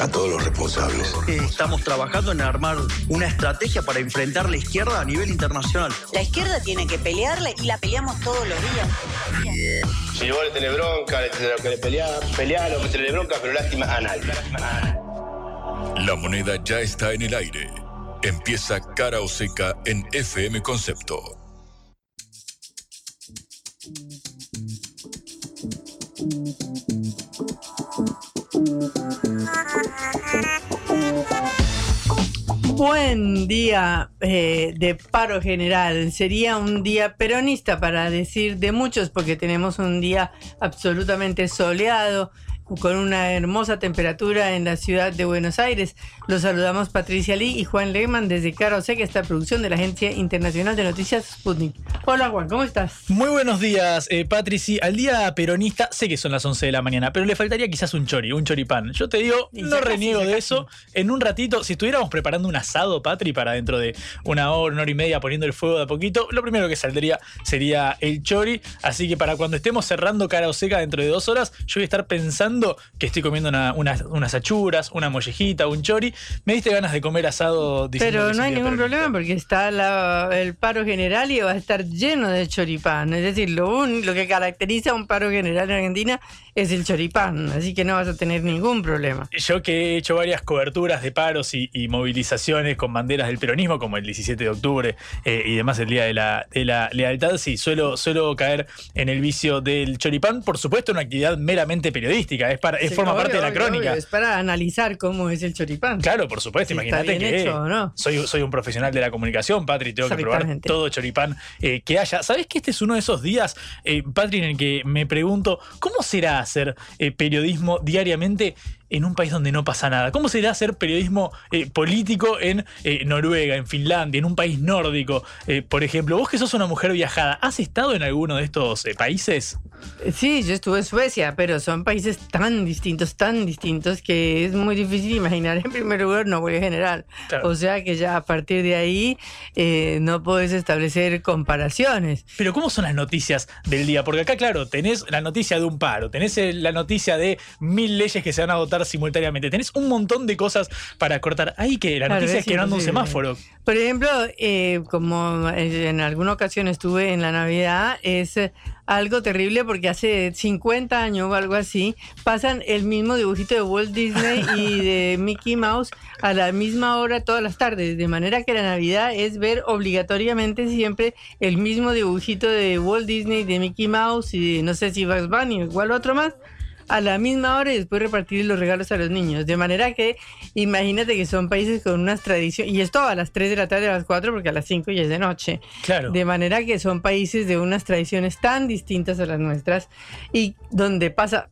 A todos los responsables. Estamos trabajando en armar una estrategia para enfrentar la izquierda a nivel internacional. La izquierda tiene que pelearle y la peleamos todos los días. Si vos le tenés bronca, le tenés que le pelear, pelear lo que tenés bronca, pero lástima a nadie. La moneda ya está en el aire. Empieza cara o seca en FM Concepto. Buen día eh, de paro general. Sería un día peronista para decir de muchos porque tenemos un día absolutamente soleado con una hermosa temperatura en la ciudad de Buenos Aires. Los saludamos Patricia Lee y Juan Lehmann desde Caro Seca, esta producción de la Agencia Internacional de Noticias Sputnik. Hola Juan, ¿cómo estás? Muy buenos días, eh, Patrici. Al día peronista, sé que son las 11 de la mañana, pero le faltaría quizás un chori, un choripán. Yo te digo, Y no casi, reniego de eso. En un ratito, si estuviéramos preparando un asado, Patri, para dentro de una hora, una hora y media, poniendo el fuego de a poquito, lo primero que saldría sería el chori. Así que para cuando estemos cerrando cara o seca dentro de dos horas, yo voy a estar pensando que estoy comiendo una- unas, unas achuras, una mollejita, un chori. Me diste ganas de comer asado Pero no hay ningún problema porque está la- el paro general y va a estar lleno de choripán. Es decir, lo, un- lo que caracteriza a un paro general en Argentina es el choripán. Así que no vas a tener ningún problema. Yo que he hecho varias coberturas de paros y, y movilizaciones con banderas del peronismo, como el 17 de octubre eh, y demás el Día de la, de la Lealtad, sí, suelo, suelo caer en el vicio del choripán. Por supuesto, una actividad meramente periodística, es, para, es Sí, forma obvio, parte de la obvio, crónica. obvio, Es para analizar cómo es el choripán. Claro, por supuesto, Si imagínate que hecho no. soy, soy un profesional de la comunicación, Patri, tengo que probar todo choripán eh, que haya. ¿Sabes que este es uno de esos días, eh, Patri, en el que me pregunto, ¿cómo será hacer eh, periodismo diariamente en un país donde no pasa nada? ¿Cómo será hacer periodismo eh, político en eh, Noruega, en Finlandia, en un país nórdico? Eh, por ejemplo, vos que sos una mujer viajada, ¿has estado en alguno de estos países? Sí, yo estuve en Suecia, pero son países tan distintos, tan distintos, que es muy difícil imaginar en primer lugar una huelga general. Claro. O sea que ya a partir de ahí no puedes establecer comparaciones. Pero ¿cómo son las noticias del día? Porque acá, claro, tenés la noticia de un paro, tenés la noticia de mil leyes que se van a votar simultáneamente, tenés un montón de cosas para cortar. Ahí que la Claro, noticia es es que no anda un semáforo. Por ejemplo, eh, como en alguna ocasión estuve en la Navidad, es eh, algo terrible porque hace 50 años o algo así, pasan el mismo dibujito de Walt Disney y de Mickey Mouse a la misma hora todas las tardes. De manera que la Navidad es ver obligatoriamente siempre el mismo dibujito de Walt Disney, de Mickey Mouse y de, no sé si Bugs Bunny o igual otro más a la misma hora y después repartir los regalos a los niños. De manera que imagínate que son países con unas tradiciones, y esto a las 3 de la tarde, a las 4, porque a las 5 ya es de noche. Claro. De manera que son países de unas tradiciones tan distintas a las nuestras y donde pasa,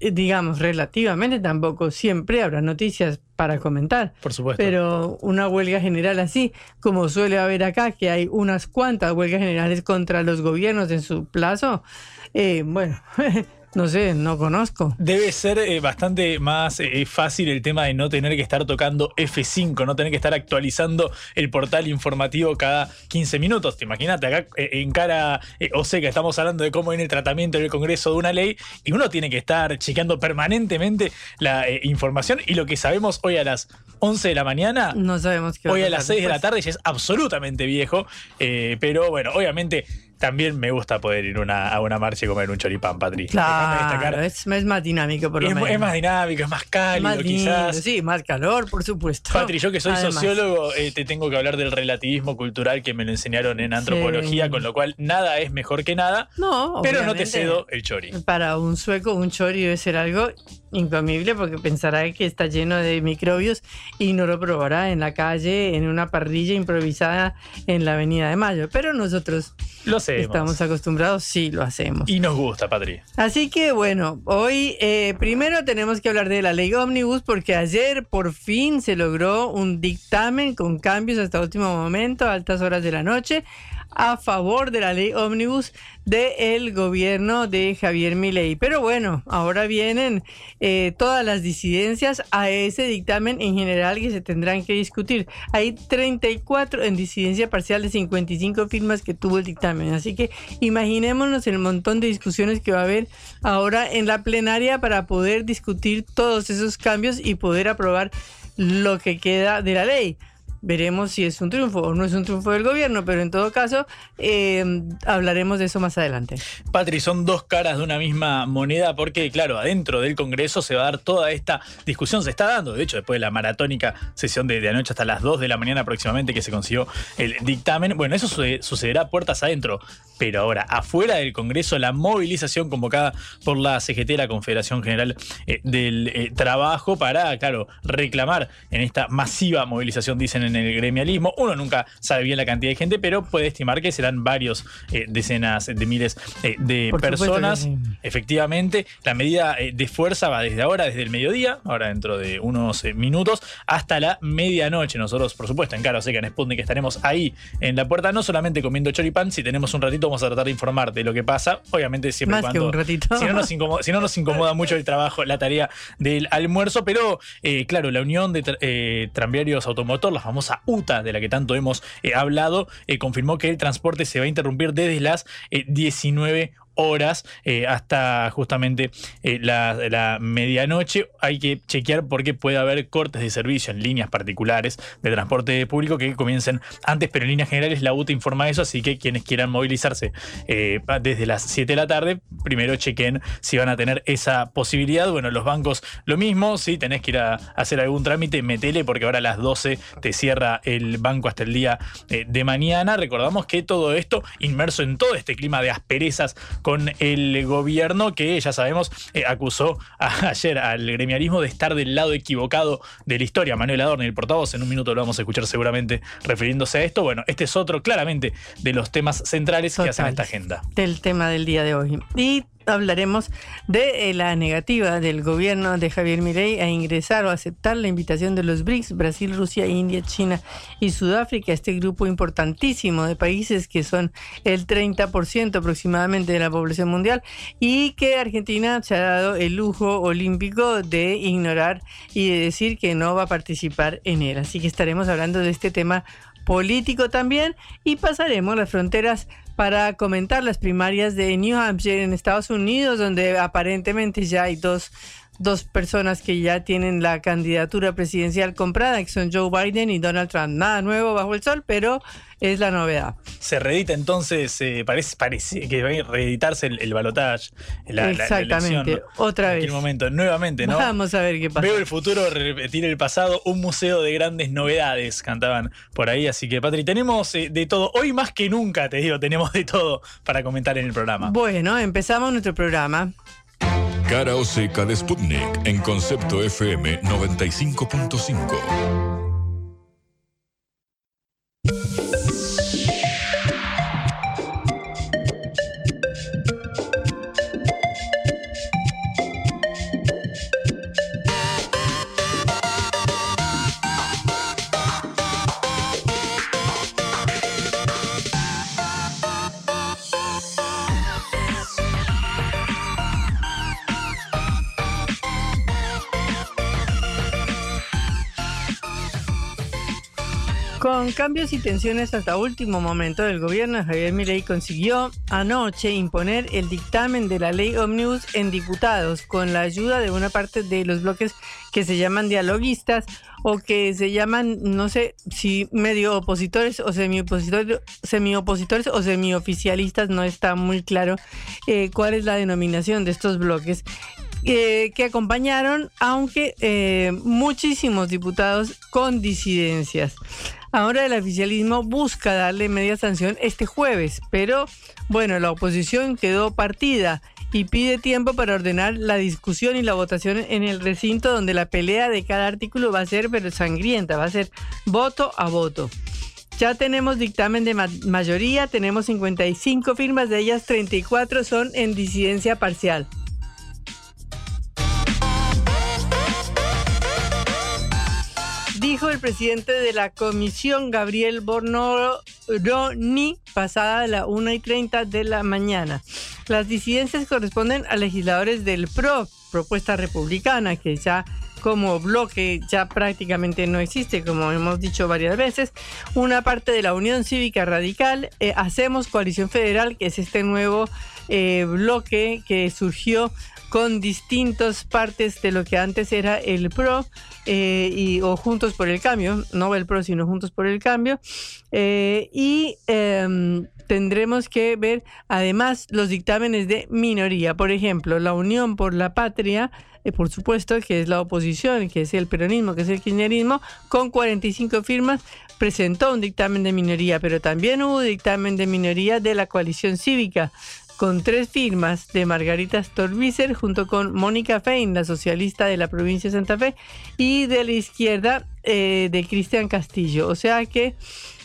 eh, digamos, relativamente tampoco siempre habrá noticias para comentar. Por supuesto. Pero una huelga general así, como suele haber acá, que hay unas cuantas huelgas generales contra los gobiernos en su plazo, eh, bueno, no sé, no conozco. Debe ser eh, bastante más eh, fácil el tema de no tener que estar tocando F5, no tener que estar actualizando el portal informativo cada 15 minutos. Te imagínate acá eh, en cara o sea que estamos hablando de cómo viene el tratamiento en el Congreso de una ley y uno tiene que estar chequeando permanentemente la información y lo que sabemos hoy a las 11 de la mañana. No sabemos qué Hoy a las 6 de la tarde ya es absolutamente viejo, eh, pero bueno, obviamente también me gusta poder ir una- a una marcha y comer un choripán, Patri. Claro, es, es más dinámico por lo Es, menos. es más dinámico, es más cálido, Más quizás. sí, más calor, por supuesto. Patri, yo que soy Además. sociólogo, eh, te tengo que hablar del relativismo cultural que me lo enseñaron en antropología, Sí. con lo cual nada es mejor que nada, No, pero no te cedo el chori. Para un sueco, un chori debe ser algo incomible porque pensará que está lleno de microbios y no lo probará en la calle, en una parrilla improvisada en la Avenida de Mayo. Pero nosotros Lo hacemos. estamos acostumbrados, sí lo hacemos. Y nos gusta, Patri. Así que bueno, hoy eh, primero tenemos que hablar de la ley Omnibus porque ayer por fin se logró un dictamen con cambios hasta último momento, a altas horas de la noche. A favor de la ley ómnibus del gobierno de Javier Milei. Pero bueno, ahora vienen eh, todas las disidencias a ese dictamen en general que se tendrán que discutir. Hay 34 en disidencia parcial de 55 firmas que tuvo el dictamen. Así que imaginémonos el montón de discusiones que va a haber ahora en la plenaria para poder discutir todos esos cambios y poder aprobar lo que queda de la ley veremos si es un triunfo o no es un triunfo del gobierno, pero en todo caso eh, hablaremos de eso más adelante. Patri, son dos caras de una misma moneda porque, claro, adentro del Congreso se va a dar toda esta discusión, se está dando, de hecho, después de la maratónica sesión de, anoche hasta las 2 de la mañana aproximadamente que se consiguió el dictamen, bueno, eso sucederá puertas adentro, pero ahora, afuera del Congreso, la movilización convocada por la CGT, la Confederación General eh, del eh, Trabajo, para, claro, reclamar en esta masiva movilización, dicen en el gremialismo. Uno nunca sabe bien la cantidad de gente, pero puede estimar que serán varios eh, decenas de miles eh, de personas. Efectivamente, la medida eh, de fuerza va desde ahora, desde el mediodía, ahora dentro de unos minutos, hasta la medianoche. Nosotros, por supuesto, en Caro Seca, en Sputnik, estaremos ahí en la puerta, no solamente comiendo choripán, si tenemos un ratito vamos a tratar de informar de lo que pasa, obviamente siempre Más cuando... que un ratito. Si no, nos incomoda, si no nos incomoda mucho el trabajo, la tarea del almuerzo, pero claro, la Unión de Tranviarios Automotor, la famosa UTA, de la que tanto hemos eh, hablado, eh, confirmó que el transporte se va a interrumpir desde las 19 eh, horas eh, hasta justamente eh, la, medianoche. Hay que chequear porque puede haber cortes de servicio en líneas particulares de transporte público que comiencen antes, pero en líneas generales la UTA informa eso, así que quienes quieran movilizarse eh, desde las 7 de la tarde, primero chequen si van a tener esa posibilidad. Bueno, los bancos lo mismo, si tenés que ir a hacer algún trámite, metele porque ahora a las 12 te cierra el banco hasta el día de mañana. Recordamos que todo esto inmerso en todo este clima de asperezas con el gobierno que ya sabemos eh, acusó ayer al gremialismo de estar del lado equivocado de la historia. Manuel Adorni, el portavoz, en un minuto lo vamos a escuchar seguramente refiriéndose a esto. Bueno, este es otro claramente de los temas centrales que hacen esta agenda. Del tema del día de hoy. Y hablaremos de eh, la negativa del gobierno de Javier Milei a ingresar o aceptar la invitación de los BRICS, Brasil, Rusia, India, China y Sudáfrica, este grupo importantísimo de países que son el 30% aproximadamente de la población mundial y que Argentina se ha dado el lujo olímpico de ignorar y de decir que no va a participar en él. Así que estaremos hablando de este tema político también y pasaremos las fronteras para comentar las primarias de New Hampshire en Estados Unidos, donde aparentemente ya hay dos, dos personas que ya tienen la candidatura presidencial comprada, que son Joe Biden y Donald Trump. Nada nuevo bajo el sol, pero es la novedad. Se reedita entonces, eh, parece, parece que va a reeditarse el, el balotaje. La, Exactamente, otra vez. En momento, nuevamente, ¿no? Vamos a ver qué pasa. Veo el futuro repetir el pasado, un museo de grandes novedades, cantaban por ahí. Así que, Patri, tenemos eh, de todo. Hoy más que nunca, te digo, tenemos de todo para comentar en el programa. Bueno, empezamos nuestro programa. Cara o seca de Sputnik en concepto FM 95.5. Con cambios y tensiones hasta último momento, el gobierno Javier Milei consiguió anoche imponer el dictamen de la ley Omnibus en diputados con la ayuda de una parte de los bloques que se llaman dialoguistas o que se llaman, no sé si medio opositores o semi-opositores, semi-opositores o semioficialistas, no está muy claro eh, cuál es la denominación de estos bloques. Eh, que acompañaron, aunque eh, muchísimos diputados con disidencias. Ahora el oficialismo busca darle media sanción este jueves, pero bueno, la oposición quedó partida y pide tiempo para ordenar la discusión y la votación en el recinto donde la pelea de cada artículo va a ser pero sangrienta, va a ser voto a voto. Ya tenemos dictamen de mayoría, tenemos 55 firmas, de ellas 34 son en disidencia parcial. Dijo el presidente de la comisión, Gabriel Bornoro, no ni pasada la 1 y 30 de la mañana. Las disidencias corresponden a legisladores del PRO, propuesta republicana, que ya como bloque ya prácticamente no existe, como hemos dicho varias veces. Una parte de la Unión Cívica Radical, eh, Hacemos Coalición Federal, que es este nuevo eh, bloque que surgió con distintas partes de lo que antes era el PRO eh, y, o Juntos por el Cambio, no el PRO, sino Juntos por el Cambio. y em, tendremos que ver además los dictámenes de minoría. Por ejemplo, la Unión por la Patria eh, por supuesto, que es la oposición, que es el peronismo, que es el kirchnerismo, con 45 firmas presentó un dictamen de minoría, pero también hubo dictamen de minoría de la coalición cívica, con tres firmas de Margarita Stolbizer junto con Mónica Fein, la socialista de la provincia de Santa Fe, y de la izquierda eh, de Cristian Castillo. O sea que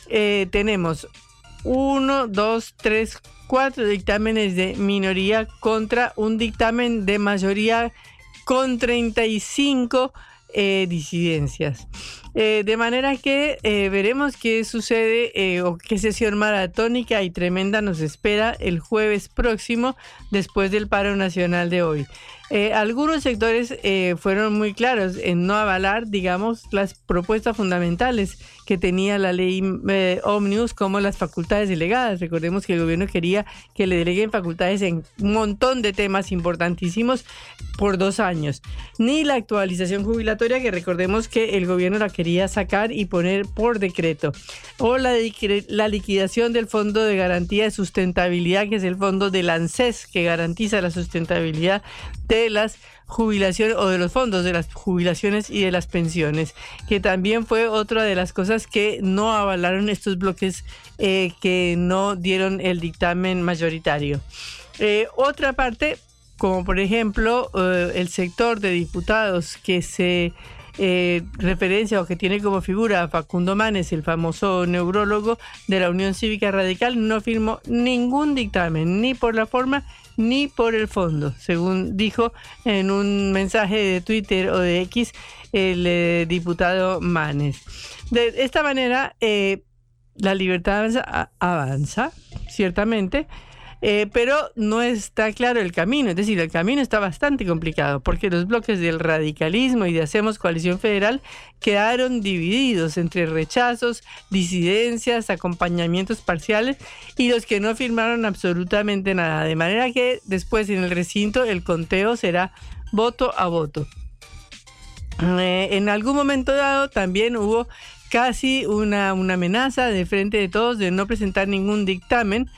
eh, tenemos uno, dos, tres, cuatro dictámenes de minoría contra un dictamen de mayoría con 35 eh, disidencias. Eh, de manera que eh, veremos qué sucede o qué sesión maratónica y tremenda nos espera el jueves próximo después del paro nacional de hoy. Eh, algunos sectores eh, fueron muy claros en no avalar, digamos, las propuestas fundamentales que tenía la ley eh, Omnibus como las facultades delegadas. Recordemos que el gobierno quería que le deleguen facultades en un montón de temas importantísimos por dos años. Ni la actualización jubilatoria, que recordemos que el gobierno la quería sacar y poner por decreto. O la, la liquidación del Fondo de Garantía de Sustentabilidad, que es el fondo del ANSES, que garantiza la sustentabilidad de las jubilaciones o de los fondos de las jubilaciones y de las pensiones, que también fue otra de las cosas que no avalaron estos bloques eh, que no dieron el dictamen mayoritario. Eh, otra parte, como por ejemplo eh, el sector de diputados que se referencia o que tiene como figura a Facundo Manes, el famoso neurólogo de la Unión Cívica Radical, no firmó ningún dictamen, ni por la forma ni por el fondo, según dijo en un mensaje de Twitter o de X el eh, diputado Manes. De esta manera, eh, la libertad avanza, ciertamente, eh, pero no está claro el camino, es decir, el camino está bastante complicado porque los bloques del radicalismo y de Hacemos Coalición Federal quedaron divididos entre rechazos, disidencias, acompañamientos parciales y los que no firmaron absolutamente nada, de manera que después en el recinto el conteo será voto a voto. Eh, en algún momento dado también hubo casi una, una amenaza de frente de todos de no presentar ningún dictamen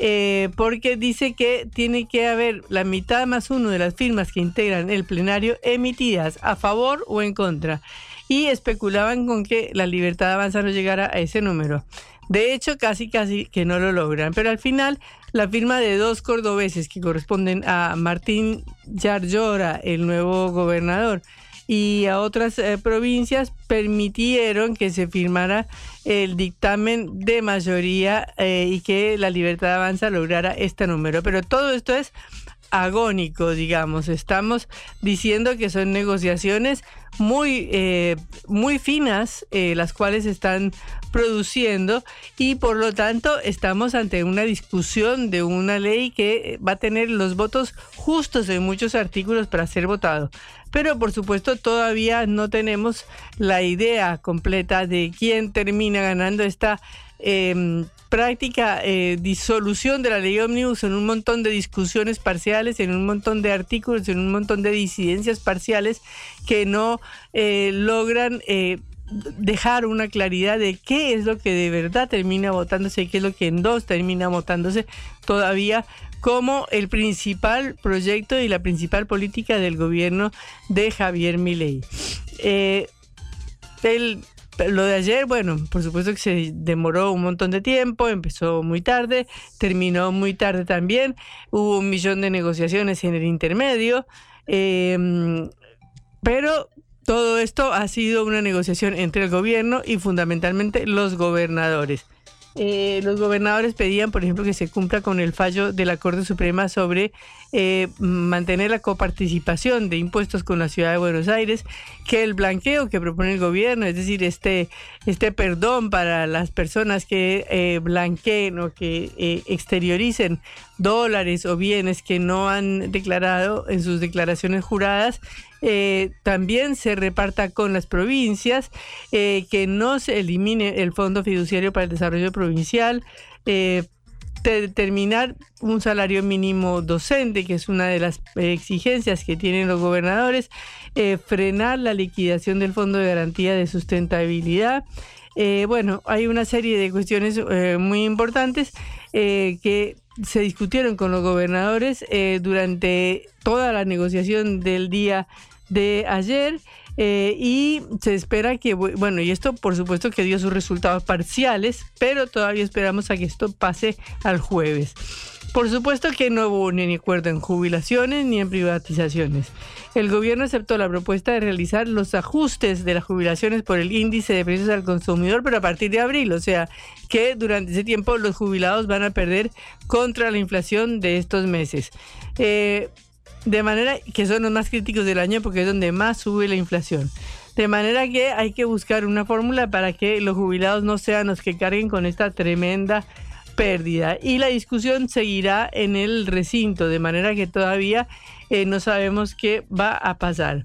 eh, porque dice que tiene que haber la mitad más uno de las firmas que integran el plenario emitidas a favor o en contra. Y especulaban con que la libertad de avanzar no llegara a ese número. De hecho, casi casi que no lo logran. Pero al final, la firma de dos cordobeses que corresponden a Martín Yarlora, el nuevo gobernador, y a otras eh, provincias permitieron que se firmara el dictamen de mayoría eh, y que la libertad avanza lograra este número. Pero todo esto es agónico, digamos. Estamos diciendo que son negociaciones muy, eh, muy finas, eh, las cuales están produciendo y por lo tanto estamos ante una discusión de una ley que va a tener los votos justos en muchos artículos para ser votado. Pero por supuesto todavía no tenemos la idea completa de quién termina ganando esta eh, práctica eh, disolución de la ley ómnibus en un montón de discusiones parciales, en un montón de artículos, en un montón de disidencias parciales que no eh, logran eh, dejar una claridad de qué es lo que de verdad termina votándose y qué es lo que en dos termina votándose todavía como el principal proyecto y la principal política del gobierno de Javier Milei. el lo de ayer, bueno, por supuesto que se demoró un montón de tiempo, empezó muy tarde, terminó muy tarde también, hubo un millón de negociaciones en el intermedio, em, pero todo esto ha sido una negociación entre el gobierno y fundamentalmente los gobernadores. Eh, los gobernadores pedían, por ejemplo, que se cumpla con el fallo de la Corte Suprema sobre eh, mantener la coparticipación de impuestos con la ciudad de Buenos Aires, que el blanqueo que propone el gobierno, es decir, este, este perdón para las personas que eh, blanqueen o que eh, exterioricen dólares o bienes que no han declarado en sus declaraciones juradas, eh, también se reparta con las provincias, que no se elimine el Fondo Fiduciario para el Desarrollo Provincial, determinar un salario mínimo docente, que es una de las exigencias que tienen los gobernadores, eh, frenar la liquidación del Fondo de Garantía de Sustentabilidad. Eh, bueno, hay una serie de cuestiones eh, muy importantes que se discutieron con los gobernadores durante toda la negociación del día de ayer eh, y se espera que, bu- bueno, y esto por supuesto que dio sus resultados parciales, pero todavía esperamos a que esto pase al jueves. Por supuesto que no hubo ni acuerdo en jubilaciones ni en privatizaciones. El gobierno aceptó la propuesta de realizar los ajustes de las jubilaciones por el índice de precios al consumidor, pero a partir de abril, o sea que durante ese tiempo los jubilados van a perder contra la inflación de estos meses. Eh, de manera que son los más críticos del año porque es donde más sube la inflación. De manera que hay que buscar una fórmula para que los jubilados no sean los que carguen con esta tremenda pérdida. Y la discusión seguirá en el recinto, de manera que todavía eh, no sabemos qué va a pasar.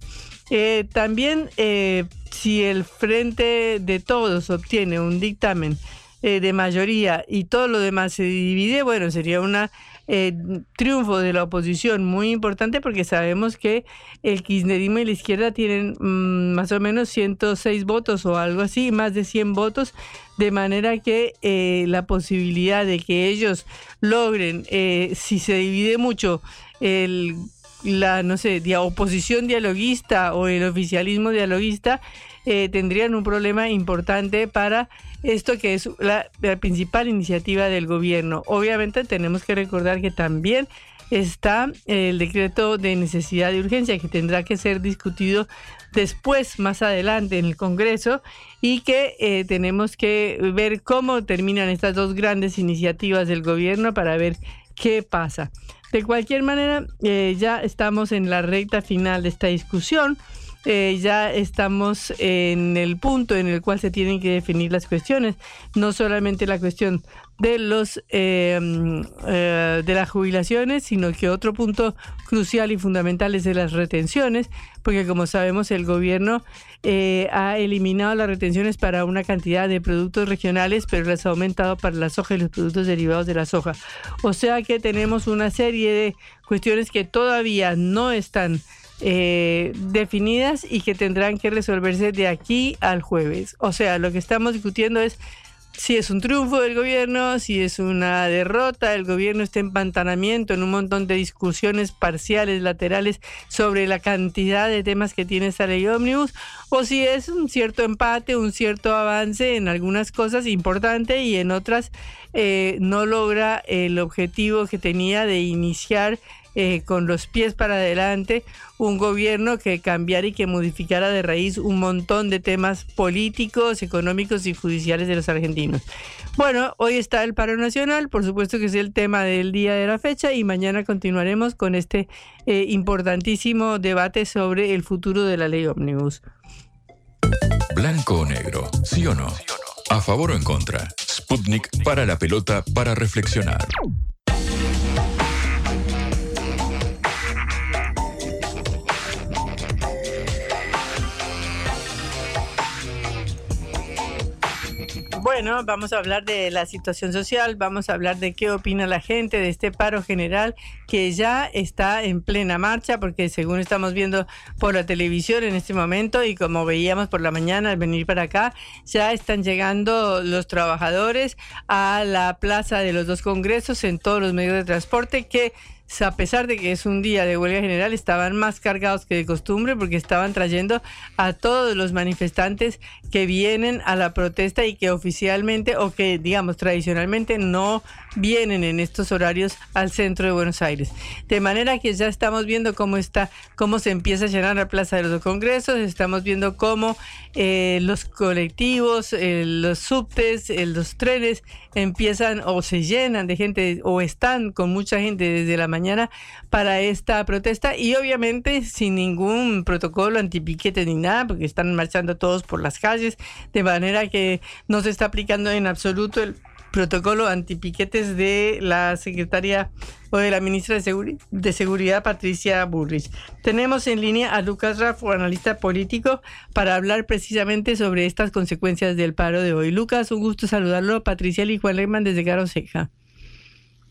Eh, también, eh, si el Frente de Todos obtiene un dictamen de mayoría y todo lo demás se divide, bueno, sería una eh, triunfo de la oposición muy importante porque sabemos que el kirchnerismo y la izquierda tienen mm, más o menos 106 votos o algo así, más de 100 votos, de manera que eh, la posibilidad de que ellos logren, eh, si se divide mucho, el la, no sé, dia- oposición dialoguista o el oficialismo dialoguista eh, tendrían un problema importante para esto que es la, principal iniciativa del gobierno. Obviamente tenemos que recordar que también está el decreto de necesidad de urgencia que tendrá que ser discutido después, más adelante en el Congreso y que eh, tenemos que ver cómo terminan estas dos grandes iniciativas del gobierno para ver qué pasa. De cualquier manera, eh, ya estamos en la recta final de esta discusión. Eh, ya estamos en el punto en el cual se tienen que definir las cuestiones, no solamente la cuestión de los eh, eh, de las jubilaciones, sino que otro punto crucial y fundamental es de las retenciones, porque como sabemos el gobierno eh, ha eliminado las retenciones para una cantidad de productos regionales, pero las ha aumentado para la soja y los productos derivados de la soja. O sea que tenemos una serie de cuestiones que todavía no están eh, definidas y que tendrán que resolverse de aquí al jueves. O sea, lo que estamos discutiendo es si es un triunfo del gobierno, si es una derrota, el gobierno está en empantanamiento en un montón de discusiones parciales, laterales, sobre la cantidad de temas que tiene esta ley ómnibus, o si es un cierto empate, un cierto avance en algunas cosas importante y en otras eh, no logra el objetivo que tenía de iniciar eh, con los pies para adelante un gobierno que cambiara y que modificara de raíz un montón de temas políticos, económicos y judiciales de los argentinos. Bueno, hoy está el paro nacional, por supuesto que es el tema del día de la fecha y mañana continuaremos con este eh, importantísimo debate sobre el futuro de la ley ómnibus. Blanco o negro, sí o no. A favor o en contra. Sputnik para la pelota para reflexionar. Bueno, vamos a hablar de la situación social, vamos a hablar de qué opina la gente de este paro general que ya está en plena marcha, porque según estamos viendo por la televisión en este momento y como veíamos por la mañana al venir para acá, ya están llegando los trabajadores a la plaza de los dos congresos en todos los medios de transporte que a pesar de que es un día de huelga general, estaban más cargados que de costumbre porque estaban trayendo a todos los manifestantes que vienen a la protesta y que oficialmente o que, digamos, tradicionalmente no vienen en estos horarios al centro de Buenos Aires. De manera que ya estamos viendo cómo está, cómo se empieza a llenar la Plaza de los Congresos, estamos viendo cómo eh, los colectivos, eh, los subtes, eh, los trenes empiezan o se llenan de gente o están con mucha gente desde la mañana para esta protesta y obviamente sin ningún protocolo antipiquete ni nada, porque están marchando todos por las calles, de manera que no se está aplicando en absoluto el protocolo antipiquetes de la secretaria o de la ministra de, Seguridad, Patricia Burrich. Tenemos en línea a Lucas Raffo, analista político, para hablar precisamente sobre estas consecuencias del paro de hoy. Lucas, un gusto saludarlo. Patricia y Juan desde Caro.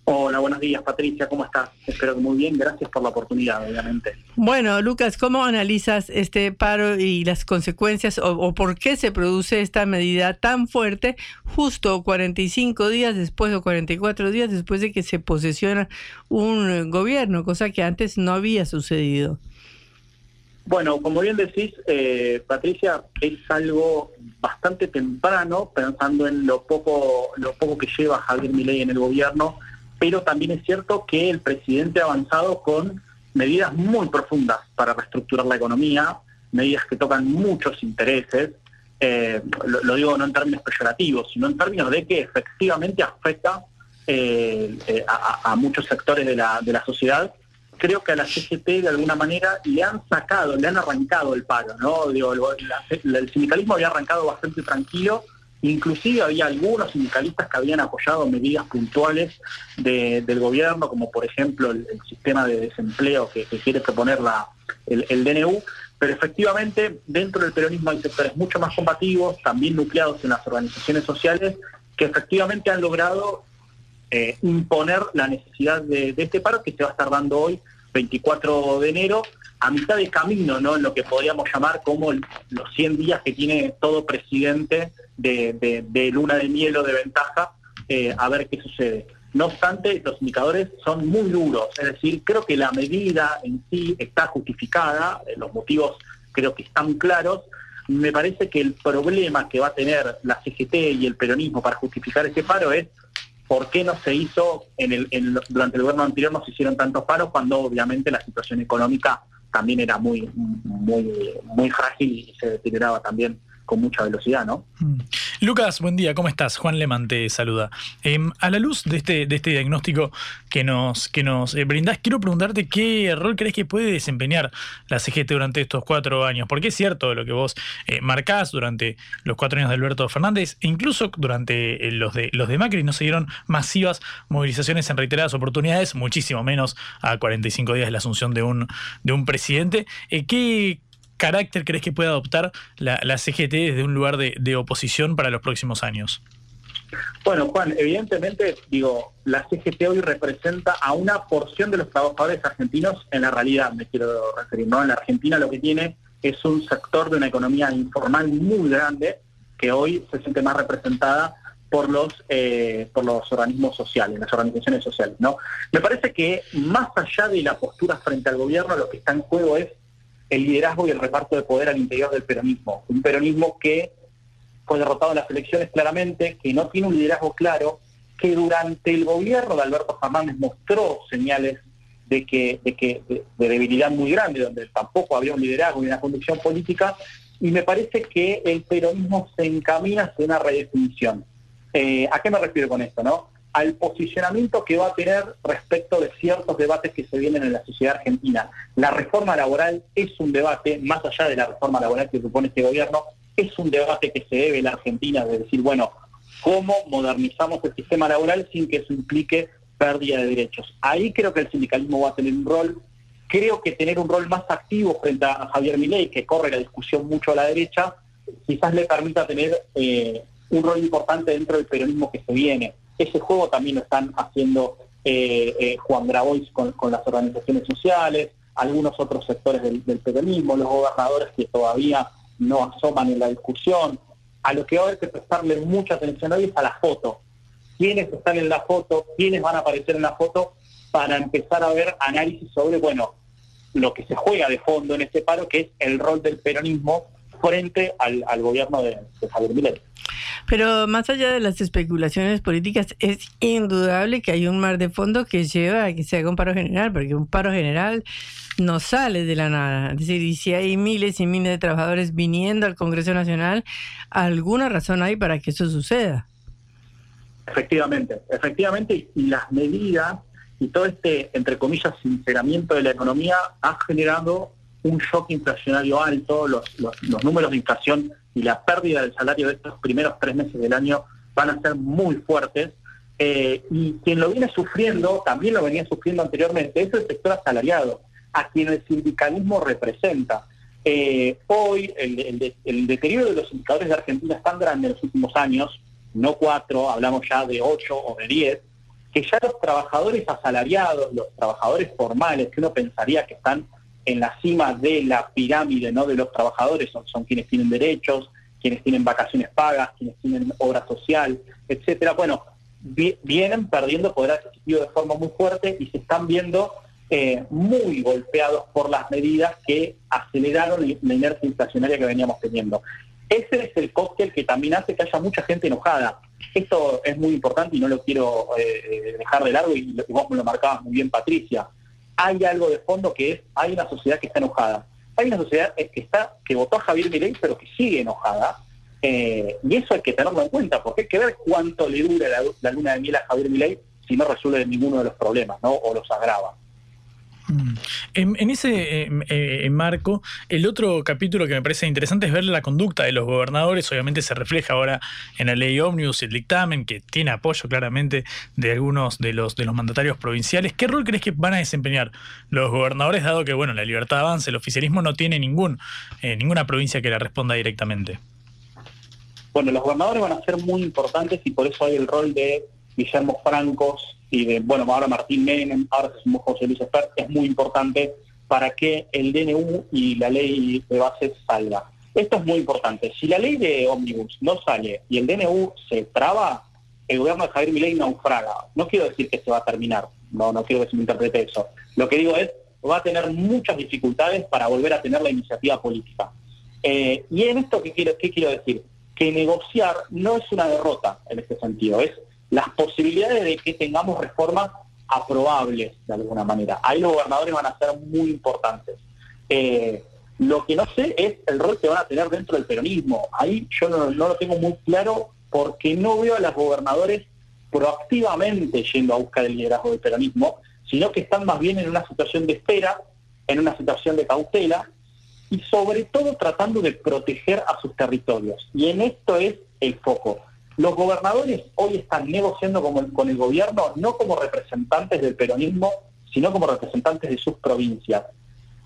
Hola, buenos días Patricia, ¿cómo estás? Espero que muy bien, gracias por la oportunidad, obviamente. Bueno, Lucas, ¿cómo analizas este paro y las consecuencias o, por qué se produce esta medida tan fuerte justo 45 días después o 44 días después de que se posesiona un gobierno, cosa que antes no había sucedido? Bueno, como bien decís, eh, Patricia, es algo bastante temprano, pensando en lo poco, lo poco que lleva Javier Milei en el gobierno pero también es cierto que el presidente ha avanzado con medidas muy profundas para reestructurar la economía, medidas que tocan muchos intereses, eh, lo, digo no en términos peyorativos, sino en términos de que efectivamente afecta eh, eh, a, muchos sectores de la, de la sociedad. Creo que a la CGT de alguna manera le han sacado, le han arrancado el paro, ¿no? El sindicalismo había arrancado bastante tranquilo Inclusive había algunos sindicalistas que habían apoyado medidas puntuales del gobierno, como por ejemplo el, sistema de desempleo que, quiere proponer la, el, DNU, pero efectivamente dentro del peronismo hay sectores mucho más combativos, también nucleados en las organizaciones sociales, que efectivamente han logrado eh, imponer la necesidad de, este paro que se va a estar dando hoy, 24 de enero, a mitad de camino, ¿no? En lo que podríamos llamar como los 100 días que tiene todo presidente de, luna de miel o de ventaja, eh, a ver qué sucede. No obstante, los indicadores son muy duros, es decir, creo que la medida en sí está justificada, eh, los motivos creo que están claros, me parece que el problema que va a tener la CGT y el peronismo para justificar ese paro es por qué no se hizo en el, durante el gobierno anterior no se hicieron tantos paros cuando obviamente la situación económica también era muy muy muy frágil y se deterioraba también con mucha velocidad, ¿no? Mm. Lucas, buen día, ¿cómo estás? Juan Leman te saluda. Em, a la luz de este, de este diagnóstico que nos, que nos eh, brindás, quiero preguntarte qué rol crees que puede desempeñar la CGT durante estos cuatro años, porque es cierto lo que vos eh, marcás durante los cuatro años de Alberto Fernández, e incluso durante eh, los, de, los de Macri no se dieron masivas movilizaciones en reiteradas oportunidades, muchísimo menos a 45 días de la asunción de un, de un presidente. ¿qué, carácter crees que puede adoptar la, CGT desde un lugar de, oposición para los próximos años? Bueno, Juan, evidentemente, digo, la CGT hoy representa a una porción de los trabajadores argentinos en la realidad, me quiero referir, ¿no? En la Argentina lo que tiene es un sector de una economía informal muy grande que hoy se siente más representada por los eh, por los organismos sociales, las organizaciones sociales, ¿no? Me parece que más allá de la postura frente al gobierno, lo que está en juego es el liderazgo y el reparto de poder al interior del peronismo. Un peronismo que fue derrotado en las elecciones claramente, que no tiene un liderazgo claro, que durante el gobierno de Alberto Fernández mostró señales de que, de, que, de, debilidad muy grande, donde tampoco había un liderazgo y una conducción política, y me parece que el peronismo se encamina hacia una redefinición. Eh, ¿A qué me refiero con esto? no? Al posicionamiento que va a tener respecto de ciertos debates que se vienen en la sociedad argentina. La reforma laboral es un debate, más allá de la reforma laboral que supone este gobierno, es un debate que se debe en la Argentina, de decir, bueno, ¿cómo modernizamos el sistema laboral sin que eso implique pérdida de derechos? Ahí creo que el sindicalismo va a tener un rol, creo que tener un rol más activo frente a Javier Milei, que corre la discusión mucho a la derecha, quizás le permita tener eh, un rol importante dentro del peronismo que se viene ese juego también lo están haciendo eh, eh, Juan Grabois con, las organizaciones sociales, algunos otros sectores del, peronismo, los gobernadores que todavía no asoman en la discusión. A lo que va a haber que prestarle mucha atención hoy es a la foto. ¿Quiénes están en la foto? ¿Quiénes van a aparecer en la foto? para empezar a ver análisis sobre, bueno, lo que se juega de fondo en este paro, que es el rol del peronismo frente al, gobierno de, de Javier Milei. Pero más allá de las especulaciones políticas, es indudable que hay un mar de fondo que lleva a que se haga un paro general, porque un paro general no sale de la nada. Es decir, y si hay miles y miles de trabajadores viniendo al Congreso Nacional, alguna razón hay para que eso suceda. Efectivamente, efectivamente, y las medidas y todo este, entre comillas, sinceramiento de la economía ha generado un shock inflacionario alto, los, los, números de inflación y la pérdida del salario de estos primeros tres meses del año van a ser muy fuertes. Eh, y quien lo viene sufriendo, también lo venía sufriendo anteriormente, es el sector asalariado, a quien el sindicalismo representa. Eh, hoy el, el, deterioro de los indicadores de Argentina es tan grande en los últimos años, no cuatro, hablamos ya de ocho o de diez, que ya los trabajadores asalariados, los trabajadores formales, que uno pensaría que están en la cima de la pirámide ¿no? de los trabajadores, son, son quienes tienen derechos, quienes tienen vacaciones pagas, quienes tienen obra social, etcétera. Bueno, vienen perdiendo poder adquisitivo de forma muy fuerte y se están viendo eh, muy golpeados por las medidas que aceleraron la inercia inflacionaria que veníamos teniendo. Ese es el cóctel que también hace que haya mucha gente enojada. Esto es muy importante y no lo quiero eh, dejar de largo y vos lo marcabas muy bien, Patricia hay algo de fondo que es, hay una sociedad que está enojada. Hay una sociedad que está que votó a Javier Milei, pero que sigue enojada. Eh, y eso hay que tenerlo en cuenta, porque hay que ver cuánto le dura la, luna de miel a Javier Milei si no resuelve ninguno de los problemas, ¿no? O los agrava. En, ese eh, eh, marco, el otro capítulo que me parece interesante es ver la conducta de los gobernadores. Obviamente se refleja ahora en la ley Omnibus, el dictamen, que tiene apoyo claramente de algunos de los, de los mandatarios provinciales. ¿Qué rol crees que van a desempeñar los gobernadores, dado que bueno, la libertad avanza, el oficialismo no tiene ningún, eh, ninguna provincia que le responda directamente? Bueno, los gobernadores van a ser muy importantes y por eso hay el rol de Guillermo Francos, y de, bueno, ahora Martín Menem, ahora se sumó José Luis Espert, es muy importante para que el DNU y la ley de bases salga. Esto es muy importante. Si la ley de ómnibus no sale y el DNU se traba, el gobierno de Javier Milei naufraga. No quiero decir que se va a terminar, no, no quiero que se me interprete eso. Lo que digo es, va a tener muchas dificultades para volver a tener la iniciativa política. Eh, y en esto, ¿qué quiero, ¿qué quiero decir? Que negociar no es una derrota en este sentido, es las posibilidades de que tengamos reformas aprobables de alguna manera. Ahí los gobernadores van a ser muy importantes. Eh, lo que no sé es el rol que van a tener dentro del peronismo. Ahí yo no, lo tengo muy claro porque no veo a los gobernadores proactivamente yendo a buscar el liderazgo del peronismo, sino que están más bien en una situación de espera, en una situación de cautela y sobre todo tratando de proteger a sus territorios. Y en esto es el foco. Los gobernadores hoy están negociando con el, gobierno no como representantes del peronismo, sino como representantes de sus provincias.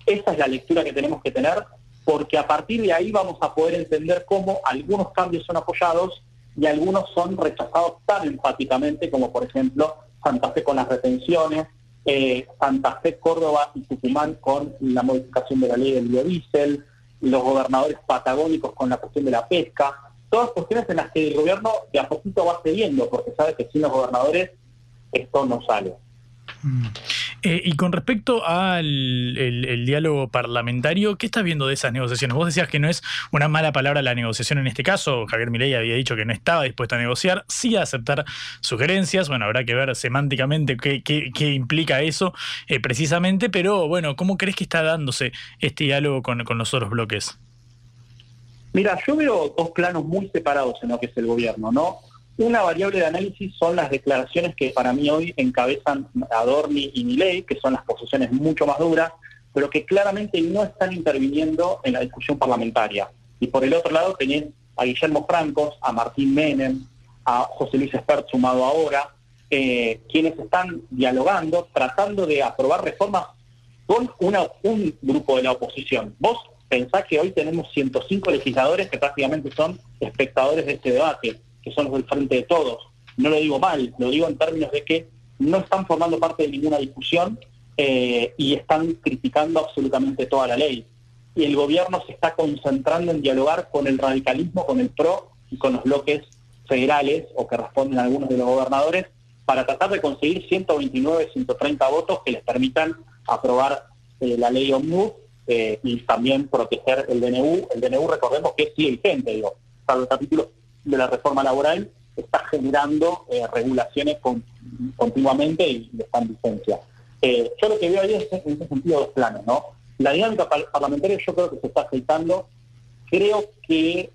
Esa es la lectura que tenemos que tener, porque a partir de ahí vamos a poder entender cómo algunos cambios son apoyados y algunos son rechazados tan enfáticamente como por ejemplo Santa Fe con las retenciones, eh, Santa Fe, Córdoba y Tucumán con la modificación de la ley del biodiesel, los gobernadores patagónicos con la cuestión de la pesca todas cuestiones en las que el gobierno de a poquito va cediendo, porque sabe que sin los gobernadores esto no sale. Mm. Eh, y con respecto al diálogo parlamentario, ¿qué estás viendo de esas negociaciones? Vos decías que no es una mala palabra la negociación en este caso. Javier Milei había dicho que no estaba dispuesto a negociar, sí a aceptar sugerencias. Bueno, habrá que ver semánticamente qué, qué, implica eso eh, precisamente, pero bueno, ¿cómo crees que está dándose este diálogo con, con los otros bloques? Mira, yo veo dos planos muy separados en lo que es el gobierno, ¿no? Una variable de análisis son las declaraciones que para mí hoy encabezan Adorni y Milei, que son las posiciones mucho más duras, pero que claramente no están interviniendo en la discusión parlamentaria. Y por el otro lado tenés a Guillermo Francos, a Martín Menem, a José Luis Espert sumado ahora, eh, quienes están dialogando, tratando de aprobar reformas con una, un grupo de la oposición. Vos pensá que hoy tenemos 105 legisladores que prácticamente son espectadores de este debate, que son los del frente de todos. No lo digo mal, lo digo en términos de que no están formando parte de ninguna discusión eh, y están criticando absolutamente toda la ley. Y el gobierno se está concentrando en dialogar con el radicalismo, con el PRO y con los bloques federales o que responden algunos de los gobernadores para tratar de conseguir 129, 130 votos que les permitan aprobar eh, la ley Omnibus eh, y también proteger el DNU. El DNU, recordemos que es vigente, digo, para los capítulos de la reforma laboral está generando eh, regulaciones con, continuamente y están en vigencia. Eh, yo lo que veo ahí es en ese sentido dos planos, ¿no? La dinámica parlamentaria yo creo que se está aceitando. Creo que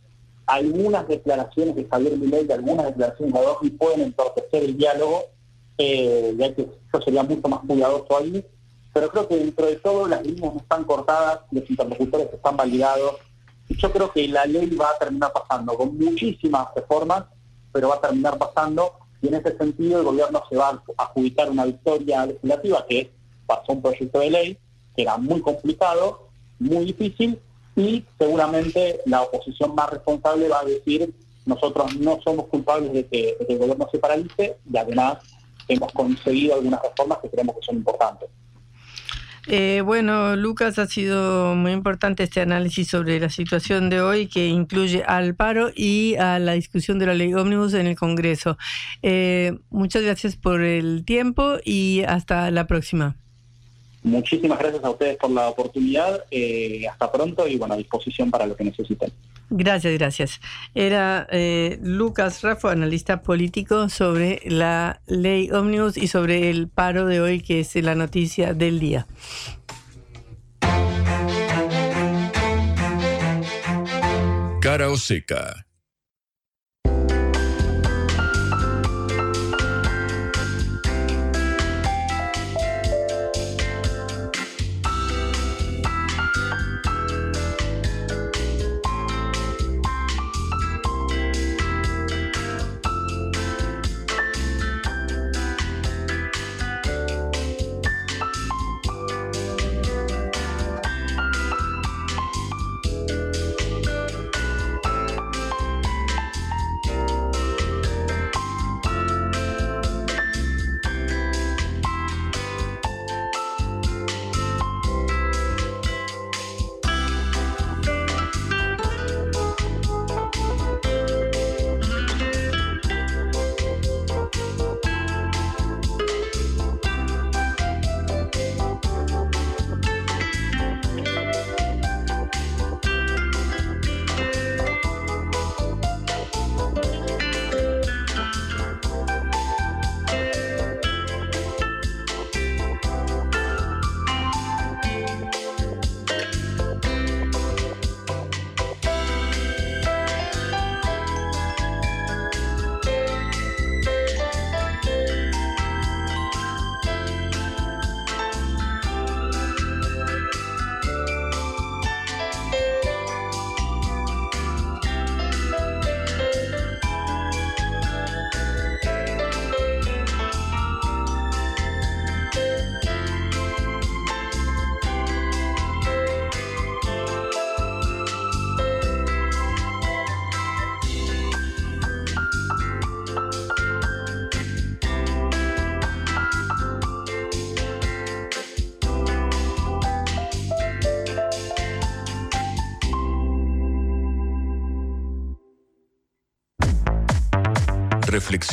algunas declaraciones de Javier Milei, de algunas declaraciones de Adolfi pueden entorpecer el diálogo, ya que yo sería mucho más cuidadoso ahí, pero creo que dentro de todo las líneas no están cortadas, los interlocutores están validados, y yo creo que la ley va a terminar pasando con muchísimas reformas, pero va a terminar pasando, y en ese sentido el gobierno se va a adjudicar una victoria legislativa que pasó un proyecto de ley, que era muy complicado, muy difícil, y seguramente la oposición más responsable va a decir nosotros no somos culpables de que, el gobierno se paralice y además hemos conseguido algunas reformas que creemos que son importantes. Eh, bueno, Lucas, ha sido muy importante este análisis sobre la situación de hoy que incluye al paro y a la discusión de la ley ómnibus en el Congreso. Eh, muchas gracias por el tiempo y hasta la próxima. Muchísimas gracias a ustedes por la oportunidad. Eh, hasta pronto y bueno, a disposición para lo que necesiten. Gracias, gracias. Era eh, Lucas Raffo, analista político, sobre la ley Omnibus y sobre el paro de hoy, que es la noticia del día. Cara o seca.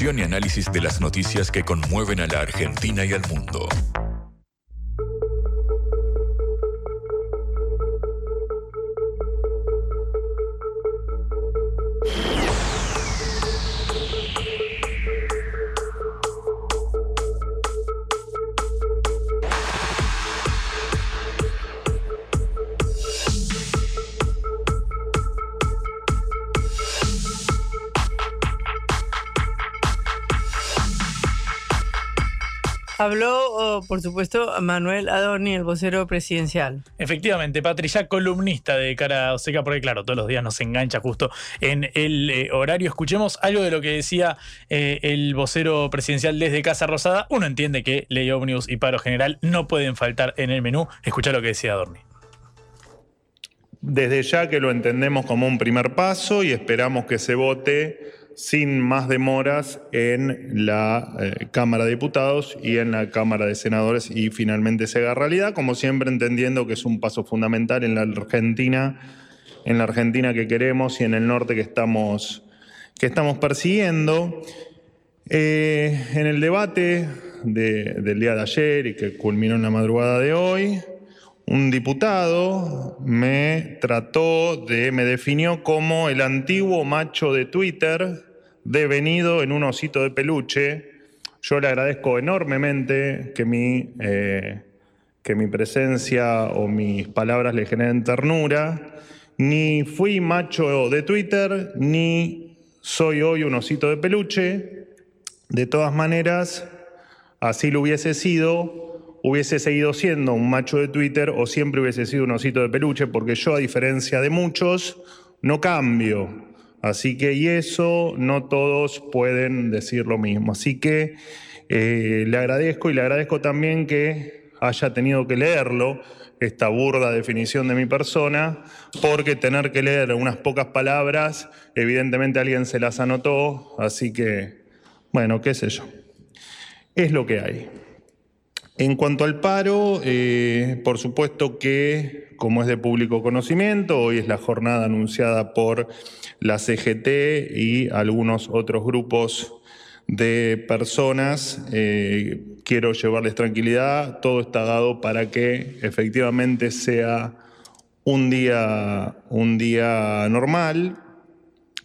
Y análisis de las noticias que conmueven a la Argentina y al mundo. Por supuesto, Manuel Adorni, el vocero presidencial. Efectivamente, Patricia, columnista de Cara Seca, porque claro, todos los días nos engancha justo en el eh, horario. Escuchemos algo de lo que decía eh, el vocero presidencial desde Casa Rosada. Uno entiende que ley ómnibus y paro general no pueden faltar en el menú. Escucha lo que decía Adorni. Desde ya que lo entendemos como un primer paso y esperamos que se vote sin más demoras en la eh, Cámara de Diputados y en la Cámara de Senadores y finalmente se haga realidad, como siempre entendiendo que es un paso fundamental en la Argentina, en la Argentina que queremos y en el norte que estamos, que estamos persiguiendo. Eh, en el debate de- del día de ayer y que culminó en la madrugada de hoy, un diputado me trató de, me definió como el antiguo macho de Twitter devenido en un osito de peluche. Yo le agradezco enormemente que mi, eh, que mi presencia o mis palabras le generen ternura. Ni fui macho de Twitter, ni soy hoy un osito de peluche. De todas maneras, así lo hubiese sido, hubiese seguido siendo un macho de Twitter o siempre hubiese sido un osito de peluche, porque yo, a diferencia de muchos, no cambio. Así que, y eso no todos pueden decir lo mismo. Así que eh, le agradezco y le agradezco también que haya tenido que leerlo, esta burda definición de mi persona, porque tener que leer unas pocas palabras, evidentemente alguien se las anotó, así que, bueno, qué sé yo. Es lo que hay. En cuanto al paro, eh, por supuesto que, como es de público conocimiento, hoy es la jornada anunciada por la CGT y algunos otros grupos de personas. Eh, quiero llevarles tranquilidad, todo está dado para que efectivamente sea un día, un día normal.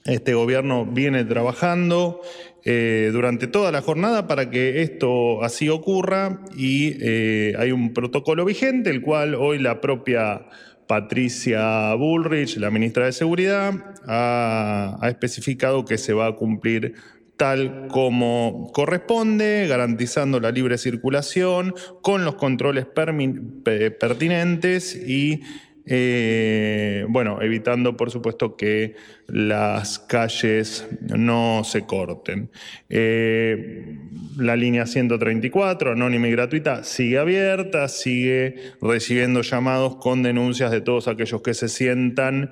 Este gobierno viene trabajando eh, durante toda la jornada para que esto así ocurra y eh, hay un protocolo vigente, el cual hoy la propia Patricia Bullrich, la ministra de Seguridad, ha, especificado que se va a cumplir tal como corresponde, garantizando la libre circulación, con los controles pertinentes y, eh, bueno, evitando, por supuesto, que las calles no se corten. Eh, la línea 134, anónima y gratuita, sigue abierta, sigue recibiendo llamados con denuncias de todos aquellos que se sientan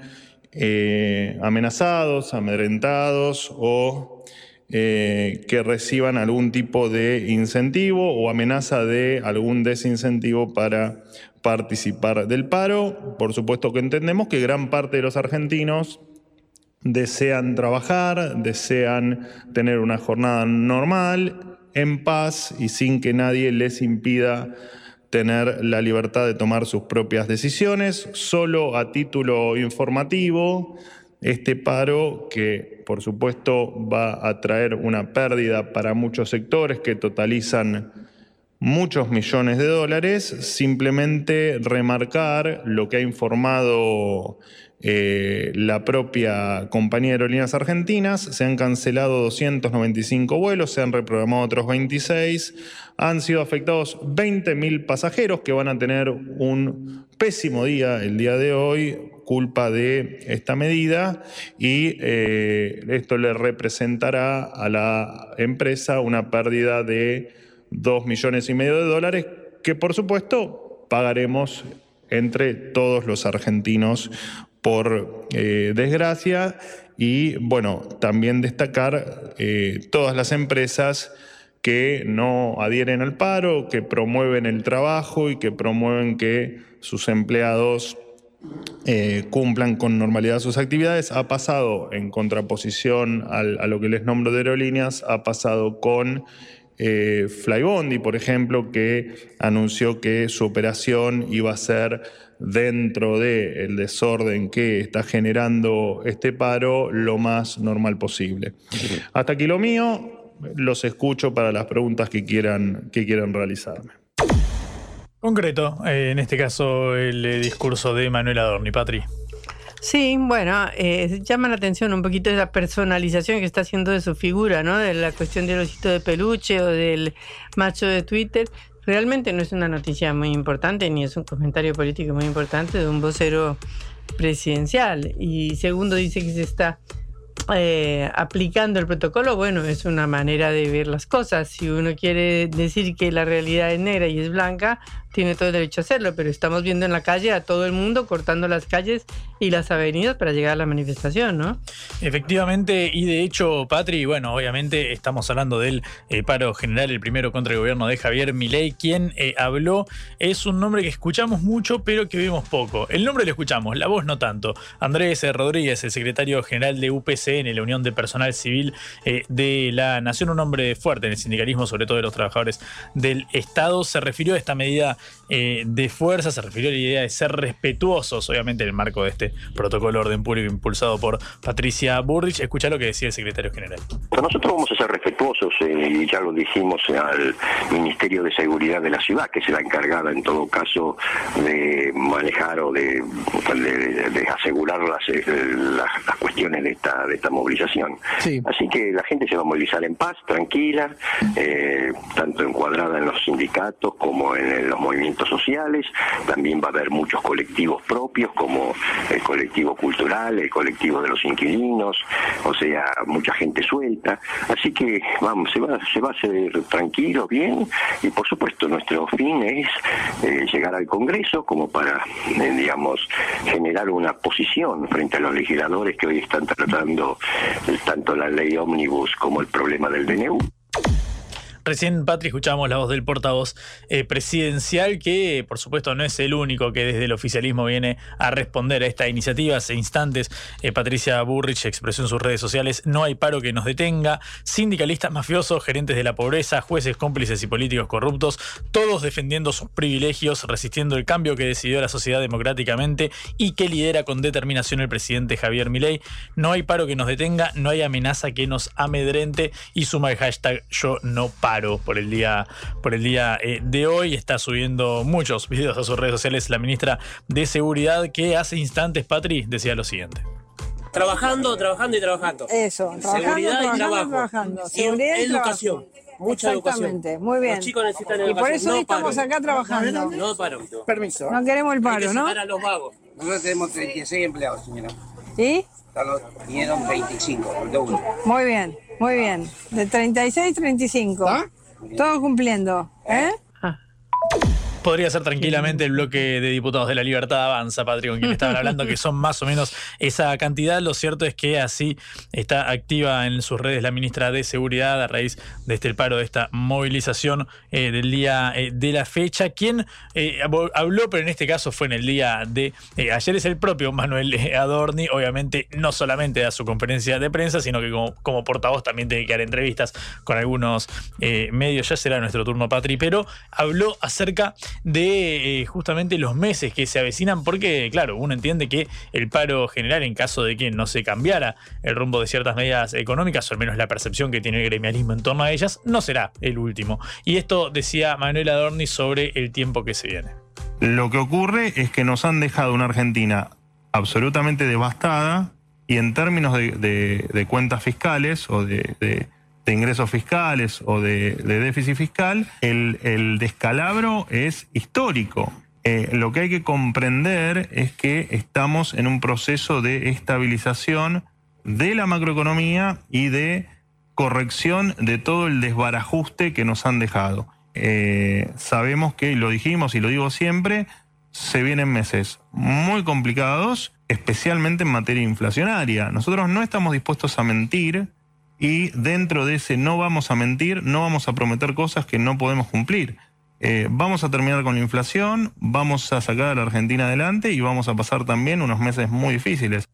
eh, amenazados, amedrentados o eh, que reciban algún tipo de incentivo o amenaza de algún desincentivo para participar del paro. Por supuesto que entendemos que gran parte de los argentinos desean trabajar, desean tener una jornada normal, en paz y sin que nadie les impida tener la libertad de tomar sus propias decisiones. Solo a título informativo, este paro que por supuesto va a traer una pérdida para muchos sectores que totalizan muchos millones de dólares, simplemente remarcar lo que ha informado eh, la propia compañía de aerolíneas argentinas. Se han cancelado 295 vuelos, se han reprogramado otros 26. Han sido afectados 20.000 pasajeros que van a tener un pésimo día el día de hoy, culpa de esta medida y eh, esto le representará a la empresa una pérdida de 2 millones y medio de dólares que por supuesto pagaremos entre todos los argentinos por eh, desgracia. Y bueno, también destacar eh, todas las empresas que no adhieren al paro, que promueven el trabajo y que promueven que sus empleados eh, cumplan con normalidad sus actividades. Ha pasado en contraposición al- a lo que les nombro de aerolíneas, ha pasado con eh, Flybondi, por ejemplo, que anunció que su operación iba a ser dentro del desorden que está generando este paro lo más normal posible. Hasta aquí lo mío, los escucho para las preguntas que quieran, que quieran realizarme. Concreto, eh, en este caso el eh, discurso de Manuel Adorni, Patri. Sí, bueno, eh, llama la atención un poquito esa personalización que está haciendo de su figura, ¿no? De la cuestión del osito de peluche o del macho de Twitter. Realmente no es una noticia muy importante ni es un comentario político muy importante de un vocero presidencial. Y segundo, dice que se está eh, aplicando el protocolo. Bueno, es una manera de ver las cosas. Si uno quiere decir que la realidad es negra y es blanca, tiene todo el derecho a hacerlo, pero estamos viendo en la calle a todo el mundo cortando las calles y las avenidas para llegar a la manifestación, ¿no? Efectivamente, y de hecho, Patri, bueno, obviamente estamos hablando del eh, paro general, el primero contra el gobierno de Javier Milei, quien eh, habló, es un nombre que escuchamos mucho, pero que vemos poco. El nombre lo escuchamos, la voz no tanto. Andrés Rodríguez, el secretario general de UPCN, la Unión de Personal Civil eh, de la Nación, un hombre fuerte en el sindicalismo, sobre todo de los trabajadores del Estado, se refirió a esta medida de fuerza, se refirió a la idea de ser respetuosos, obviamente en el marco de este protocolo de orden público impulsado por Patricia Burrich. Escucha lo que decía el secretario general. Nosotros vamos a ser respetuosos eh, y ya lo dijimos al Ministerio de Seguridad de la ciudad, que será encargada en todo caso de manejar o de, de, asegurar las, eh, las, las, cuestiones de esta, de esta movilización. Así que la gente se va a movilizar en paz, tranquila, eh, tanto encuadrada en los sindicatos como en los movimientos sociales. También va a haber muchos colectivos propios como el colectivo cultural, el colectivo de los inquilinos, o sea, mucha gente suelta. Así que vamos, se va, se va a hacer tranquilo, bien, y por supuesto nuestro fin es eh, llegar al Congreso como para, eh, digamos, generar una posición frente a los legisladores que hoy están tratando tanto la ley ómnibus como el problema del DNU. Recién, Patri, escuchamos la voz del portavoz eh, presidencial, que por supuesto no es el único que desde el oficialismo viene a responder a esta iniciativa. Hace instantes, eh, Patricia Burrich expresó en sus redes sociales: no hay paro que nos detenga. Sindicalistas mafiosos, gerentes de la pobreza, jueces cómplices y políticos corruptos, todos defendiendo sus privilegios, resistiendo el cambio que decidió la sociedad democráticamente y que lidera con determinación el presidente Javier Milei. No hay paro que nos detenga, no hay amenaza que nos amedrente y suma el hashtag yo por el día, por el día eh, de hoy. Está subiendo muchos videos a sus redes sociales la ministra de Seguridad que hace instantes, Patri, decía lo siguiente. Trabajando, trabajando y trabajando. Eso, Seguridad y trabajo. Trabajando. Seguridad y educación. Mucha Exactamente, muy bien. Los chicos necesitan educación. Y por eso hoy estamos acá trabajando. No paro. Permiso. No queremos el paro, ¿no? a los vagos. Nosotros tenemos 36 empleados, señora. ¿Sí? Vinieron 25, de uno. Muy bien. Muy bien. De 36 35. ¿Ah? Todo cumpliendo. ¿Eh? Podría ser tranquilamente el bloque de diputados de la Libertad Avanza, Patrick, con quien estaban hablando, que son más o menos esa cantidad. Lo cierto es que así está activa en sus redes la ministra de Seguridad a raíz de este paro, de esta movilización eh, del día eh, de la fecha. Quien eh, habló, pero en este caso fue en el día de ayer, es el propio Manuel Adorni. Obviamente, no solamente da su conferencia de prensa, sino que como, como portavoz también tiene que dar entrevistas con algunos medios. Ya será nuestro turno, Patri, pero habló acerca de eh, justamente los meses que se avecinan, porque, claro, uno entiende que el paro general, en caso de que no se cambiara el rumbo de ciertas medidas económicas, o al menos la percepción que tiene el gremialismo en torno a ellas, no será el último. Y esto decía Manuel Adorni sobre el tiempo que se viene. Lo que ocurre es que nos han dejado una Argentina absolutamente devastada y en términos de, cuentas fiscales o de de ingresos fiscales o de, déficit fiscal, el, descalabro es histórico. Eh, lo que hay que comprender es que estamos en un proceso de estabilización de la macroeconomía y de corrección de todo el desbarajuste que nos han dejado. Eh, sabemos que, lo dijimos y lo digo siempre, se vienen meses muy complicados, especialmente en materia inflacionaria. Nosotros no estamos dispuestos a mentir y dentro de ese no vamos a mentir, no vamos a prometer cosas que no podemos cumplir. Eh, vamos a terminar con la inflación, vamos a sacar a la Argentina adelante y vamos a pasar también unos meses muy difíciles.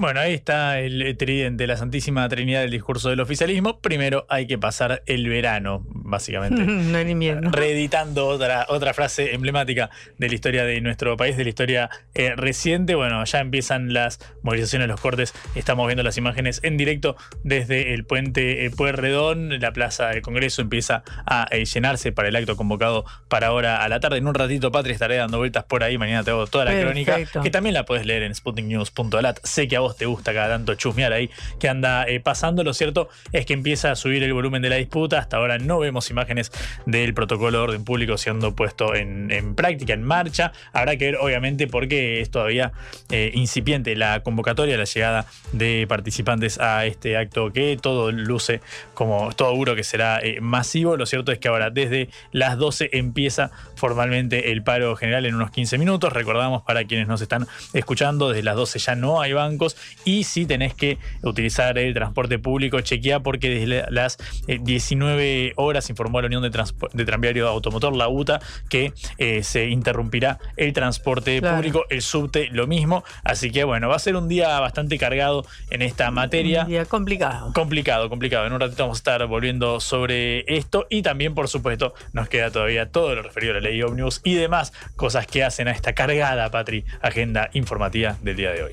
Bueno, ahí está el tridente, la Santísima Trinidad del discurso del oficialismo. Primero hay que pasar el verano, básicamente. no el invierno. Reeditando otra, otra frase emblemática de la historia de nuestro país, de la historia eh, reciente. Bueno, ya empiezan las movilizaciones, los cortes. Estamos viendo las imágenes en directo desde el puente eh, Pueyrredón. La plaza del Congreso empieza a eh, llenarse para el acto convocado para ahora a la tarde. En un ratito, Patria, estaré dando vueltas por ahí. Mañana te hago toda la crónica, que también la puedes leer en sputniknews.lat. Sé que a te gusta cada tanto chusmear ahí que anda eh, pasando. Lo cierto es que empieza a subir el volumen de la disputa. Hasta ahora no vemos imágenes del protocolo de orden público siendo puesto en, práctica, en marcha. Habrá que ver, obviamente, porque es todavía eh, incipiente la convocatoria, la llegada de participantes a este acto que todo luce como todo auguro que será eh, masivo. Lo cierto es que ahora desde las 12 empieza formalmente el paro general en unos 15 minutos. Recordamos para quienes nos están escuchando, desde las 12 ya no hay bancos y si tenés que utilizar el transporte público, chequea porque desde las eh, 19 horas informó la Unión de, de Tranviario Automotor, la UTA, que eh, se interrumpirá el transporte Claro. público, el subte lo mismo. Así que bueno, va a ser un día bastante cargado en esta materia. Un día complicado. Complicado, complicado. En un ratito vamos a estar volviendo sobre esto y también, por supuesto, nos queda todavía todo lo referido a la ley Omnibus y demás cosas que hacen a esta cargada, Patri, agenda informativa del día de hoy.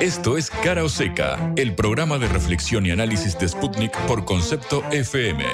Esto es Cara o Seca, el programa de reflexión y análisis de Sputnik por concepto FM.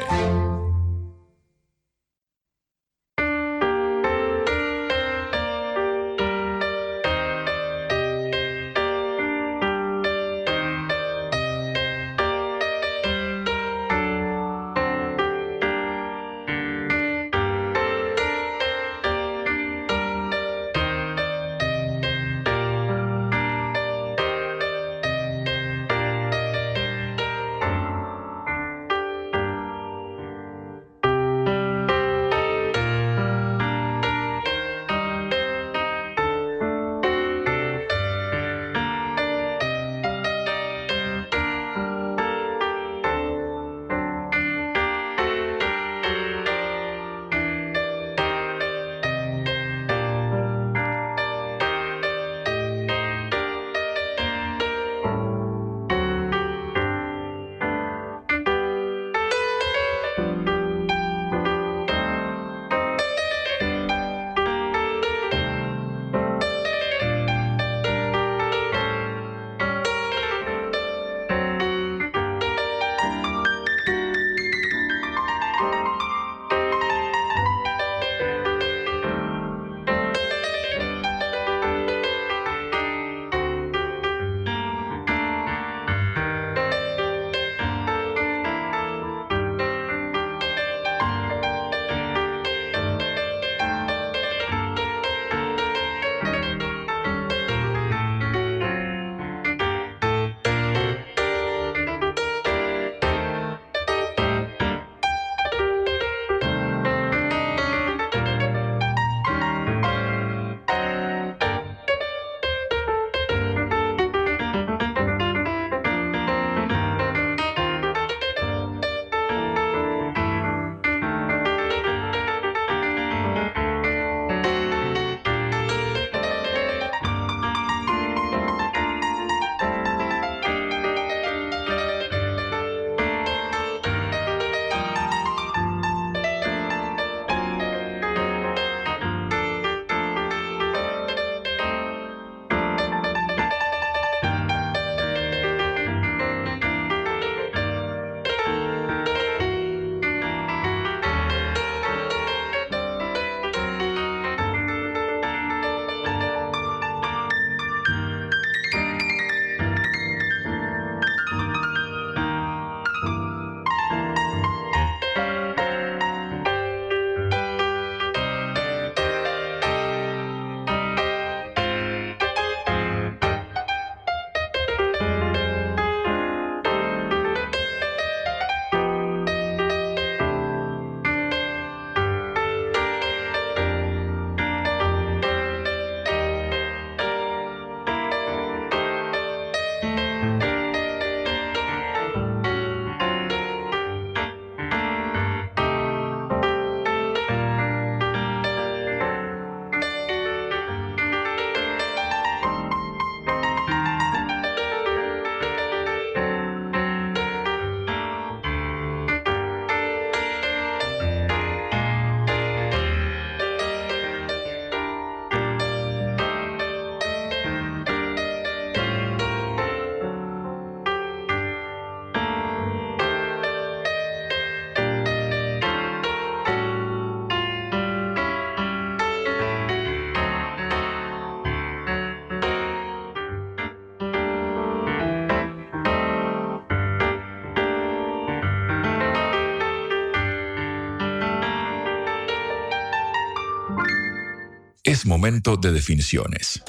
Es momento de definiciones.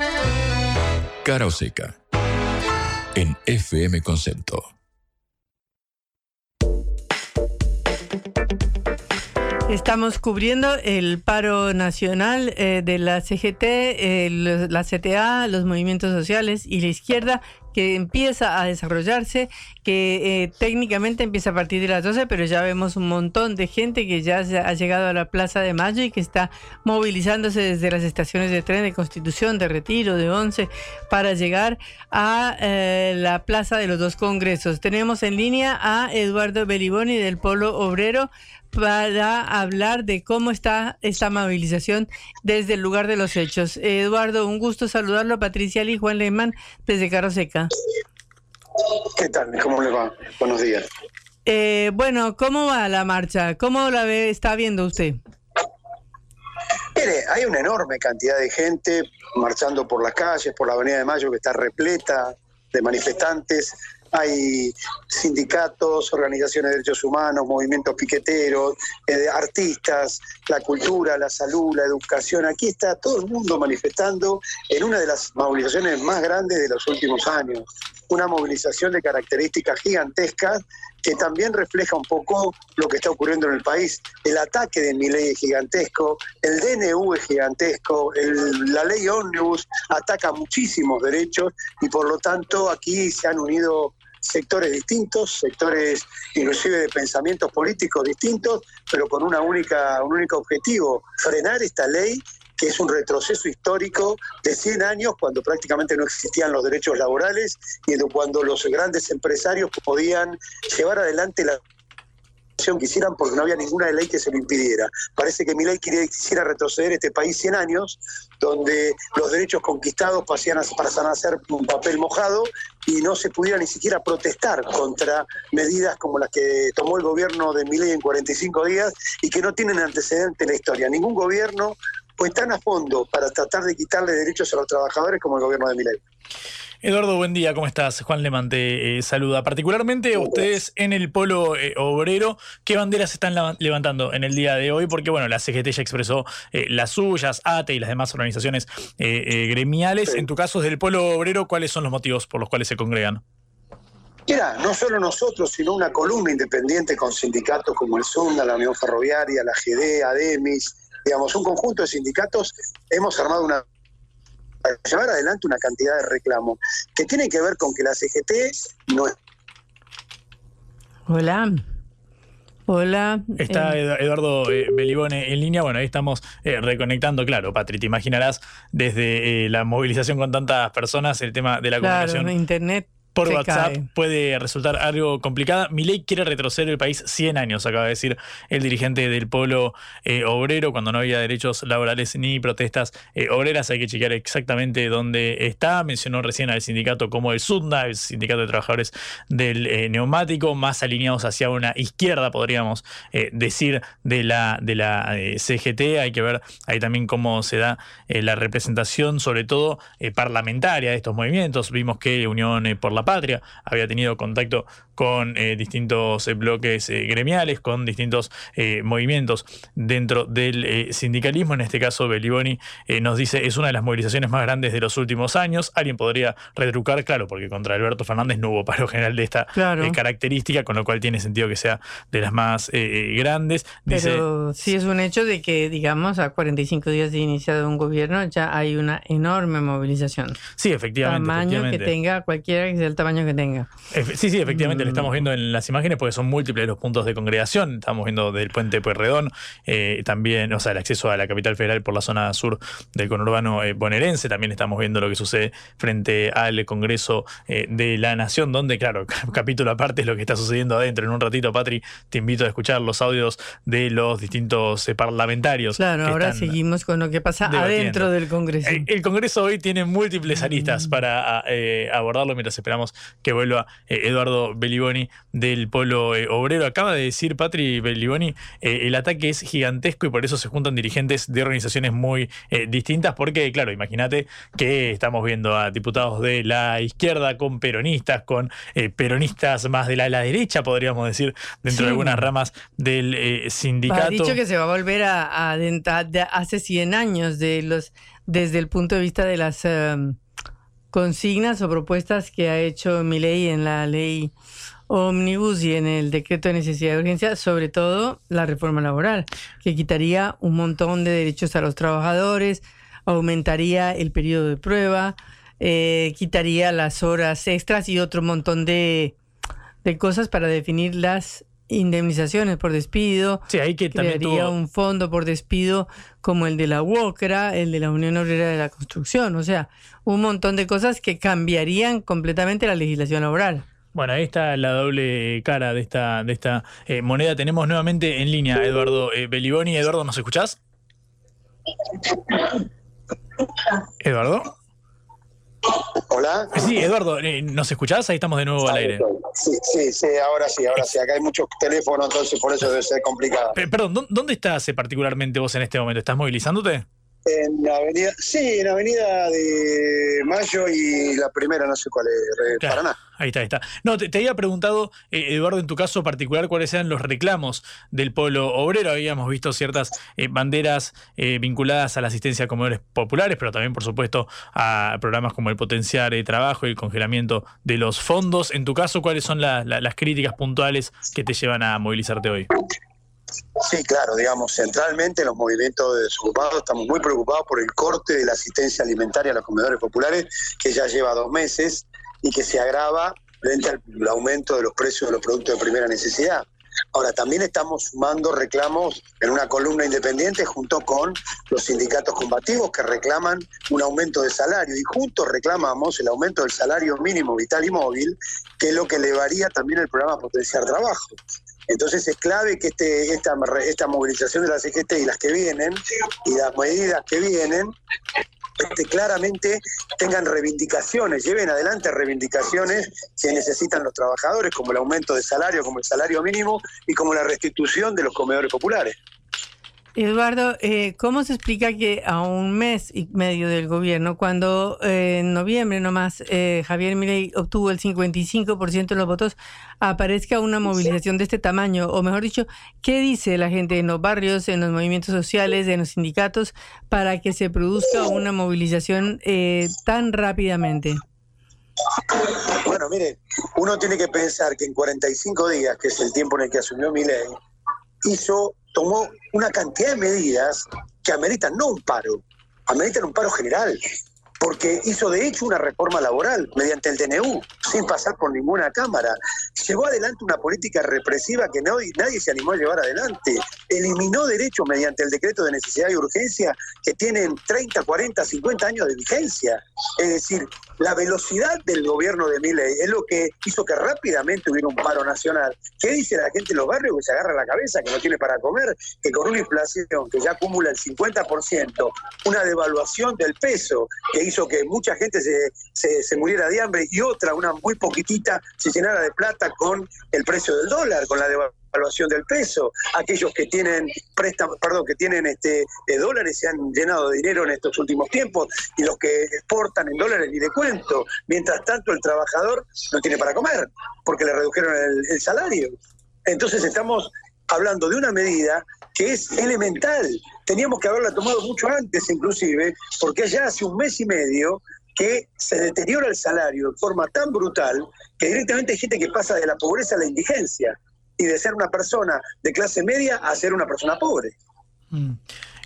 Cara o seca. En FM Concepto. Estamos cubriendo el paro nacional eh, de la CGT, eh, la CTA, los movimientos sociales y la izquierda que empieza a desarrollarse, que eh, técnicamente empieza a partir de las 12, pero ya vemos un montón de gente que ya ha llegado a la Plaza de Mayo y que está movilizándose desde las estaciones de tren de Constitución, de Retiro, de Once, para llegar a eh, la Plaza de los dos Congresos. Tenemos en línea a Eduardo Beliboni del Polo Obrero para hablar de cómo está esta movilización desde el lugar de los hechos. Eduardo, un gusto saludarlo. Patricia Lee, Juan Lehmann, desde Carro Seca. ¿Qué tal? ¿Cómo le va? Buenos días. Eh, bueno, ¿cómo va la marcha? ¿Cómo la ve, está viendo usted? Mire, hay una enorme cantidad de gente marchando por las calles, por la Avenida de Mayo, que está repleta de manifestantes. Hay sindicatos, organizaciones de derechos humanos, movimientos piqueteros, eh, artistas, la cultura, la salud, la educación. Aquí está todo el mundo manifestando en una de las movilizaciones más grandes de los últimos años. Una movilización de características gigantescas que también refleja un poco lo que está ocurriendo en el país. El ataque de Milei es gigantesco, el DNU es gigantesco, el- la ley ómnibus ataca muchísimos derechos y por lo tanto aquí se han unido sectores distintos, sectores inclusive de pensamientos políticos distintos, pero con una única, un único objetivo, frenar esta ley que es un retroceso histórico de 100 años cuando prácticamente no existían los derechos laborales y cuando los grandes empresarios podían llevar adelante la hicieran porque no había ninguna ley que se lo impidiera. Parece que quería, quisiera retroceder este país 100 años, donde los derechos conquistados pasan a ser un papel mojado y no se pudiera ni siquiera protestar contra medidas como las que tomó el gobierno de Milei en 45 días y que no tienen antecedente en la historia. Ningún gobierno fue tan a fondo para tratar de quitarle derechos a los trabajadores como el gobierno de Milei. Eduardo, buen día, ¿cómo estás? Juan Leman te eh, saluda. Particularmente ustedes en el polo eh, obrero, ¿qué banderas están levantando en el día de hoy? Porque bueno, la CGT ya expresó eh, las suyas, ATE y las demás organizaciones eh, gremiales. En tu caso, desde el polo obrero, ¿cuáles son los motivos por los cuales se congregan? Mira, no solo nosotros, sino una columna independiente con sindicatos como el SUNDA, la Unión Ferroviaria, la GD, ADEMIS, digamos, un conjunto de sindicatos, hemos armado una para llevar adelante una cantidad de reclamos que tienen que ver con que la CGT no es Hola. Hola. Está eh, Edu- Eduardo eh, Belibone en línea. Bueno, ahí estamos eh, reconectando. Claro, Patri, te imaginarás desde eh, la movilización con tantas personas, el tema de la claro, comunicación internet por se WhatsApp cae. puede resultar algo complicada. Milei quiere retroceder el país 100 años, acaba de decir el dirigente del polo eh, obrero, cuando no había derechos laborales ni protestas eh, obreras. Hay que chequear exactamente dónde está. Mencionó recién al sindicato como el SUNDA, el sindicato de trabajadores del eh, neumático, más alineados hacia una izquierda, podríamos decir, de la, de la CGT. Hay que ver ahí también cómo se da la representación, sobre todo parlamentaria de estos movimientos. Vimos que Unión por la Patria había tenido contacto con eh, distintos eh, bloques eh, gremiales, con distintos eh, movimientos dentro del sindicalismo. En este caso, Beliboni nos dice es una de las movilizaciones más grandes de los últimos años. Alguien podría retrucar, claro, porque contra Alberto Fernández no hubo paro general de esta Claro. característica, con lo cual tiene sentido que sea de las más grandes. Dice, Pero sí es un hecho de que, digamos, a 45 días de iniciado un gobierno ya hay una enorme movilización. sí, efectivamente. Tamaño que tenga cualquiera que sea el tamaño que tenga. Sí, sí, efectivamente, lo Mm. estamos viendo en las imágenes porque son múltiples los puntos de congregación. Estamos viendo del puente Pueyrredón, eh, también, o sea, el acceso a la capital federal por la zona sur del conurbano eh, bonaerense. También estamos viendo lo que sucede frente al Congreso eh, de la Nación, donde, claro, capítulo aparte es lo que está sucediendo adentro. En un ratito, Patri, te invito a escuchar los audios de los distintos eh, parlamentarios. Claro, que ahora están- seguimos con lo que pasa adentro del Congreso. el, el Congreso hoy tiene múltiples aristas para eh, abordarlo mientras esperamos que vuelva eh, Eduardo Belliboni del Polo eh, Obrero. Acaba de decir Patri Belliboni, eh, el ataque es gigantesco y por eso se juntan dirigentes de organizaciones muy eh, distintas, porque claro, imagínate que estamos viendo a diputados de la izquierda con peronistas, con peronistas más de la, la derecha, podríamos decir, dentro de algunas ramas del sindicato. Ha dicho que se va a volver a, a hace 100 años de los desde el punto de vista de las em, consignas o propuestas que ha hecho Milei en la ley Omnibus y en el decreto de necesidad de urgencia, sobre todo la reforma laboral, que quitaría un montón de derechos a los trabajadores, aumentaría el periodo de prueba, eh, quitaría las horas extras y otro montón de, de cosas para definir las indemnizaciones por despido. Sí, que también crearía tuvo- un fondo por despido como el de la UOCRA, el de la Unión Obrera de la Construcción, o sea, un montón de cosas que cambiarían completamente la legislación laboral. Bueno, ahí está la doble cara de esta, de esta eh, moneda. Tenemos nuevamente en línea a Eduardo eh, Belliboni. Eduardo, ¿nos escuchás? Eduardo. Hola. Sí, Eduardo, eh, ¿nos escuchás? Ahí estamos de nuevo al aire. Sí, sí, sí, ahora sí, ahora sí. Acá hay muchos teléfonos, entonces por eso debe ser complicado. Pe- Perdón, ¿dó- ¿dónde estás eh, particularmente vos en este momento? ¿Estás movilizándote? En la avenida, sí, en la avenida de Mayo y la primera, no sé cuál es, Claro, Paraná. Ahí está, ahí está. No, te, te había preguntado, eh, Eduardo, en tu caso particular, cuáles eran los reclamos del polo obrero. Habíamos visto ciertas eh, banderas eh, vinculadas a la asistencia a comedores populares, pero también, por supuesto, a programas como el potenciar el trabajo y el congelamiento de los fondos. En tu caso, ¿cuáles son la- la- las críticas puntuales que te llevan a movilizarte hoy? Sí, claro, digamos, centralmente los movimientos de desocupados estamos muy preocupados por el corte de la asistencia alimentaria a los comedores populares, que ya lleva dos meses y que se agrava frente al aumento de los precios de los productos de primera necesidad. Ahora, también estamos sumando reclamos en una columna independiente junto con los sindicatos combativos que reclaman un aumento de salario y juntos reclamamos el aumento del salario mínimo vital y móvil, que es lo que elevaría también el programa Potenciar Trabajo. Entonces es clave que este, esta, esta movilización de la CGT y las que vienen, y las medidas que vienen, este, claramente tengan reivindicaciones, lleven adelante reivindicaciones que necesitan los trabajadores, como el aumento de salario, como el salario mínimo y como la restitución de los comedores populares. Eduardo, eh, ¿cómo se explica que a un mes y medio del gobierno, cuando eh, en noviembre nomás eh, Javier Milei obtuvo el 55% de los votos, aparezca una movilización de este tamaño? O mejor dicho, ¿qué dice la gente en los barrios, en los movimientos sociales, en los sindicatos, para que se produzca una movilización eh, tan rápidamente? Bueno, mire, uno tiene que pensar que en 45 días, que es el tiempo en el que asumió Milei, hizo, tomó una cantidad de medidas que ameritan no un paro, ameritan un paro general, porque hizo de hecho una reforma laboral mediante el DNU, sin pasar por ninguna cámara. Llevó adelante una política represiva que nadie, nadie se animó a llevar adelante. Eliminó derechos mediante el decreto de necesidad y urgencia que tienen 30, 40, 50 años de vigencia. Es decir, la velocidad del gobierno de Milei es lo que hizo que rápidamente hubiera un paro nacional. ¿Qué dice la gente en los barrios que se agarra la cabeza, que no tiene para comer, que con una inflación que ya acumula el 50%, una devaluación del peso que hizo que mucha gente se, se, muriera de hambre y otra, una muy poquitita, se llenara de plata con el precio del dólar, con la devaluación del peso. Aquellos que tienen préstamos, perdón, que tienen este eh, dólares se han llenado de dinero en estos últimos tiempos y los que exportan en dólares ni de cuento. Mientras tanto el trabajador no tiene para comer porque le redujeron el salario. Entonces estamos hablando de una medida que es elemental. Teníamos que haberla tomado mucho antes inclusive, porque ya hace un mes y medio que se deteriora el salario de forma tan brutal que directamente hay gente que pasa de la pobreza a la indigencia y de ser una persona de clase media a ser una persona pobre.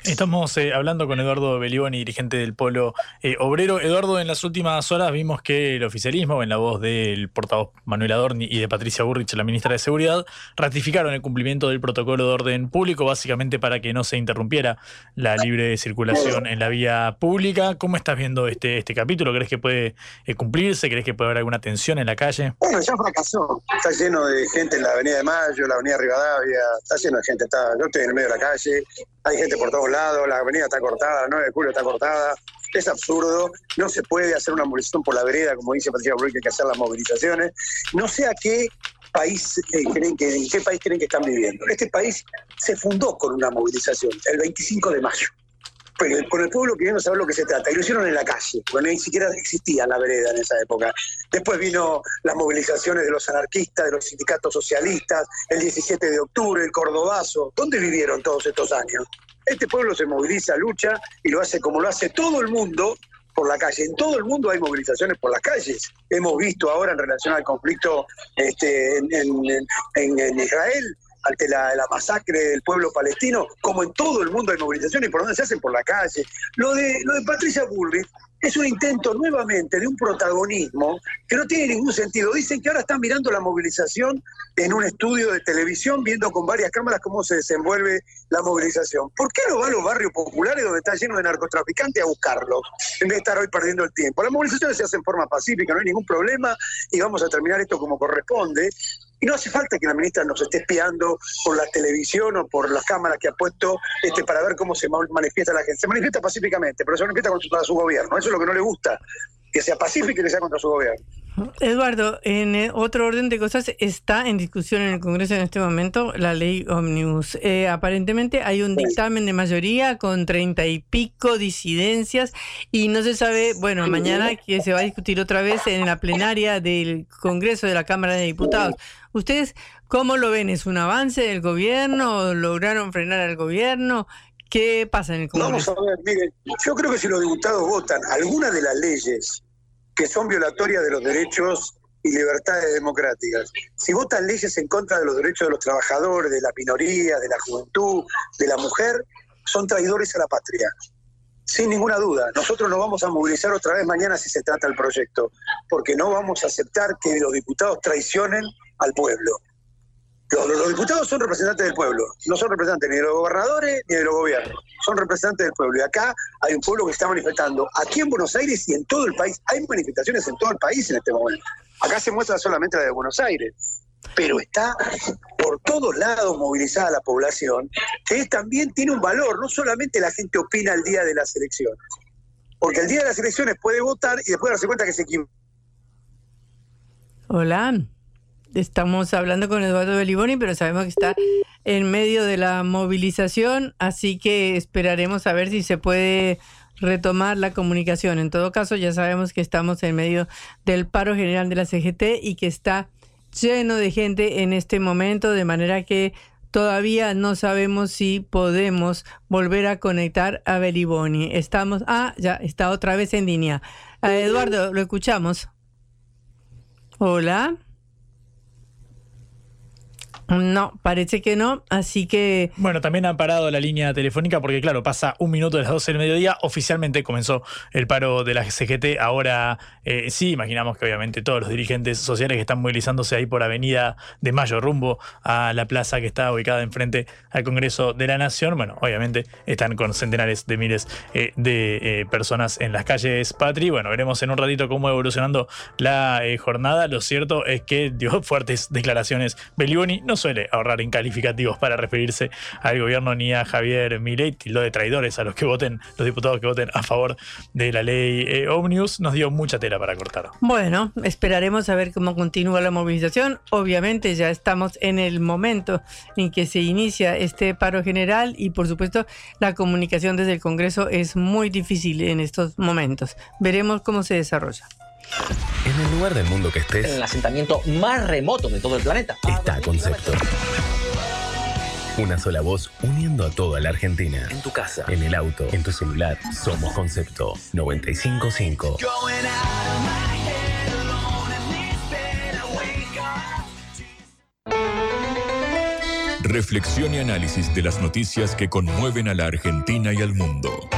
Estamos eh, hablando con Eduardo Beliboni, dirigente del Polo eh, Obrero. Eduardo, en las últimas horas vimos que el oficialismo, en la voz del portavoz Manuel Adorni y de Patricia Burrich, la ministra de Seguridad, ratificaron el cumplimiento del protocolo de orden público, básicamente para que no se interrumpiera la libre circulación en la vía pública. ¿Cómo estás viendo este, este capítulo? ¿Crees que puede eh, cumplirse? ¿Crees que puede haber alguna tensión en la calle? Bueno, ya fracasó. Está lleno de gente en la Avenida de Mayo, la Avenida Rivadavia, está lleno de gente. Está, yo estoy en el medio de la calle, hay gente por todos lados, la avenida está cortada, la 9 de julio está cortada. es absurdo, no se puede hacer una movilización por la vereda, como dice Patricia que hay que hacer las movilizaciones. No sé a qué país eh, creen que, en qué país creen que están viviendo. Este país se fundó con una movilización, el 25 de mayo. Pero con el pueblo queriendo saber lo que se trata. Y lo hicieron en la calle, porque ni siquiera existía la vereda en esa época. Después vino las movilizaciones de los anarquistas, de los sindicatos socialistas, el 17 de octubre, el cordobazo. ¿Dónde vivieron todos estos años? Este pueblo se moviliza, lucha y lo hace como lo hace todo el mundo por la calle. En todo el mundo hay movilizaciones por las calles. Hemos visto ahora en relación al conflicto este, en, Israel, ante la, la masacre del pueblo palestino, como en todo el mundo hay movilizaciones, por donde se hacen por la calle. Lo de, lo de Patricia Bullrich es un intento nuevamente de un protagonismo que no tiene ningún sentido. Dicen que ahora están mirando la movilización en un estudio de televisión, viendo con varias cámaras cómo se desenvuelve la movilización. ¿Por qué no va a los barrios populares donde está lleno de narcotraficantes a buscarlos, en vez de estar hoy perdiendo el tiempo? Las movilizaciones se hacen en forma pacífica, no hay ningún problema y vamos a terminar esto como corresponde. Y no hace falta que la ministra nos esté espiando por la televisión o por las cámaras que ha puesto este, para ver cómo se ma- manifiesta la gente. Se manifiesta pacíficamente, pero se manifiesta contra su gobierno. Eso es lo que no le gusta, que sea pacífica y que sea contra su gobierno. Eduardo, en eh, otro orden de cosas, está en discusión en el Congreso en este momento la ley Omnibus. Eh, aparentemente hay un dictamen de mayoría con treinta y pico disidencias y no se sabe, bueno, mañana que se va a discutir otra vez en la plenaria del Congreso de la Cámara de Diputados. ¿Ustedes cómo lo ven? ¿Es un avance del gobierno? ¿Lograron frenar al gobierno? ¿Qué pasa en el Vamos Congreso? a ver, miren, yo creo que si los diputados votan alguna de las leyes que son violatorias de los derechos y libertades democráticas, si votan leyes en contra de los derechos de los trabajadores, de la minoría, de la juventud, de la mujer, son traidores a la patria. Sin ninguna duda, nosotros nos vamos a movilizar otra vez mañana si se trata el proyecto, porque no vamos a aceptar que los diputados traicionen al pueblo. Los, diputados son representantes del pueblo, no son representantes ni de los gobernadores ni de los gobiernos, son representantes del pueblo. Y acá hay un pueblo que está manifestando, aquí en Buenos Aires y en todo el país, hay manifestaciones en todo el país en este momento. Acá se muestra solamente la de Buenos Aires, pero está por todos lados movilizada la población, que también tiene un valor, no solamente la gente opina el día de las elecciones, porque el día de las elecciones puede votar y después darse cuenta que se equivocó. Hola, estamos hablando con Eduardo Beliboni, pero sabemos que está en medio de la movilización, así que esperaremos a ver si se puede retomar la comunicación. En todo caso, ya sabemos que estamos en medio del paro general de la CGT y que está lleno de gente en este momento, de manera que todavía no sabemos si podemos volver a conectar a Beliboni. Estamos, ah, ya está otra vez en línea. Ah, Eduardo, lo escuchamos. Hola. No, parece que no, así que... Bueno, también han parado la línea telefónica porque, claro, pasa un minuto de las 12 del mediodía. Oficialmente comenzó el paro de la CGT. Ahora eh, sí, imaginamos que obviamente todos los dirigentes sociales que están movilizándose ahí por Avenida de Mayo rumbo a la plaza que está ubicada enfrente al Congreso de la Nación, bueno, obviamente están con centenares de miles eh, de eh, personas en las calles Patri. Bueno, veremos en un ratito cómo evolucionando la eh, jornada. Lo cierto es que dio fuertes declaraciones. Beliboni no suele ahorrar en calificativos para referirse al gobierno ni a Javier Milei, tildó de traidores a los que voten, los diputados que voten a favor de la ley eh, Omnibus. Nos dio mucha tela para cortar. Bueno, esperaremos a ver cómo continúa la movilización. Obviamente ya estamos en el momento en que se inicia este paro general y por supuesto la comunicación desde el Congreso es muy difícil en estos momentos. Veremos cómo se desarrolla. En el lugar del mundo que estés, En el asentamiento más remoto de todo el planeta. está Concepto. Una sola voz uniendo a toda la Argentina. En tu casa, en el auto, en tu celular. Somos Concepto 955. Reflexión y análisis de las noticias que conmueven a la Argentina y al mundo.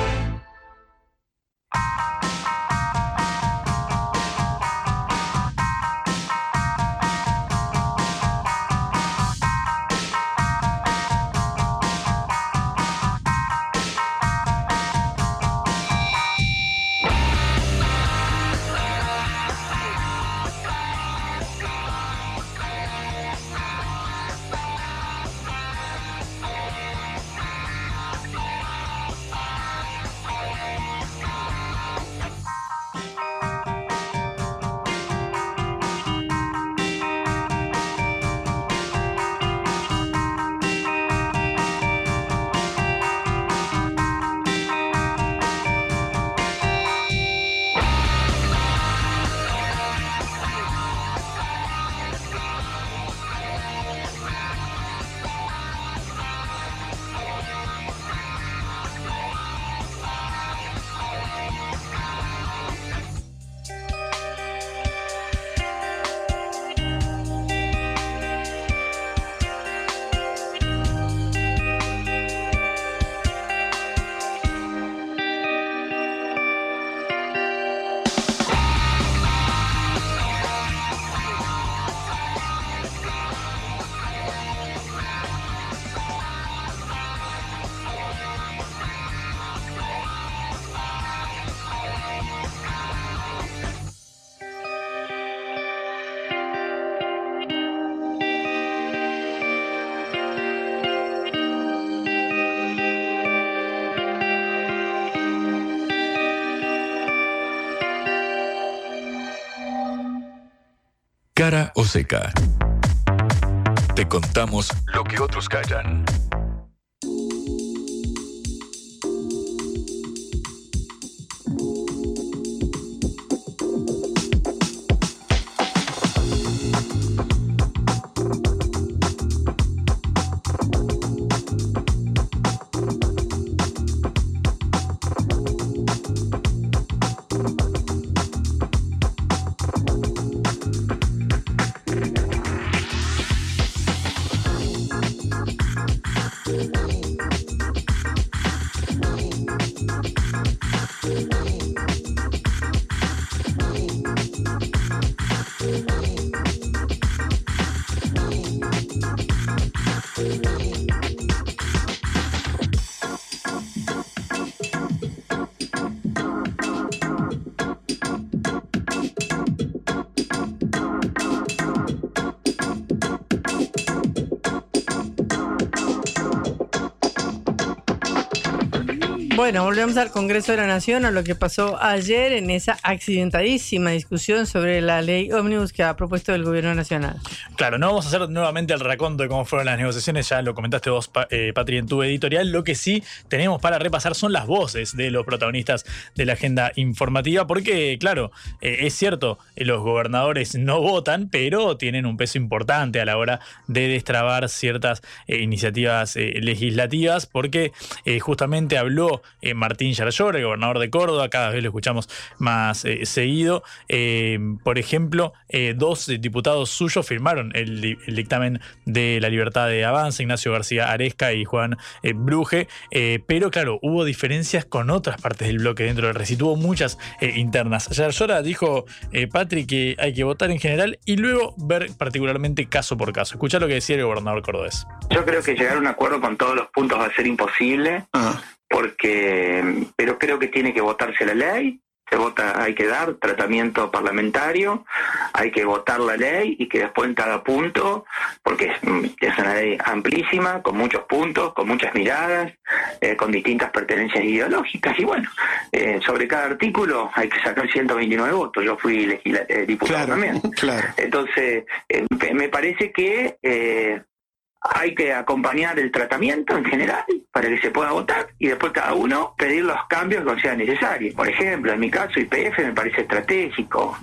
Cara o seca. Te contamos lo que otros callan. Bueno, volvemos al Congreso de la Nación, a lo que pasó ayer en esa accidentadísima discusión sobre la ley ómnibus que ha propuesto el Gobierno Nacional. Claro, no vamos a hacer nuevamente el raconto de cómo fueron las negociaciones, ya lo comentaste vos, eh, Patri, en tu editorial. Lo que sí tenemos para repasar son las voces de los protagonistas de la agenda informativa, porque, claro, eh, es cierto, los gobernadores no votan, pero tienen un peso importante a la hora de destrabar ciertas eh, iniciativas eh, legislativas, porque justamente habló Martín Yarlor, el gobernador de Córdoba, cada vez lo escuchamos más seguido. Por ejemplo, dos diputados suyos firmaron el, el dictamen de la libertad de avance, Ignacio García Aresca y Juan Bruje, pero claro, hubo diferencias con otras partes del bloque dentro del recinto, hubo muchas eh, internas. Yarlora dijo, eh, Patrick, que hay que votar en general y luego ver particularmente caso por caso. Escuchá lo que decía el gobernador cordobés. Yo creo que llegar a un acuerdo con todos los puntos va a ser imposible, porque, pero creo que tiene que votarse la ley, se vota, hay que dar tratamiento parlamentario, hay que votar la ley y que después en cada punto, porque es, mm, una ley amplísima, con muchos puntos, con muchas miradas, eh, con distintas pertenencias ideológicas. Y bueno, eh, sobre cada artículo hay que sacar 129 votos, yo fui eh, diputado también. Entonces, eh, me- parece que hay que acompañar el tratamiento en general para que se pueda votar y después cada uno pedir los cambios que sean necesarios. Por ejemplo, en mi caso, IPF me parece estratégico.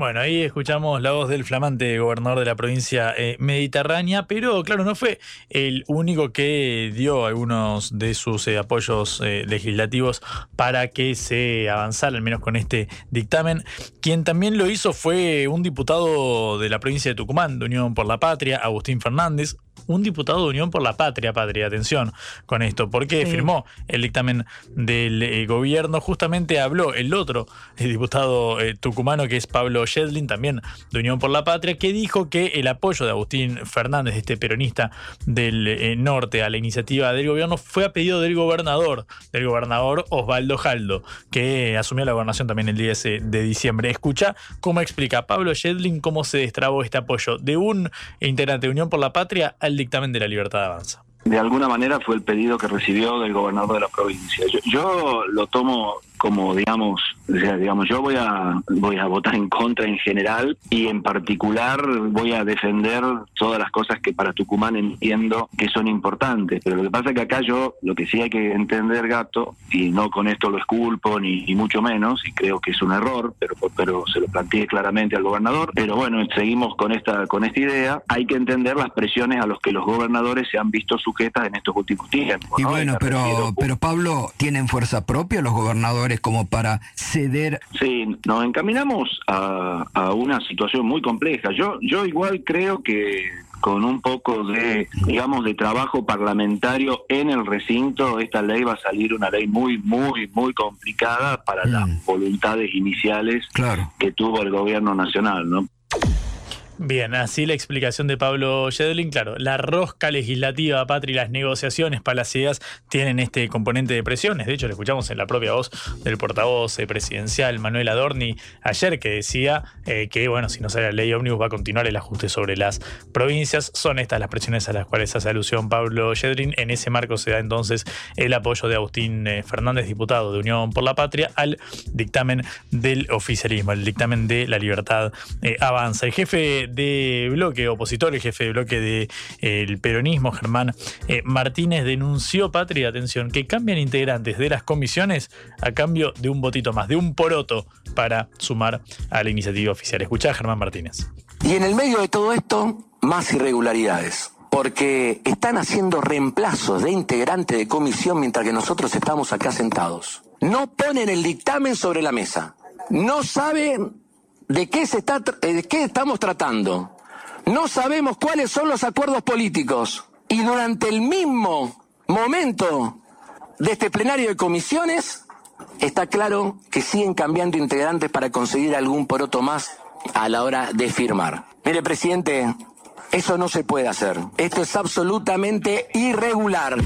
Bueno, ahí escuchamos la voz del flamante gobernador de la provincia eh, mediterránea, pero claro, no fue el único que dio algunos de sus eh, apoyos eh, legislativos para que se avanzara, al menos con este dictamen. Quien también lo hizo fue un diputado de la provincia de Tucumán, de Unión por la Patria, Agustín Fernández. Un diputado de Unión por la Patria, Patria, atención con esto, porque Sí. firmó el dictamen del eh, gobierno. Justamente habló el otro eh, diputado eh, tucumano, que es Pablo Shedlin, también de Unión por la Patria, que dijo que el apoyo de Agustín Fernández, este peronista del eh, norte, a la iniciativa del gobierno fue a pedido del gobernador, del gobernador Osvaldo Jaldo, que asumió la gobernación también el 10 de diciembre. Escucha cómo explica Pablo Shedlin cómo se destrabó este apoyo de un integrante de Unión por la Patria al dictamen de la libertad de avanza. de alguna manera fue el pedido que recibió del gobernador de la provincia. Yo, yo lo tomo como, digamos, o sea, digamos, yo voy a voy a votar en contra en general y en particular voy a defender todas las cosas que para Tucumán entiendo que son importantes. Pero lo que pasa es que acá yo, lo que sí hay que entender, gato, y no con esto lo esculpo ni, ni mucho menos, y creo que es un error, pero pero se lo planteé claramente al gobernador. Pero bueno, seguimos con esta con esta idea. Hay que entender las presiones a los que los gobernadores se han visto sujetas en estos últimos tiempos. Y ¿no? bueno, pero, pero Pablo, ¿tienen fuerza propia los gobernadores como para ceder? Sí, nos encaminamos a, a una situación muy compleja. Yo, yo igual creo que con un poco de, digamos, de trabajo parlamentario en el recinto, esta ley va a salir una ley muy, muy, muy complicada para las voluntades iniciales que tuvo el gobierno nacional, ¿no? Bien, así la explicación de Pablo Yedlin. Claro, la rosca legislativa, Patri, las negociaciones palacias tienen este componente de presiones. De hecho, lo escuchamos en la propia voz del portavoz eh, presidencial Manuel Adorni ayer, que decía eh, que, bueno, si no sale la ley ómnibus va a continuar el ajuste sobre las provincias. Son estas las presiones a las cuales hace alusión Pablo Yedlin. En ese marco se da entonces el apoyo de Agustín eh, Fernández, diputado de Unión por la Patria, al dictamen del oficialismo, el dictamen de la libertad avanza. El jefe de bloque opositor, el jefe de bloque del de, peronismo, Germán eh, Martínez, denunció, Patria, atención, que cambian integrantes de las comisiones a cambio de un votito más, de un poroto para sumar a la iniciativa oficial. Escuchá, Germán Martínez. Y en el medio de todo esto, más irregularidades porque están haciendo reemplazos de integrantes de comisión mientras que nosotros estamos acá sentados. No ponen el dictamen sobre la mesa. No saben de qué, se está, de qué estamos tratando. No sabemos cuáles son los acuerdos políticos. Y durante el mismo momento de este plenario de comisiones, está claro que siguen cambiando integrantes para conseguir algún poroto más a la hora de firmar. Mire, presidente, eso no se puede hacer. Esto es absolutamente irregular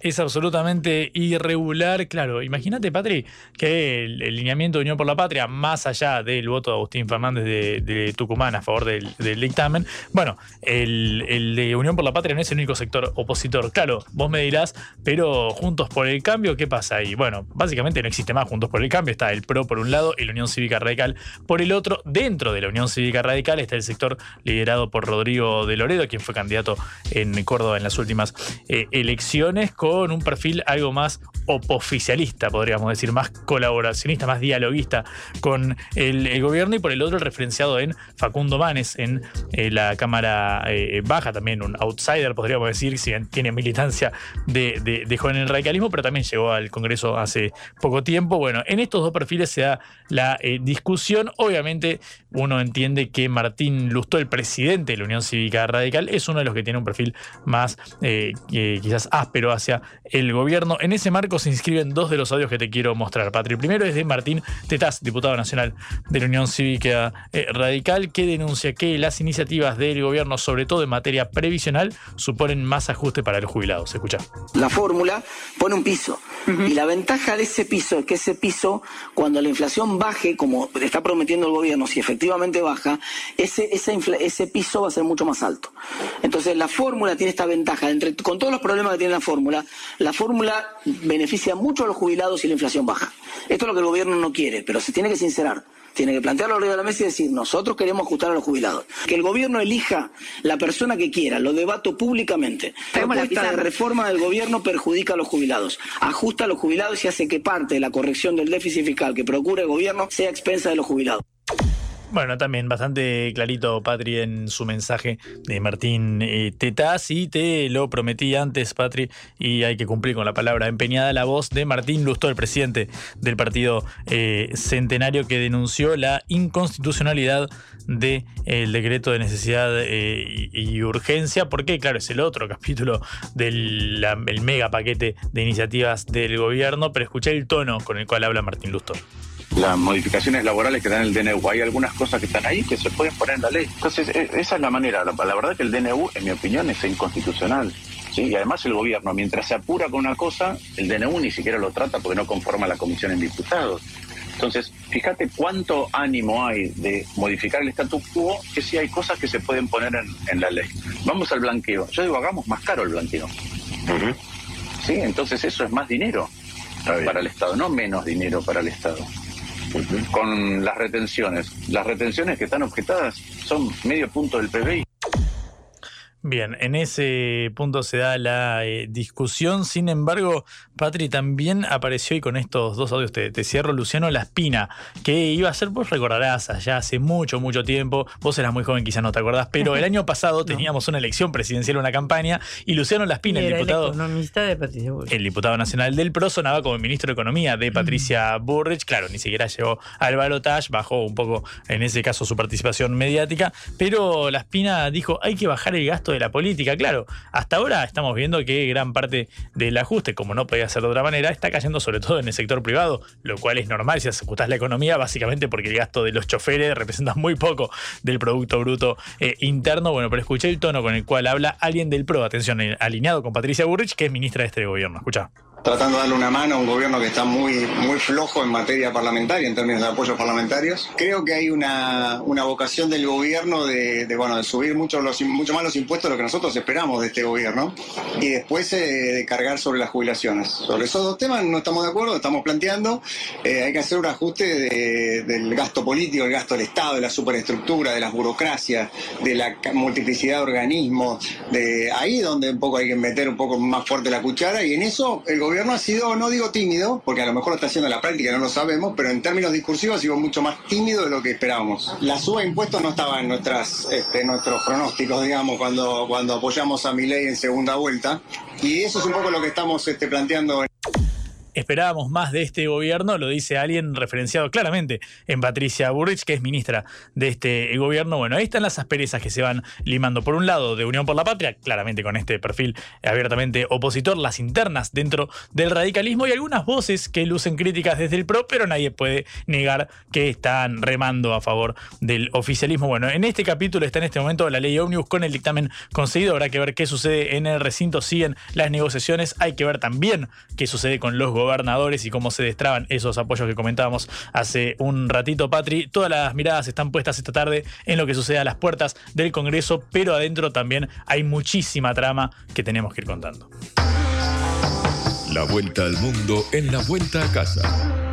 es absolutamente irregular. Claro, imagínate, Patri, que el, lineamiento de Unión por la Patria, más allá del voto de Agustín Fernández de, Tucumán a favor del, dictamen, bueno, el, de Unión por la Patria no es el único sector opositor. Claro, vos me dirás, pero Juntos por el Cambio, ¿qué pasa ahí? Bueno, básicamente no existe más Juntos por el Cambio. Está el PRO por un lado y la Unión Cívica Radical por el otro. Dentro de la Unión Cívica Radical está el sector liderado por Rodrigo de Loredo, quien fue candidato en Córdoba en las últimas eh, elecciones. Con con un perfil algo más opoficialista, podríamos decir, más colaboracionista, más dialoguista con el, gobierno, y por el otro el referenciado en Facundo Manes, en eh, la Cámara eh, Baja, también un outsider, podríamos decir, si tiene militancia de, de, joven en el radicalismo, pero también llegó al Congreso hace poco tiempo. Bueno, en estos dos perfiles se da la eh, discusión. Obviamente, uno entiende que Martín Lustó, el presidente de la Unión Cívica Radical, es uno de los que tiene un perfil más quizás áspero hacia el gobierno. En ese marco se inscriben dos de los audios que te quiero mostrar, Patri. El primero es de Martín Tetaz, diputado nacional de la Unión Cívica eh, Radical, que denuncia que las iniciativas del gobierno, sobre todo en materia previsional, suponen más ajuste para los jubilados. Escucha. La fórmula pone un piso. Y la ventaja de ese piso es que ese piso, cuando la inflación baje, como está prometiendo el gobierno, si efectivamente baja, ese, ese piso va a ser mucho más alto. Entonces la fórmula tiene esta ventaja. Entre, con todos los problemas que tiene la fórmula, la fórmula beneficia mucho a los jubilados y la inflación baja. Esto es lo que el gobierno no quiere, pero se tiene que sincerar. Tiene que plantearlo arriba de la mesa y decir, nosotros queremos ajustar a los jubilados. Que el gobierno elija la persona que quiera, lo debato públicamente. La propuesta de reforma del gobierno perjudica a los jubilados, ajusta a los jubilados y hace que parte de la corrección del déficit fiscal que procura el gobierno sea expensa de los jubilados. Bueno, también bastante clarito, Patri, en su mensaje de Martín eh, Tetaz. Y te lo prometí antes, Patri, y hay que cumplir con la palabra empeñada. La voz de Martín Lustó, el presidente del partido eh, Centenario, que denunció la inconstitucionalidad del decreto de necesidad eh, y, urgencia, porque, claro, es el otro capítulo del mega paquete de iniciativas del gobierno. Pero escuché el tono con el cual habla Martín Lustó las modificaciones laborales que dan el DNU. Hay algunas cosas que están ahí que se pueden poner en la ley. Entonces, e, esa es la manera. La, la verdad que el DNU, en mi opinión, es inconstitucional. ¿sí? Y además el gobierno, mientras se apura con una cosa, el DNU ni siquiera lo trata porque no conforma la comisión en diputados. Entonces, fíjate cuánto ánimo hay de modificar el status quo, que sí hay cosas que se pueden poner en, la ley. Vamos al blanqueo. Yo digo, hagamos más caro el blanqueo. Sí, entonces eso es más dinero para el Estado, no menos dinero para el Estado con las retenciones. Las retenciones que están objetadas son medio punto del PBI. Bien, en ese punto se da la eh, discusión. Sin embargo, Patri también apareció y con estos dos audios te, cierro, Luciano La Espina, que iba a ser, vos recordarás, allá hace mucho, mucho tiempo. Vos eras muy joven, quizás no te acordás, pero el año pasado teníamos una elección presidencial, una campaña, y Luciano La Espina, el diputado. El, el diputado nacional del PRO sonaba como ministro de Economía de Patricia Burrich. Claro, ni siquiera llegó al balotaje, bajó un poco, en ese caso, su participación mediática, pero La Espina dijo: hay que bajar el gasto de de la política. Claro, hasta ahora estamos viendo que gran parte del ajuste, como no podía ser de otra manera, está cayendo sobre todo en el sector privado, lo cual es normal si ajustás la economía, básicamente porque el gasto de los choferes representa muy poco del Producto Bruto eh, Interno. Bueno, pero escuché el tono con el cual habla alguien del PRO, atención, eh, alineado con Patricia Burrich, que es ministra de este gobierno. Escucha tratando de darle una mano a un gobierno que está muy, muy flojo en materia parlamentaria, en términos de apoyos parlamentarios. Creo que hay una, una vocación del gobierno de, bueno, de subir mucho, mucho más los impuestos de lo que nosotros esperamos de este gobierno y después eh, de cargar sobre las jubilaciones. Sobre esos dos temas no estamos de acuerdo, estamos planteando, eh, hay que hacer un ajuste de, del gasto político, el gasto del Estado, de la superestructura, de las burocracias, de la multiplicidad de organismos, de ahí donde un poco hay que meter un poco más fuerte la cuchara y en eso el gobierno gobierno ha sido, no digo tímido, porque a lo mejor lo está haciendo en la práctica, no lo sabemos, pero en términos discursivos ha sido mucho más tímido de lo que esperábamos. La suba de impuestos no estaba en este, nuestros pronósticos, digamos, cuando, cuando apoyamos a mi ley en segunda vuelta, y eso es un poco lo que estamos este, planteando. Esperábamos más de este gobierno, lo dice alguien referenciado claramente en Patricia Burrich, que es ministra de este gobierno. Bueno, ahí están las asperezas que se van limando. Por un lado, de Unión por la Patria, claramente con este perfil abiertamente opositor, las internas dentro del radicalismo y algunas voces que lucen críticas desde el PRO, pero nadie puede negar que están remando a favor del oficialismo. Bueno, en este capítulo está en este momento la ley Omnibus con el dictamen conseguido. Habrá que ver qué sucede en el recinto. Siguen las negociaciones. Hay que ver también qué sucede con los gobernadores y cómo se destraban esos apoyos que comentábamos hace un ratito, Patri. Todas las miradas están puestas esta tarde en lo que sucede a las puertas del Congreso, pero adentro también hay muchísima trama que tenemos que ir contando. La vuelta al mundo en la vuelta a casa.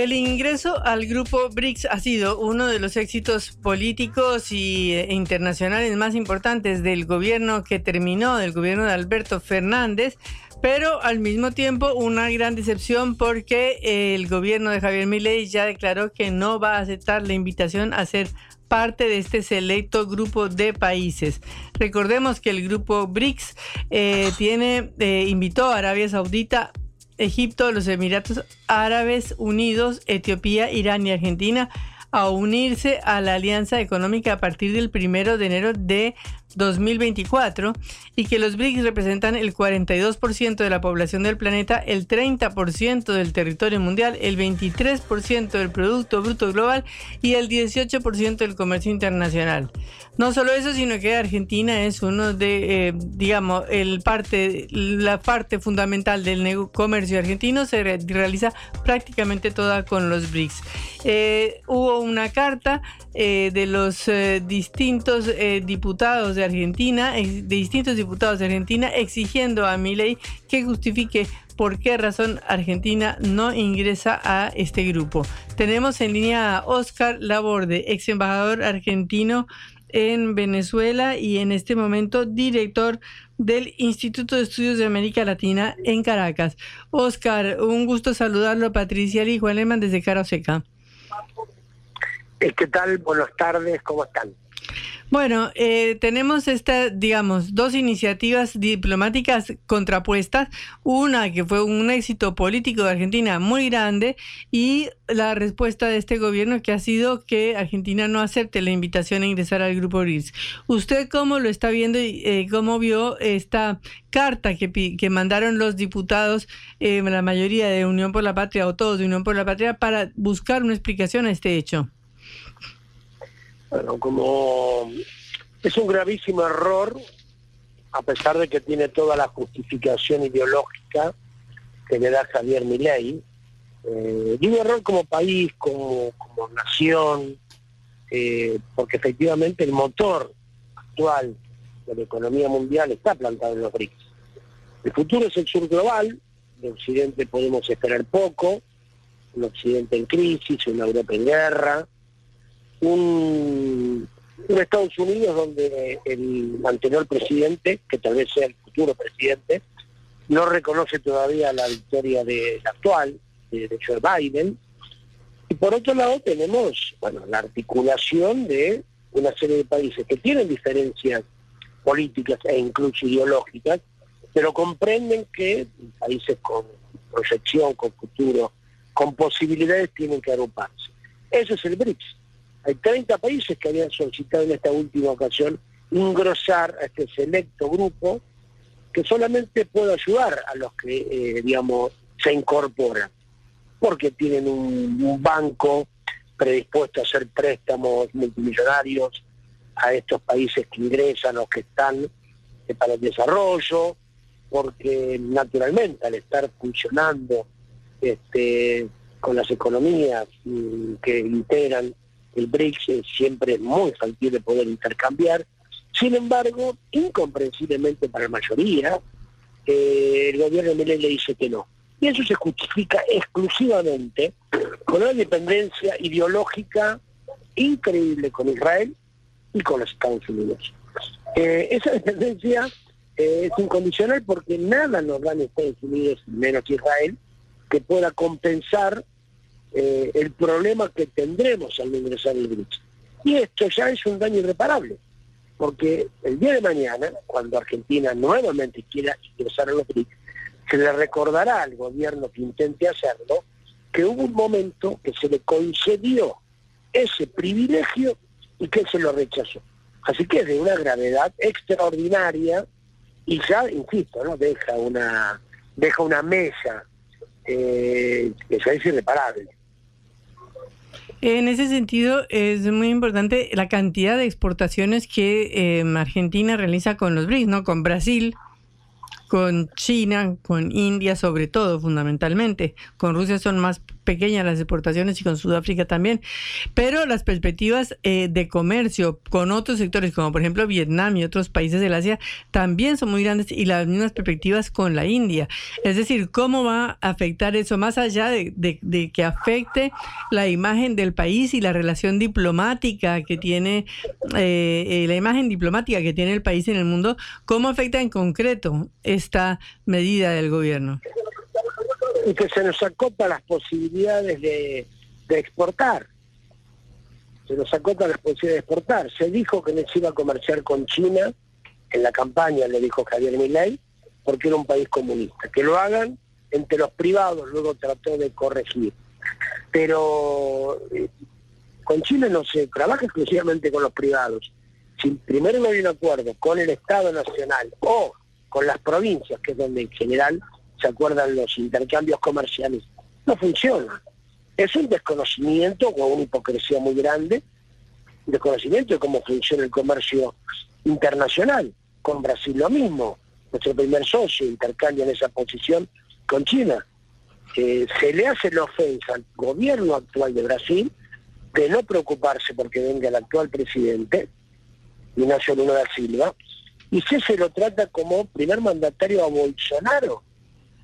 El ingreso al grupo BRICS ha sido uno de los éxitos políticos y eh, internacionales más importantes del gobierno que terminó, del gobierno de Alberto Fernández, pero al mismo tiempo una gran decepción porque el gobierno de Javier Milei ya declaró que no va a aceptar la invitación a ser parte de este selecto grupo de países. Recordemos que el grupo BRICS eh, tiene, eh, invitó a Arabia Saudita Egipto, los Emiratos Árabes Unidos, Etiopía, Irán y Argentina a unirse a la alianza económica a partir del primero de enero de 2024 y que los BRICS representan el 42% de la población del planeta, el 30% del territorio mundial, el 23% del Producto Bruto Global y el 18% del comercio internacional. No solo eso, sino que Argentina es uno de, eh, digamos, el parte, la parte fundamental del comercio argentino se realiza prácticamente toda con los BRICS. Eh, hubo una carta eh, de los distintos diputados de Argentina, de distintos diputados de Argentina, exigiendo a Milei que justifique por qué razón Argentina no ingresa a este grupo. Tenemos en línea a Oscar Laborde, ex embajador argentino en Venezuela y en este momento director del Instituto de Estudios de América Latina en Caracas. Oscar, un gusto saludarlo, Patricia y Juan Lehmann desde Cara Seca. Eh, ¿Qué tal? Buenas tardes, ¿cómo están? Bueno, eh, tenemos esta, digamos, dos iniciativas diplomáticas contrapuestas. Una que fue un éxito político de Argentina muy grande y la respuesta de este gobierno que ha sido que Argentina no acepte la invitación a ingresar al grupo BRICS. ¿Usted cómo lo está viendo y eh, cómo vio esta carta que, que mandaron los diputados, eh, la mayoría de Unión por la Patria o todos de Unión por la Patria, para buscar una explicación a este hecho? Bueno, como es un gravísimo error, a pesar de que tiene toda la justificación ideológica que le da Javier Milei, eh, y un error como país, como, como nación, eh, porque efectivamente el motor actual de la economía mundial está plantado en los BRICS. El futuro es el sur global, de Occidente podemos esperar poco, un Occidente en crisis, una Europa en guerra, un, Estados Unidos donde el anterior presidente, que tal vez sea el futuro presidente, no reconoce todavía la victoria del actual, de, de Joe Biden. Y por otro lado tenemos bueno, la articulación de una serie de países que tienen diferencias políticas e incluso ideológicas, pero comprenden que países con proyección, con futuro, con posibilidades tienen que agruparse. Eso es el BRICS. Hay 30 países que habían solicitado en esta última ocasión engrosar a este selecto grupo que solamente puede ayudar a los que, eh, digamos, se incorporan, porque tienen un, banco predispuesto a hacer préstamos multimillonarios a estos países que ingresan o que están eh, para el desarrollo, porque naturalmente al estar funcionando este, con las economías mm, que integran el BRICS siempre es muy fácil de poder intercambiar. Sin embargo, incomprensiblemente para la mayoría, eh, el gobierno de Milei le dice que no. Y eso se justifica exclusivamente con una dependencia ideológica increíble con Israel y con los Estados Unidos. Eh, esa dependencia eh, es incondicional porque nada nos dan Estados Unidos, menos Israel, que pueda compensar eh, el problema que tendremos al ingresar el BRICS. Y esto ya es un daño irreparable, porque el día de mañana, cuando Argentina nuevamente quiera ingresar a los BRICS, se le recordará al gobierno que intente hacerlo que hubo un momento que se le concedió ese privilegio y que se lo rechazó. Así que es de una gravedad extraordinaria y ya, insisto, ¿no? deja una deja una mesa eh, que ya es irreparable. En ese sentido, es muy importante la cantidad de exportaciones que eh, Argentina realiza con los BRICS, ¿no? Con Brasil, con China, con India sobre todo, fundamentalmente. Con Rusia son más pequeñas las exportaciones y con Sudáfrica también. Pero las perspectivas eh, de comercio con otros sectores, como por ejemplo Vietnam y otros países del Asia, también son muy grandes y las mismas perspectivas con la India. Es decir, ¿cómo va a afectar eso más allá de, que afecte la imagen del país y la relación diplomática que tiene, eh, eh, la imagen diplomática que tiene el país en el mundo? ¿Cómo afecta en concreto esta medida del gobierno? Y que se nos acopa las posibilidades de, de exportar. Se nos acopa las posibilidades de exportar. Se dijo que no se iba a comerciar con China, en la campaña lo dijo Javier Milei, porque era un país comunista. Que lo hagan entre los privados, luego trató de corregir. Pero eh, con China no se trabaja exclusivamente con los privados. Si primero no hay un acuerdo con el Estado Nacional o con las provincias, que es donde en general se acuerdan los intercambios comerciales, no funciona. Es un desconocimiento o una hipocresía muy grande, un desconocimiento de cómo funciona el comercio internacional. Con Brasil lo mismo, nuestro primer socio intercambia en esa posición con China. Eh, se le hace la ofensa al gobierno actual de Brasil de no preocuparse porque venga el actual presidente, Ignacio Lula da Silva, y si se lo trata como primer mandatario a Bolsonaro,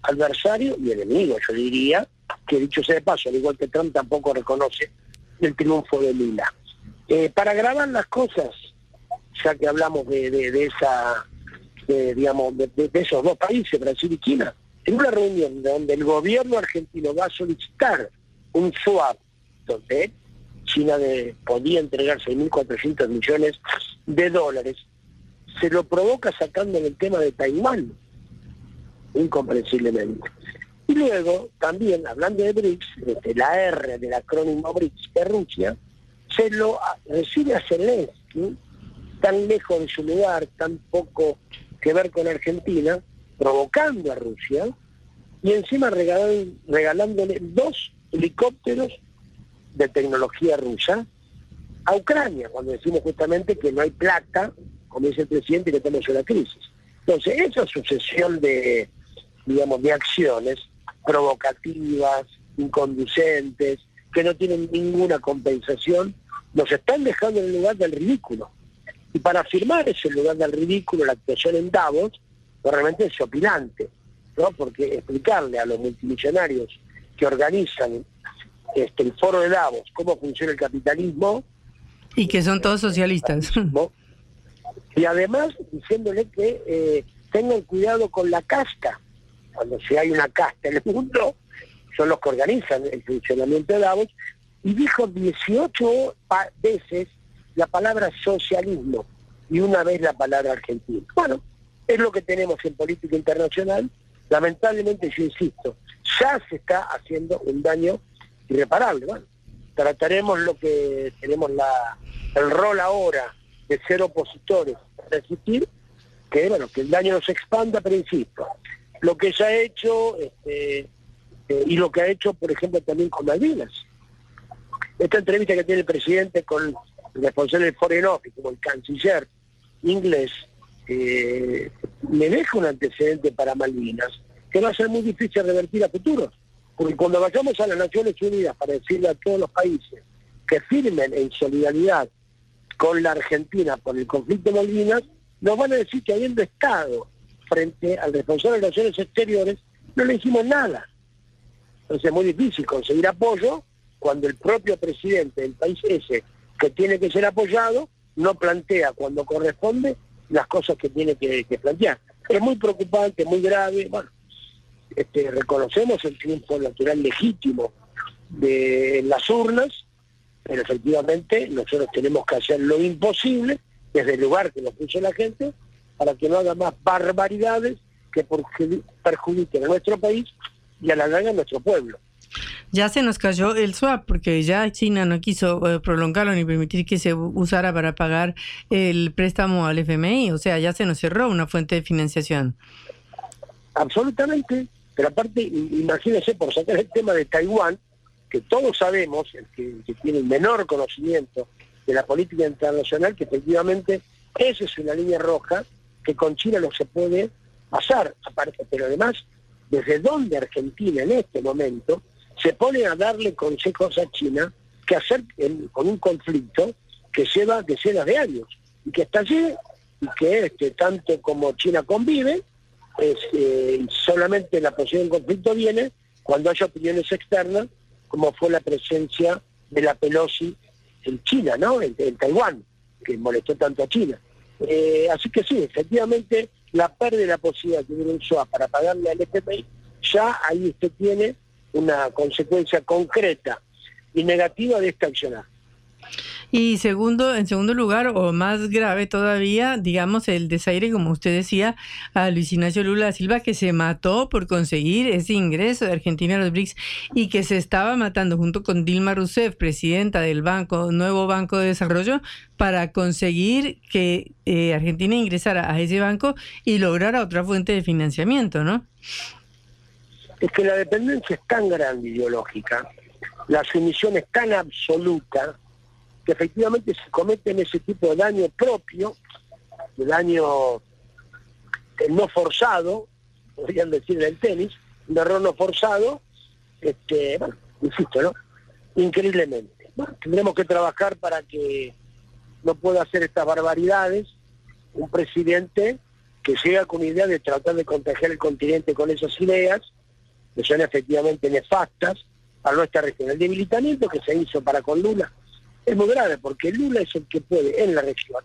adversario y enemigo, yo diría, que dicho sea de paso, al igual que Trump tampoco reconoce el triunfo de Lula. Eh, para grabar las cosas, ya que hablamos de, esa, de, digamos, de, esos dos países, Brasil y China, en una reunión donde el gobierno argentino va a solicitar un swap, donde China podía entregar 6.400 millones de dólares, se lo provoca sacando el tema de Taiwán, incomprensiblemente. Y luego, también, hablando de BRICS, desde la R del acrónimo BRICS de Rusia, se lo a- recibe a Zelensky, tan lejos de su lugar, tan poco que ver con Argentina, provocando a Rusia, y encima regalándole dos helicópteros de tecnología rusa a Ucrania, cuando decimos justamente que no hay plata, como dice el presidente, que estamos en la crisis. Entonces, esa sucesión de, digamos, de acciones provocativas, inconducentes, que no tienen ninguna compensación, nos están dejando en el lugar del ridículo. Y para afirmar ese lugar del ridículo, la actuación en Davos, pues realmente es opinante. ¿no? Porque explicarle a los multimillonarios que organizan este, el foro de Davos cómo funciona el capitalismo Y que son todos socialistas. y además diciéndole que eh, tengan cuidado con la casta. Cuando si hay una casta en el mundo, son los que organizan el funcionamiento de Davos, y dijo 18 pa- veces la palabra socialismo y una vez la palabra argentina. Bueno, es lo que tenemos en política internacional. Lamentablemente, yo insisto, ya se está haciendo un daño irreparable. Bueno, trataremos lo que tenemos la, el rol ahora de ser opositores, resistir, que bueno, que el daño no se expanda, pero insisto, lo que se ha hecho este, eh, y lo que ha hecho, por ejemplo, también con Malvinas. Esta entrevista que tiene el presidente con el responsable del Foreign Office, como el canciller inglés, eh, me deja un antecedente para Malvinas que va a ser muy difícil revertir a futuro. Porque cuando vayamos a las Naciones Unidas para decirle a todos los países que firmen en solidaridad con la Argentina por el conflicto de Malvinas, nos van a decir que habiendo estado frente al responsable de Relaciones Exteriores, no le hicimos nada. Entonces es muy difícil conseguir apoyo cuando el propio presidente del país ese, que tiene que ser apoyado, no plantea cuando corresponde las cosas que tiene que, plantear. Es muy preocupante, muy grave. Bueno, este, reconocemos el triunfo natural legítimo de las urnas, pero efectivamente nosotros tenemos que hacer lo imposible desde el lugar que nos puso la gente para que no haga más barbaridades que perju- perjudiquen a nuestro país y a la larga a nuestro pueblo. Ya se nos cayó el swap porque ya China no quiso eh, prolongarlo ni permitir que se usara para pagar el préstamo al FMI. O sea, ya se nos cerró una fuente de financiación. Absolutamente. Pero aparte, imagínense, por sacar el tema de Taiwán, que todos sabemos, el que, que tiene el menor conocimiento de la política internacional, que efectivamente esa es una línea roja que con China no se puede pasar. Aparte, pero además, desde donde Argentina en este momento se pone a darle consejos a China que hacer en- con un conflicto que lleva decenas de años y que está allí y que este, tanto como China convive, eh, solamente la posición de conflicto viene cuando haya opiniones externas, como fue la presencia de la Pelosi en China, ¿no? En, en Taiwán, que molestó tanto a China. Eh, así que sí, efectivamente, la pérdida de la posibilidad tener un SOA para pagarle al FMI, ya ahí usted tiene una consecuencia concreta y negativa de este accionar. Y segundo, en segundo lugar, o más grave todavía, digamos, el desaire, como usted decía, a Luis Ignacio Lula Silva, que se mató por conseguir ese ingreso de Argentina a los BRICS y que se estaba matando junto con Dilma Rousseff, presidenta del banco, nuevo Banco de Desarrollo, para conseguir que eh, Argentina ingresara a ese banco y lograra otra fuente de financiamiento, ¿no? es que la dependencia es tan grande ideológica, la sumisión es tan absoluta, que efectivamente se cometen ese tipo de daño propio, de daño eh, no forzado, podrían decir en el tenis, un error no forzado, este, insisto, ¿no? Increíblemente. Tendremos que trabajar para que no pueda hacer estas barbaridades un presidente que llega con idea de tratar de contagiar el continente con esas ideas, que son efectivamente nefastas para nuestra región. El debilitamiento que se hizo para con Lula es muy grave, porque Lula es el que puede en la región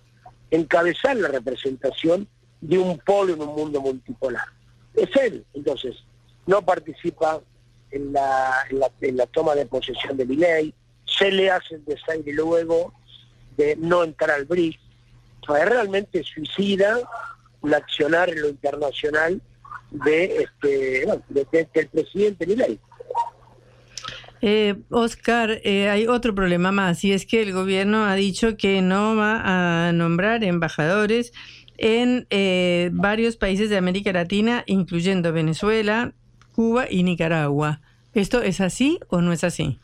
encabezar la representación de un polo en un mundo multipolar. Es él, entonces, no participa en la, en la, en la toma de posesión de mi ley, se le hace el desaire luego de no entrar al BRICS. O sea, realmente suicida el accionar en lo internacional de este bueno, de- de- del presidente Milei. Eh, Oscar, eh, hay otro problema más y es que el gobierno ha dicho que no va a nombrar embajadores en eh, varios países de América Latina, incluyendo Venezuela, Cuba y Nicaragua. ¿Esto es así o no es así?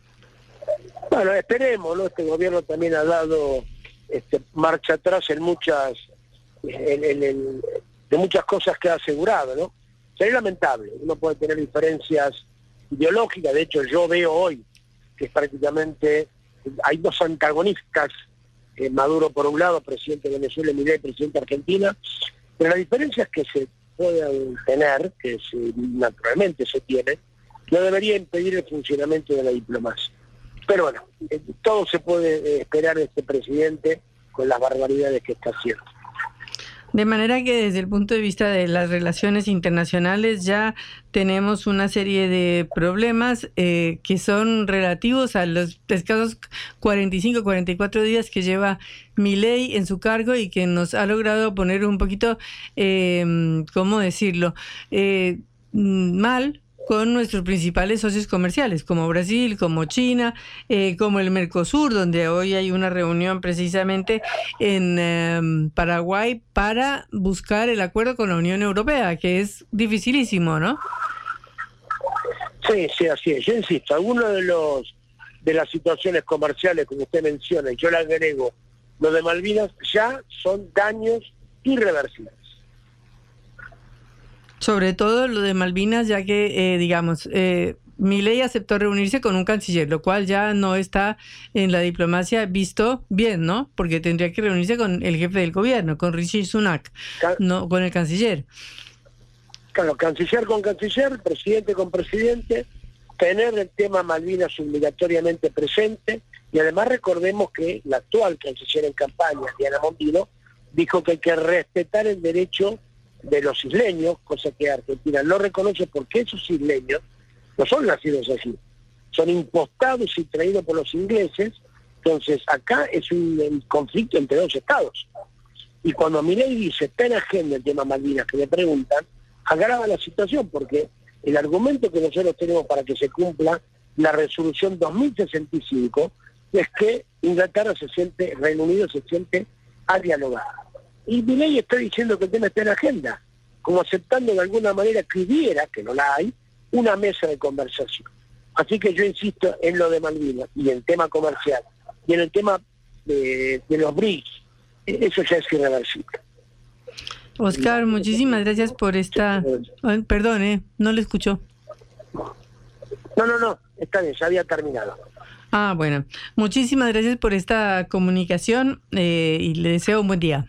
Bueno, esperemos, ¿no? Este gobierno también ha dado este, marcha atrás en muchas en- en- de muchas cosas que ha asegurado, ¿no? Sería lamentable, uno puede tener diferencias ideológicas, de hecho yo veo hoy que es prácticamente, hay dos antagonistas, eh, Maduro por un lado, presidente de Venezuela, y presidente de Argentina, pero la diferencia es que se puedan tener, que naturalmente se tienen, no debería impedir el funcionamiento de la diplomacia. Pero bueno, eh, todo se puede eh, esperar de este presidente con las barbaridades que está haciendo. De manera que desde el punto de vista de las relaciones internacionales ya tenemos una serie de problemas eh, que son relativos a los escasos 45, 44 días que lleva Milei en su cargo y que nos ha logrado poner un poquito, eh, ¿cómo decirlo?, Eh, mm, mal con nuestros principales socios comerciales, como Brasil, como China, eh, como el Mercosur, donde hoy hay una reunión precisamente en em, Paraguay para buscar el acuerdo con la Unión Europea, que es dificilísimo, ¿no? Sí, sí, así es. Yo insisto, algunos de los de las situaciones comerciales como usted menciona, y yo le agrego, lo de Malvinas ya son daños irreversibles. Sobre todo lo de Malvinas, ya que, eh, digamos, eh, Milei aceptó reunirse con un canciller, lo cual ya no está en la diplomacia visto bien, ¿no? Porque tendría que reunirse con el jefe del gobierno, con Rishi Sunak, no con el canciller. Claro, canciller con canciller, presidente con presidente, tener el tema Malvinas obligatoriamente presente y además recordemos que la actual canciller en campaña, Diana Mondino, dijo que hay que respetar el derecho de los isleños, cosa que Argentina no reconoce porque esos isleños no son nacidos allí, son impostados y traídos por los ingleses, entonces acá es un, conflicto entre dos estados. Y cuando Milei dice, está en agenda el tema Malvinas, que le preguntan, agrava la situación, porque el argumento que nosotros tenemos para que se cumpla la resolución 2065 es que Inglaterra se siente, Reino Unido se siente a dialogar. Y Milei está diciendo que el tema está en agenda, como aceptando de alguna manera que hubiera, que no la hay, una mesa de conversación. Así que yo insisto en lo de Malvinas y en el tema comercial y en el tema de, de los BRICS, eh, eso ya es irreversible. Oscar, muchísimas gracias por esta... Ay, Perdón, eh, no le escuchó. No, no, no, está bien, ya había terminado. Ah, bueno. Muchísimas gracias por esta comunicación eh, y le deseo un buen día.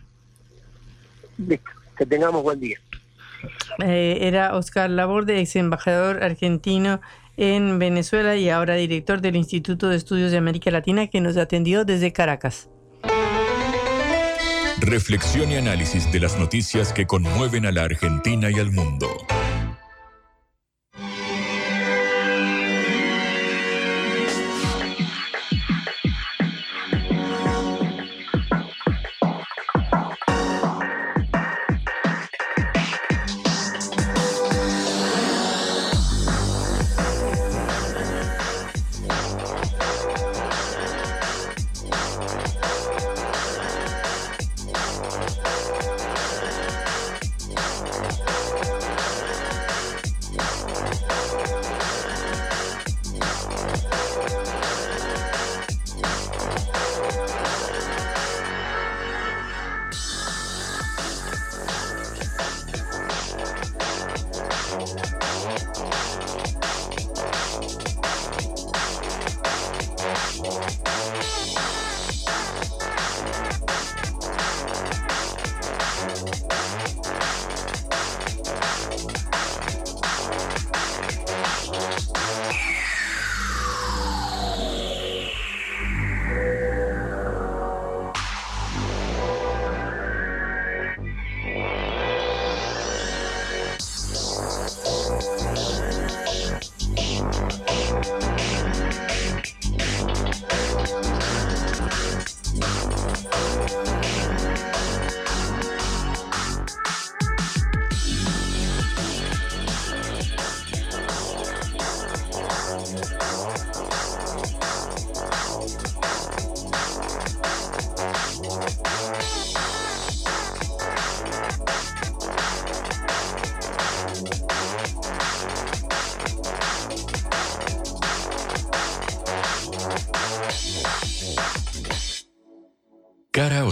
Listo, que tengamos buen día. Eh, era Oscar Laborde, ex embajador argentino en Venezuela y ahora director del Instituto de Estudios de América Latina que nos atendió desde Caracas. Reflexión y análisis de las noticias que conmueven a la Argentina y al mundo.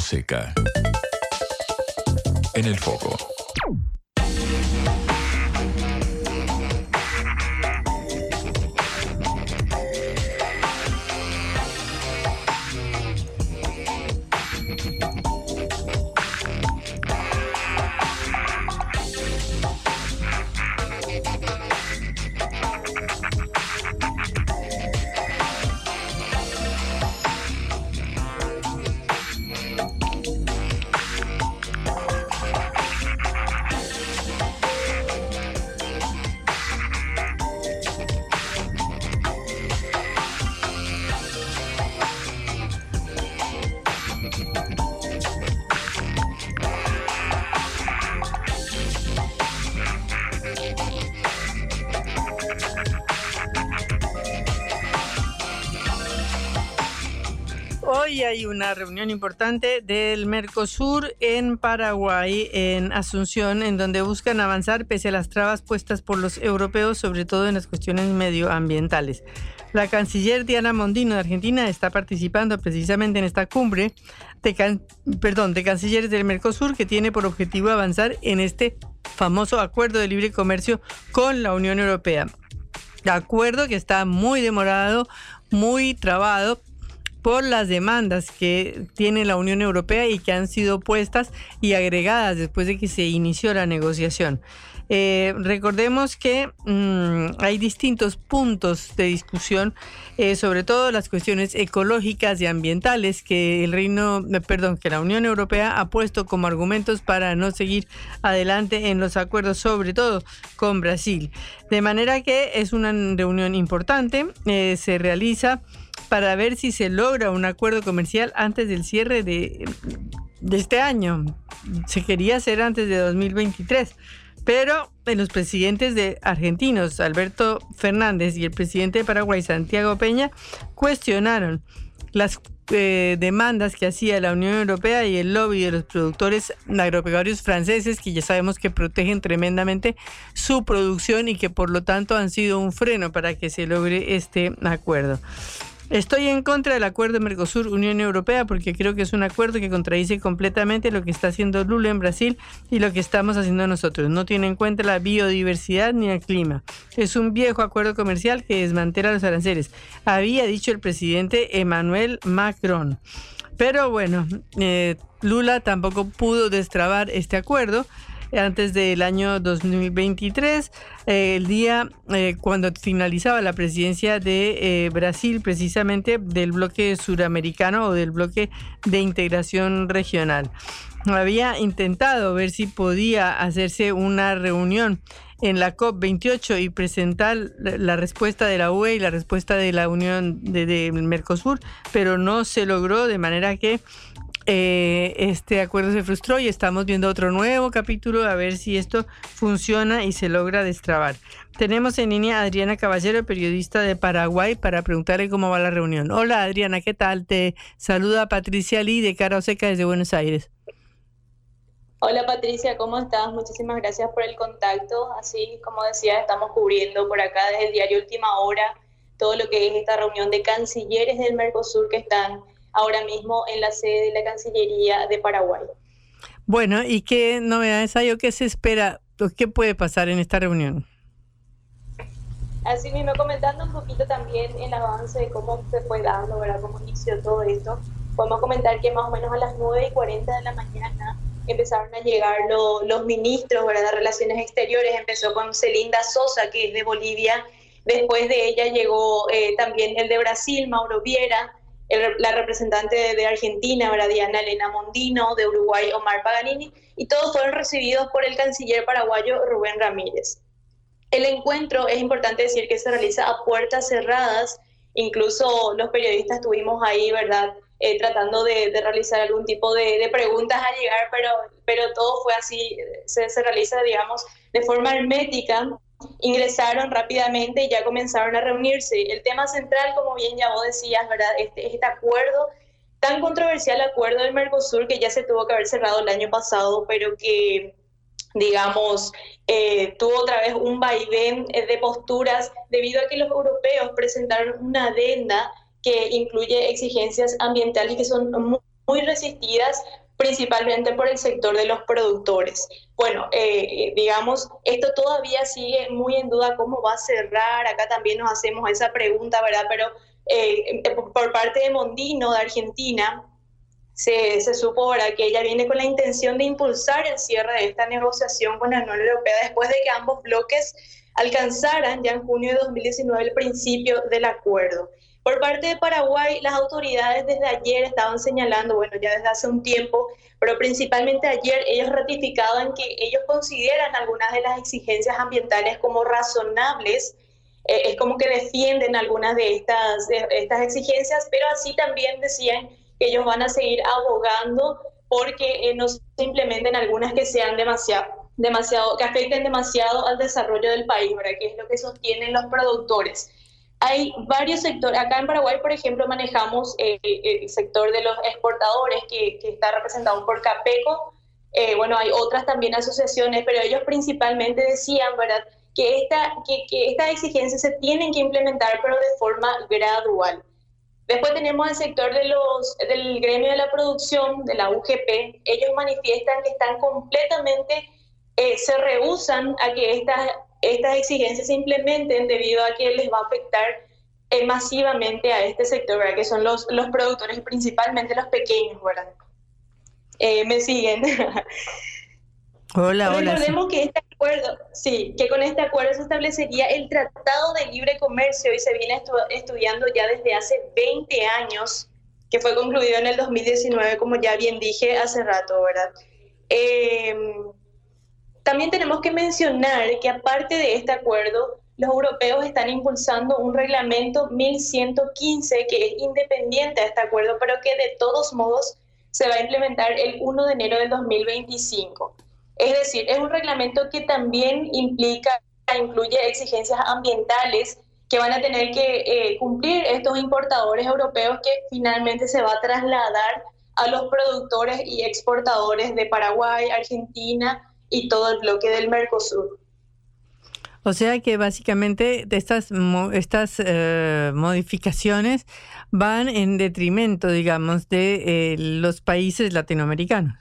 Seca. En el foco. Reunión importante del Mercosur en Paraguay, en Asunción, en donde buscan avanzar pese a las trabas puestas por los europeos, sobre todo en las cuestiones medioambientales. La canciller Diana Mondino de Argentina está participando precisamente en esta cumbre de, perdón, de cancilleres del Mercosur que tiene por objetivo avanzar en este famoso acuerdo de libre comercio con la Unión Europea. Acuerdo que está muy demorado, muy trabado, por las demandas que tiene la Unión Europea y que han sido puestas y agregadas después de que se inició la negociación. Eh, recordemos que mm, hay distintos puntos de discusión, eh, sobre todo las cuestiones ecológicas y ambientales que el Reino, eh, perdón, que la Unión Europea ha puesto como argumentos para no seguir adelante en los acuerdos, sobre todo con Brasil. De manera que es una reunión importante, se realiza para ver si se logra un acuerdo comercial antes del cierre de, este año. Se quería hacer antes de 2023. Pero los presidentes de argentinos, Alberto Fernández y el presidente de Paraguay, Santiago Peña, cuestionaron las eh, demandas que hacía la Unión Europea y el lobby de los productores agropecuarios franceses, que ya sabemos que protegen tremendamente su producción y que por lo tanto han sido un freno para que se logre este acuerdo. Estoy en contra del acuerdo Mercosur-Unión Europea porque creo que es un acuerdo que contradice completamente lo que está haciendo Lula en Brasil y lo que estamos haciendo nosotros. No tiene en cuenta la biodiversidad ni el clima. Es un viejo acuerdo comercial que desmantela los aranceles. Había dicho el presidente Emmanuel Macron. Pero bueno, eh, Lula tampoco pudo destrabar este acuerdo antes del año 2023, eh, el día eh, cuando finalizaba la presidencia de eh, Brasil, precisamente del bloque suramericano o del bloque de integración regional. Había intentado ver si podía hacerse una reunión en la COP28 y presentar la respuesta de la UE y la respuesta de la Unión de, de Mercosur, pero no se logró de manera que eh, este acuerdo se frustró y estamos viendo otro nuevo capítulo a ver si esto funciona y se logra destrabar. Tenemos en línea a Adriana Caballero, periodista de Paraguay, para preguntarle cómo va la reunión. Hola Adriana, ¿qué tal? Te saluda Patricia Lee de Cara Oseca desde Buenos Aires. Hola Patricia, ¿cómo estás? Muchísimas gracias por el contacto. Así como decía, estamos cubriendo por acá desde el diario Última Hora todo lo que es esta reunión de cancilleres del Mercosur que están ahora mismo en la sede de la Cancillería de Paraguay. Bueno, ¿y qué novedades hay o qué se espera? ¿Qué puede pasar en esta reunión? Así mismo, comentando un poquito también el avance de cómo se fue dando, ¿verdad? Cómo inició todo esto. Podemos comentar que más o menos a las 9 y 40 de la mañana empezaron a llegar los ministros ¿verdad? de Relaciones Exteriores. Empezó con Celinda Sosa, que es de Bolivia. Después de ella llegó eh, también el de Brasil, Mauro Viera la representante de, Argentina, Diana Elena Mondino, de Uruguay, Omar Paganini, y todos fueron recibidos por el canciller paraguayo Rubén Ramírez. El encuentro, es importante decir que se realiza a puertas cerradas, incluso los periodistas estuvimos ahí, ¿verdad? Eh, tratando de, realizar algún tipo de, preguntas a llegar, pero, pero todo fue así, se, se realiza, digamos, de forma hermética ingresaron rápidamente y ya comenzaron a reunirse. El tema central, como bien ya vos decías, ¿verdad? Este, este acuerdo, tan controversial acuerdo del Mercosur que ya se tuvo que haber cerrado el año pasado, pero que digamos, eh, tuvo otra vez un vaivén eh, de posturas debido a que los europeos presentaron una adenda que incluye exigencias ambientales que son muy resistidas principalmente por el sector de los productores. Bueno, eh, digamos, esto todavía sigue muy en duda cómo va a cerrar. Acá también nos hacemos esa pregunta, ¿verdad? Pero eh, por parte de Mondino, de Argentina, se, se supo que ella viene con la intención de impulsar el cierre de esta negociación con la Unión Europea después de que ambos bloques alcanzaran ya en junio de 2019 el principio del acuerdo. Por parte de Paraguay, las autoridades desde ayer estaban señalando, bueno, ya desde hace un tiempo, pero principalmente ayer, ellos ratificaban que ellos consideran algunas de las exigencias ambientales como razonables. Eh, es como que defienden algunas de estas, estas exigencias, pero así también decían que ellos van a seguir abogando porque eh, no se implementen algunas que sean demasiado, demasiado, que afecten demasiado al desarrollo del país, ¿verdad? que es lo que sostienen los productores. Hay varios sectores. Acá en Paraguay, por ejemplo, manejamos eh, el sector de los exportadores que, que está representado por CAPECO. Eh, bueno, hay otras también asociaciones, pero ellos principalmente decían, ¿verdad?, que, esta, que, que estas exigencias se tienen que implementar, pero de forma gradual. Después tenemos el sector de los, del gremio de la producción, de la UGP. Ellos manifiestan que están completamente, eh, se rehusan a que estas, estas exigencias se implementen debido a que les va a afectar eh, masivamente a este sector, ¿verdad? que son los, los productores, principalmente los pequeños, ¿verdad? Eh, ¿Me siguen? Hola, hola. Recordemos que este acuerdo, sí, que con este acuerdo se establecería el Tratado de Libre Comercio y se viene estu estudiando ya desde hace 20 años, que fue concluido en el 2019, como ya bien dije hace rato, ¿verdad? Eh, también tenemos que mencionar que aparte de este acuerdo, los europeos están impulsando un reglamento 1115 que es independiente a este acuerdo, pero que de todos modos se va a implementar el 1 de enero del 2025. Es decir, es un reglamento que también implica, incluye exigencias ambientales que van a tener que eh, cumplir estos importadores europeos que finalmente se va a trasladar a los productores y exportadores de Paraguay, Argentina y todo el bloque del Mercosur. O sea que básicamente estas, estas eh, modificaciones van en detrimento, digamos, de eh, los países latinoamericanos.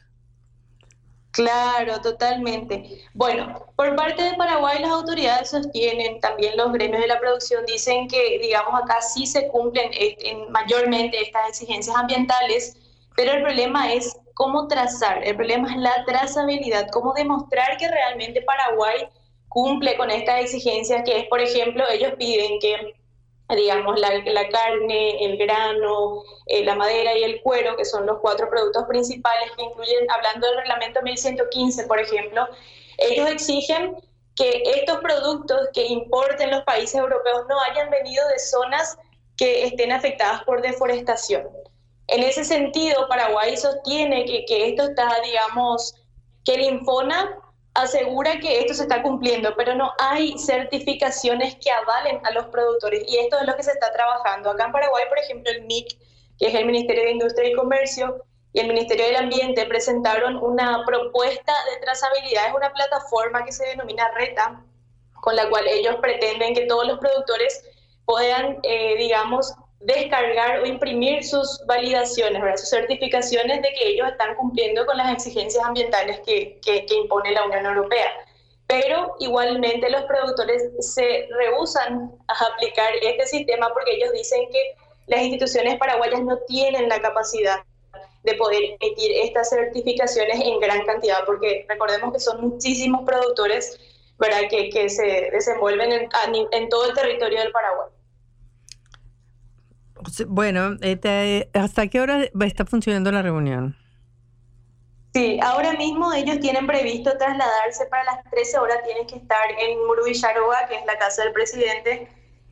Claro, totalmente. Bueno, por parte de Paraguay las autoridades sostienen, también los gremios de la producción dicen que, digamos, acá sí se cumplen eh, en, mayormente estas exigencias ambientales, pero el problema es cómo trazar, el problema es la trazabilidad, cómo demostrar que realmente Paraguay cumple con estas exigencias, que es, por ejemplo, ellos piden que digamos, la, carne, el grano, eh, la madera y el cuero, que son los cuatro productos principales que incluyen, hablando del reglamento 1115, por ejemplo, ellos exigen que estos productos que importen los países europeos no hayan venido de zonas que estén afectadas por deforestación. En ese sentido, Paraguay sostiene que, que esto está, digamos, que el Infona asegura que esto se está cumpliendo, pero no hay certificaciones que avalen a los productores y esto es lo que se está trabajando. Acá en Paraguay, por ejemplo, el MIC, que es el Ministerio de Industria y Comercio, y el Ministerio del Ambiente presentaron una propuesta de trazabilidad, es una plataforma que se denomina RETA, con la cual ellos pretenden que todos los productores puedan, eh, digamos, descargar o imprimir sus validaciones, ¿verdad? sus certificaciones de que ellos están cumpliendo con las exigencias ambientales que, que, que, impone la Unión Europea. Pero igualmente los productores se rehusan a aplicar este sistema porque ellos dicen que las instituciones paraguayas no tienen la capacidad de poder emitir estas certificaciones en gran cantidad, porque recordemos que son muchísimos productores ¿verdad? Que, que se desenvuelven en, en todo el territorio del Paraguay. Bueno, este, ¿hasta qué hora está funcionando la reunión? Sí, ahora mismo ellos tienen previsto trasladarse para las 13 horas, tienen que estar en Murubicharoa, que es la casa del presidente.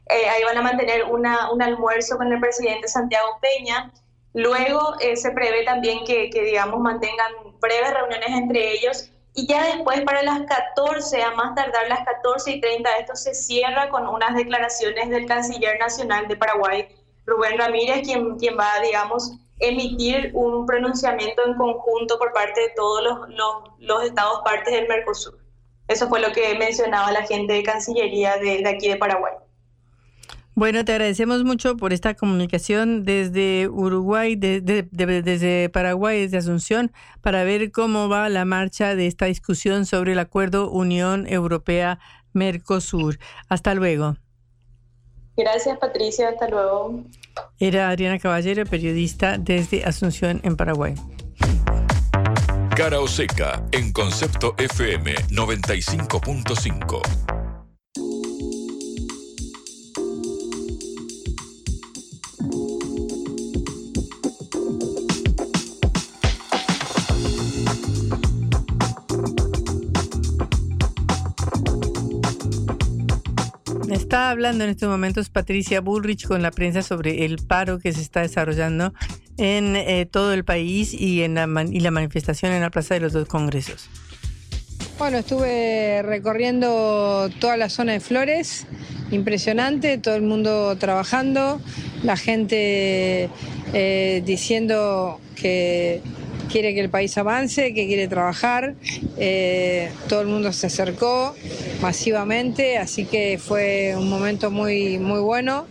Eh, ahí van a mantener una, un almuerzo con el presidente Santiago Peña. Luego eh, se prevé también que, que, digamos, mantengan breves reuniones entre ellos. Y ya después, para las 14, a más tardar las 14 y 30, esto se cierra con unas declaraciones del canciller nacional de Paraguay, Rubén Ramírez, quien, quien va, digamos, emitir un pronunciamiento en conjunto por parte de todos los, los, estados partes del Mercosur. Eso fue lo que mencionaba la gente de Cancillería de, aquí de Paraguay. Bueno, te agradecemos mucho por esta comunicación desde Uruguay, de, desde Paraguay, desde Asunción, para ver cómo va la marcha de esta discusión sobre el acuerdo Unión Europea-Mercosur. Hasta luego. Gracias, Patricia. Hasta luego. Era Adriana Caballero, periodista desde Asunción, en Paraguay. Cara o seca, en Concepto FM 95.5. Está hablando en estos momentos Patricia Bullrich con la prensa sobre el paro que se está desarrollando en eh, todo el país y, en la, y la manifestación en la Plaza de los dos Congresos. Bueno, estuve recorriendo toda la zona de Flores impresionante, todo el mundo trabajando, la gente eh, diciendo que quiere que el país avance, que quiere trabajar. Eh, todo el mundo se acercó masivamente, así que fue un momento muy, muy bueno,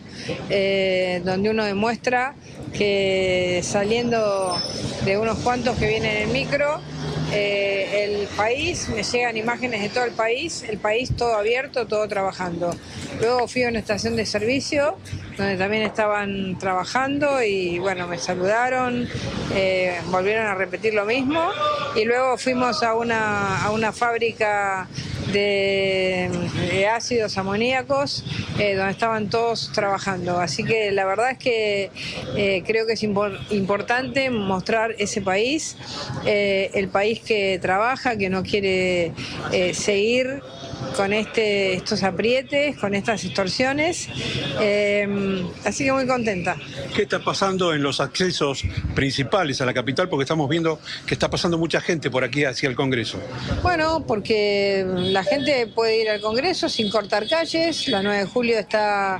eh, donde uno demuestra que saliendo de unos cuantos que vienen en el micro, eh, el país, me llegan imágenes de todo el país, el país todo abierto, todo trabajando. Luego fui a una estación de servicio donde también estaban trabajando y bueno, me saludaron, eh, volvieron a repetir lo mismo y luego fuimos a una, a una fábrica de, ácidos amoníacos eh, donde estaban todos trabajando. Así que la verdad es que creo que es impor- importante mostrar ese país, el país que trabaja, que no quiere eh, seguir con este, estos aprietes, con estas extorsiones. Eh, así que muy contenta. ¿Qué está pasando en los accesos principales a la capital? Porque estamos viendo que está pasando mucha gente por aquí hacia el Congreso. Bueno, porque la gente puede ir al Congreso sin cortar calles, la 9 de julio está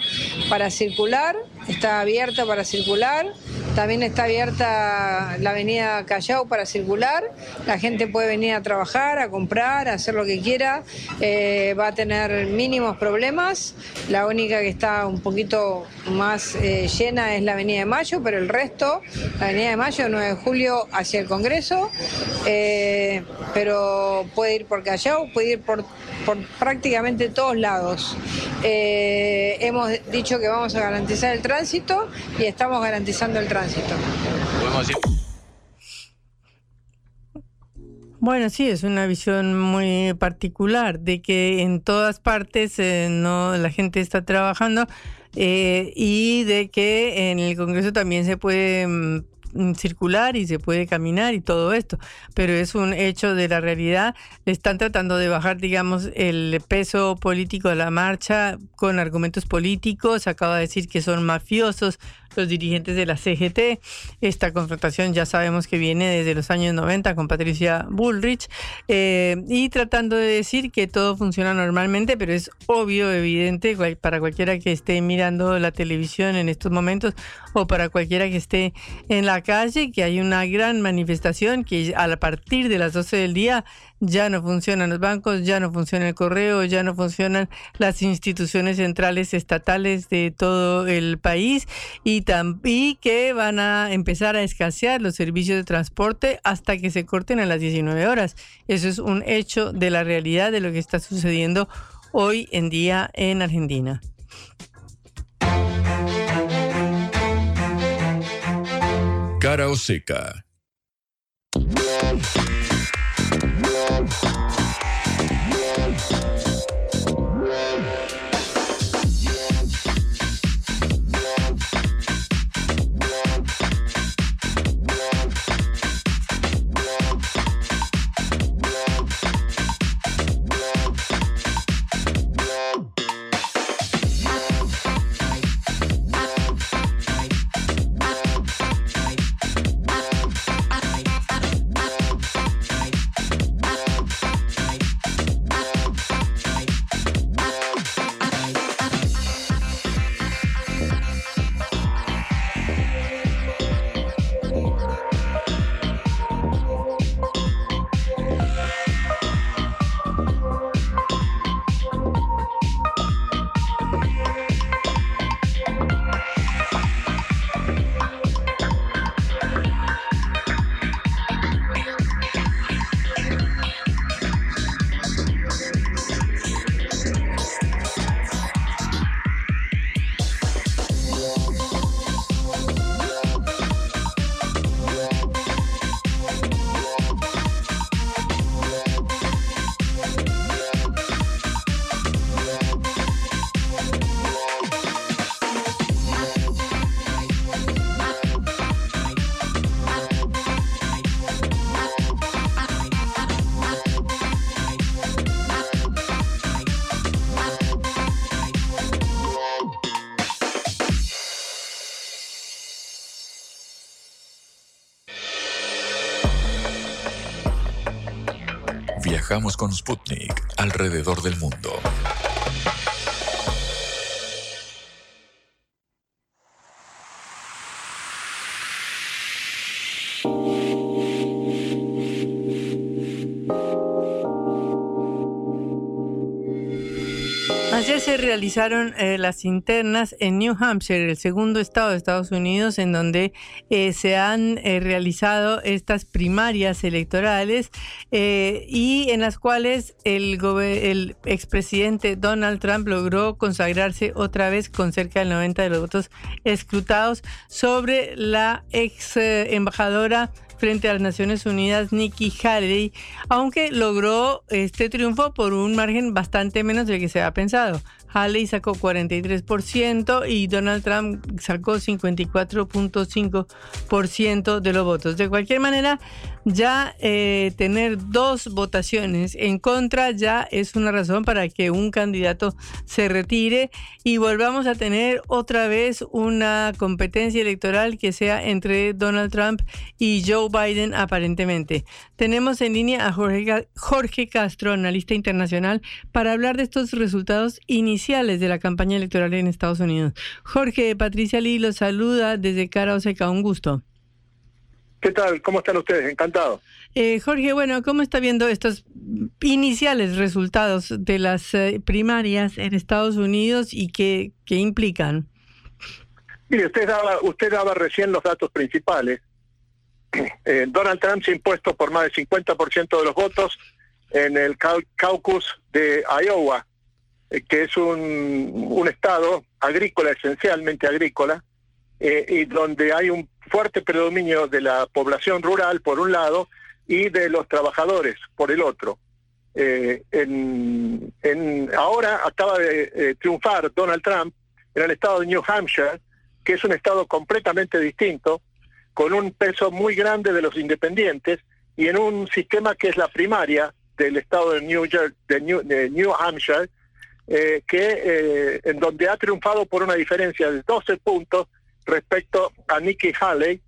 para circular, está abierta para circular, también está abierta la avenida Callao para circular, la gente puede venir a trabajar, a comprar, a hacer lo que quiera, eh, va a tener mínimos problemas, la única que está un poquito más eh, llena es la avenida de Mayo, pero el resto, la avenida de Mayo, 9 de julio hacia el Congreso, eh, pero puede ir por Callao, puede ir por, prácticamente todos lados. Hemos dicho que vamos a garantizar el tránsito y estamos garantizando el tránsito. Bueno, sí, es una visión muy particular de que en todas partes eh, no la gente está trabajando eh, y de que en el Congreso también se puede mm, circular y se puede caminar y todo esto, pero es un hecho de la realidad. Le están tratando de bajar, digamos, el peso político de la marcha con argumentos políticos. Acaba de decir que son mafiosos los dirigentes de la CGT. Esta confrontación ya sabemos que viene desde los años 90 con Patricia Bullrich eh, y tratando de decir que todo funciona normalmente, pero es obvio, evidente para cualquiera que esté mirando la televisión en estos momentos o para cualquiera que esté en la calle que hay una gran manifestación que a partir de las 12 del día ya no funcionan los bancos, ya no funciona el correo, ya no funcionan las instituciones centrales estatales de todo el país y, y que van a empezar a escasear los servicios de transporte hasta que se corten a las 19 horas. Eso es un hecho de la realidad de lo que está sucediendo hoy en día en Argentina. Cara o seca. Con Sputnik alrededor del mundo. Realizaron eh, las internas en New Hampshire, el segundo estado de Estados Unidos, en donde eh, se han eh, realizado estas primarias electorales y en las cuales el, el expresidente Donald Trump logró consagrarse otra vez con cerca del 90 de los votos escrutados sobre la ex embajadora frente a las Naciones Unidas, Nikki Haley, aunque logró este triunfo por un margen bastante menos del que se había pensado. Haley sacó 43% y Donald Trump sacó 54.5% de los votos. De cualquier manera, ya eh, tener dos votaciones en contra ya es una razón para que un candidato se retire y volvamos a tener otra vez una competencia electoral que sea entre Donald Trump y Joe Biden aparentemente. Tenemos en línea a Jorge, Jorge Castro, analista internacional, para hablar de estos resultados iniciales de la campaña electoral en Estados Unidos. Jorge, Patricia Lee los saluda desde Cara Oseca, un gusto. ¿Qué tal? ¿Cómo están ustedes? Encantado. Eh, Jorge, bueno, ¿cómo está viendo estos iniciales resultados de las eh, primarias en Estados Unidos y qué, qué implican? Mire, usted daba, usted daba recién los datos principales. Eh, Donald Trump se ha impuesto por más del 50% de los votos en el cau- caucus de Iowa, que es un, un estado agrícola, esencialmente agrícola, eh, y donde hay un fuerte predominio de la población rural, por un lado, y de los trabajadores, por el otro. Eh, en, en- ahora acaba de eh, triunfar Donald Trump en el estado de New Hampshire, que es un estado completamente distinto, con un peso muy grande de los independientes y en un sistema que es la primaria del estado de New, Jer- de New, de New Hampshire, eh, que eh, en donde ha triunfado por una diferencia de 12 puntos respecto a Nikki Haley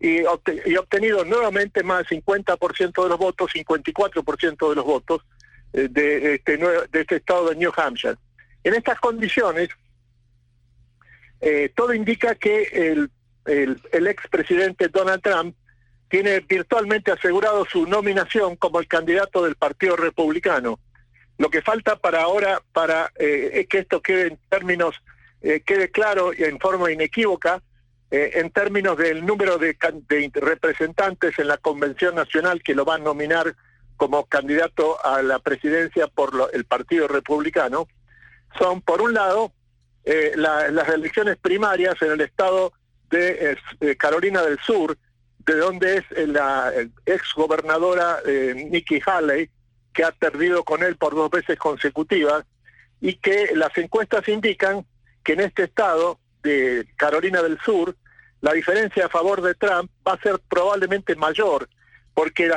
y, obte- y obtenido nuevamente más del 50% de los votos, 54% de los votos eh, de, este, de este estado de New Hampshire. En estas condiciones, todo indica que el, el, el expresidente Donald Trump tiene virtualmente asegurado su nominación como el candidato del Partido Republicano. Lo que falta para ahora, para eh, es que esto quede en términos, eh, quede claro y en forma inequívoca, eh, en términos del número de, representantes en la Convención Nacional que lo van a nominar como candidato a la presidencia por el Partido Republicano, son, por un lado, la- las elecciones primarias en el estado de Carolina del Sur, de donde es la ex gobernadora Nikki Haley, que ha perdido con él por dos veces consecutivas, y que las encuestas indican que en este estado de Carolina del Sur, la diferencia a favor de Trump va a ser probablemente mayor, porque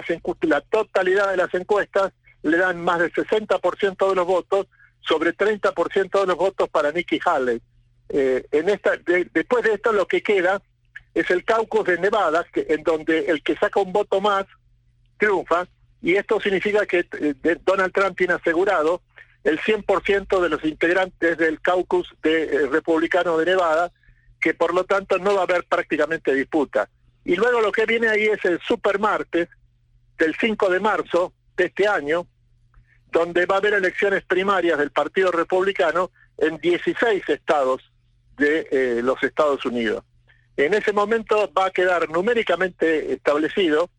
la totalidad de las encuestas le dan más del 60% de los votos sobre 30% de los votos para Nikki Haley. Eh, en esta, de- después de esto lo que queda es el caucus de Nevada, en donde el que saca un voto más triunfa, y esto significa que eh, Donald Trump tiene asegurado el 100% de los integrantes del caucus de, eh, republicano de Nevada, que por lo tanto no va a haber prácticamente disputa. Y luego lo que viene ahí es el super martes del 5 de marzo de este año, donde va a haber elecciones primarias del Partido Republicano en 16 estados de eh, los Estados Unidos. En ese momento va a quedar numéricamente establecido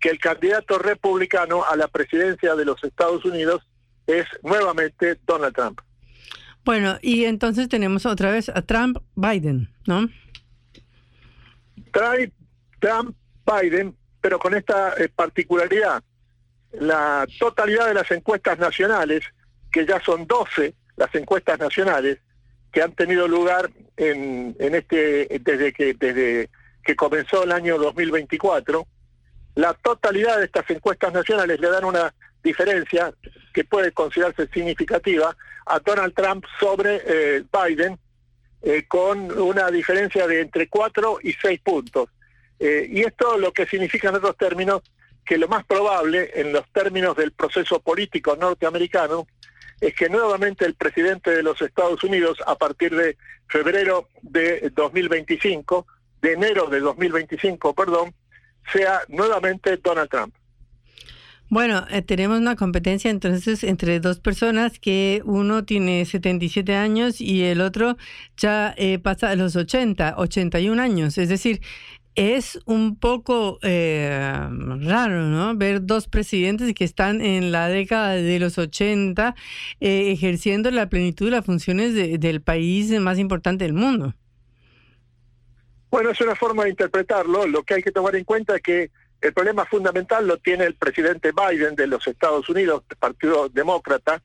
que el candidato republicano a la presidencia de los Estados Unidos es nuevamente Donald Trump. Bueno, y entonces tenemos otra vez a Trump, Biden, ¿no? Trae Trump, Biden, pero con esta eh, particularidad. La totalidad de las encuestas nacionales, que ya son 12 las encuestas nacionales que han tenido lugar en, en este desde que desde que comenzó el año 2024, la totalidad de estas encuestas nacionales le dan una diferencia que puede considerarse significativa a Donald Trump sobre eh, Biden eh, con una diferencia de entre 4 y 6 puntos. Eh, y esto lo que significa en otros términos que lo más probable en los términos del proceso político norteamericano es que nuevamente el presidente de los Estados Unidos a partir de febrero de 2025, de enero de 2025, perdón, sea nuevamente Donald Trump. Bueno, eh, tenemos una competencia entonces entre dos personas que uno tiene 77 años y el otro ya eh, pasa a los 80, 81 años. Es decir, es un poco eh, raro, ¿no? Ver dos presidentes que están en la década de los 80 eh, ejerciendo la plenitud de las funciones de- del país más importante del mundo. Bueno, es una forma de interpretarlo. Lo que hay que tomar en cuenta es que el problema fundamental lo tiene el presidente Biden de los Estados Unidos, del Partido Demócrata,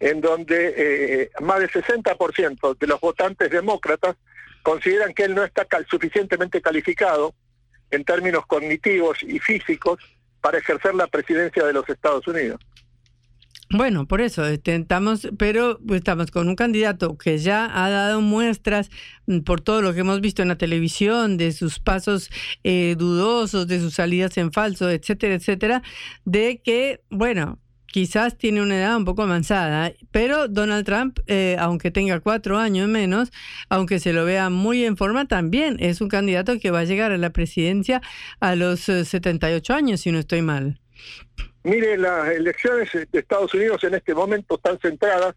en donde eh, más del 60% de los votantes demócratas consideran que él no está suficientemente calificado en términos cognitivos y físicos para ejercer la presidencia de los Estados Unidos. Bueno, por eso estamos, pero pues, estamos con un candidato que ya ha dado muestras mm, por todo lo que hemos visto en la televisión, de sus pasos eh, dudosos, de sus salidas en falso, etcétera, etcétera, de que, bueno, quizás tiene una edad un poco avanzada, pero Donald Trump, eh, aunque tenga cuatro años menos, aunque se lo vea muy en forma, también es un candidato que va a llegar a la presidencia a los eh, 78 años, si no estoy mal. Mire, las elecciones de Estados Unidos en este momento están centradas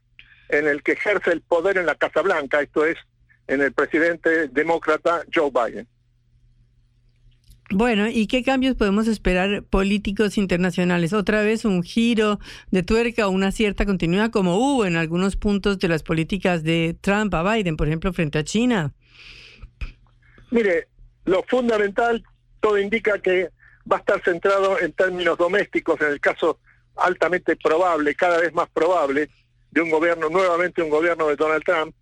en el que ejerce el poder en la Casa Blanca, esto es, en el presidente demócrata Joe Biden. Bueno, ¿y qué cambios podemos esperar políticos internacionales? ¿Otra vez un giro de tuerca o una cierta continuidad como hubo en algunos puntos de las políticas de Trump a Biden, por ejemplo, frente a China? Mire, lo fundamental, todo indica que va a estar centrado en términos domésticos, en el caso altamente probable, cada vez más probable, de un gobierno, nuevamente un gobierno de Donald Trump,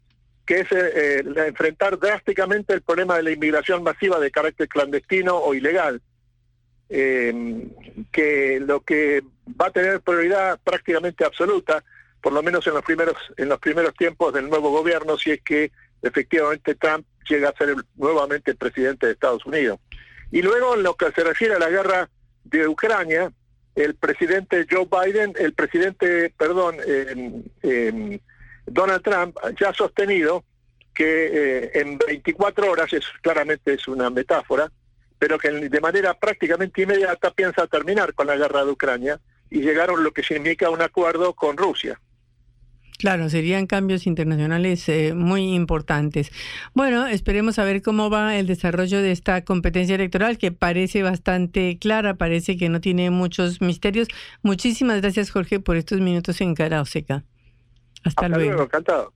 que es eh, eh, enfrentar drásticamente el problema de la inmigración masiva de carácter clandestino o ilegal. Eh, que lo que va a tener prioridad prácticamente absoluta, por lo menos en los primeros en los primeros tiempos del nuevo gobierno, si es que efectivamente Trump llega a ser nuevamente presidente de Estados Unidos. Y luego en lo que se refiere a la guerra de Ucrania, el presidente Joe Biden, el presidente, perdón, Donald Trump ya ha sostenido que eh, en 24 horas, es claramente es una metáfora, pero que de manera prácticamente inmediata piensa terminar con la guerra de Ucrania y llegaron lo que significa un acuerdo con Rusia. Claro, serían cambios internacionales eh, muy importantes. Bueno, esperemos a ver cómo va el desarrollo de esta competencia electoral que parece bastante clara, parece que no tiene muchos misterios. Muchísimas gracias, Jorge, por estos minutos en Cara Oseca. Hasta, Hasta luego. luego, encantado.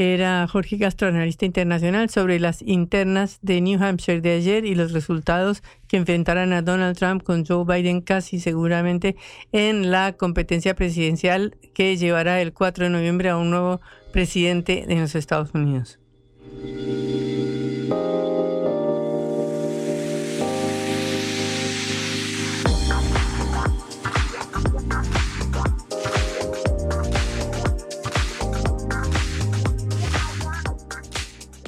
Era Jorge Castro, analista internacional, sobre las internas de New Hampshire de ayer y los resultados que enfrentarán a Donald Trump con Joe Biden casi seguramente en la competencia presidencial que llevará el 4 de noviembre a un nuevo presidente de los Estados Unidos.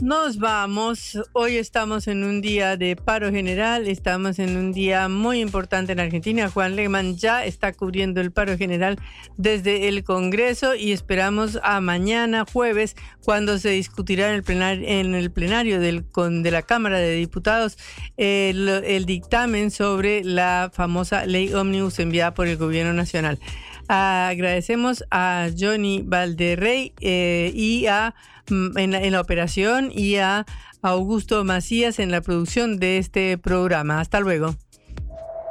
Nos vamos. Hoy estamos en un día de paro general, estamos en un día muy importante en Argentina. Juan Lehmann ya está cubriendo el paro general desde el Congreso y esperamos a mañana jueves cuando se discutirá en el, plenar, en el plenario del, con, de la Cámara de Diputados el, el dictamen sobre la famosa ley ómnibus enviada por el Gobierno Nacional. Agradecemos a Johnny Valderrey eh, y a mm, en la, en la operación y a Augusto Macías en la producción de este programa. Hasta luego.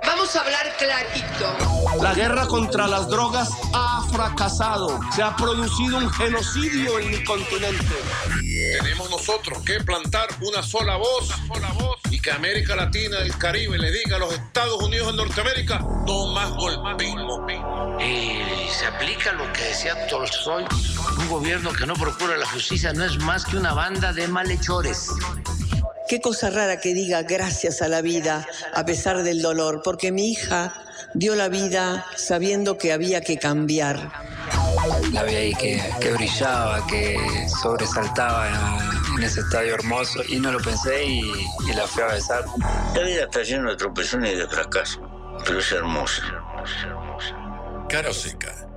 Vamos a hablar clarito. La guerra contra las drogas ha fracasado. Se ha producido un genocidio en mi continente. Tenemos nosotros que plantar una sola voz, y que América Latina, el Caribe, le diga a los Estados Unidos de Norteamérica, no más golpismo. Y se aplica lo que decía Tolstoy, un gobierno que no procura la justicia no es más que una banda de malhechores. Qué cosa rara que diga gracias a la vida a pesar del dolor, porque mi hija dio la vida sabiendo que había que cambiar. La vi ahí que, que brillaba, que sobresaltaba en ese estadio hermoso y no lo pensé y, y la fui a besar. La vida está llena de tropezones y de fracasos, pero es hermosa. Cara Seca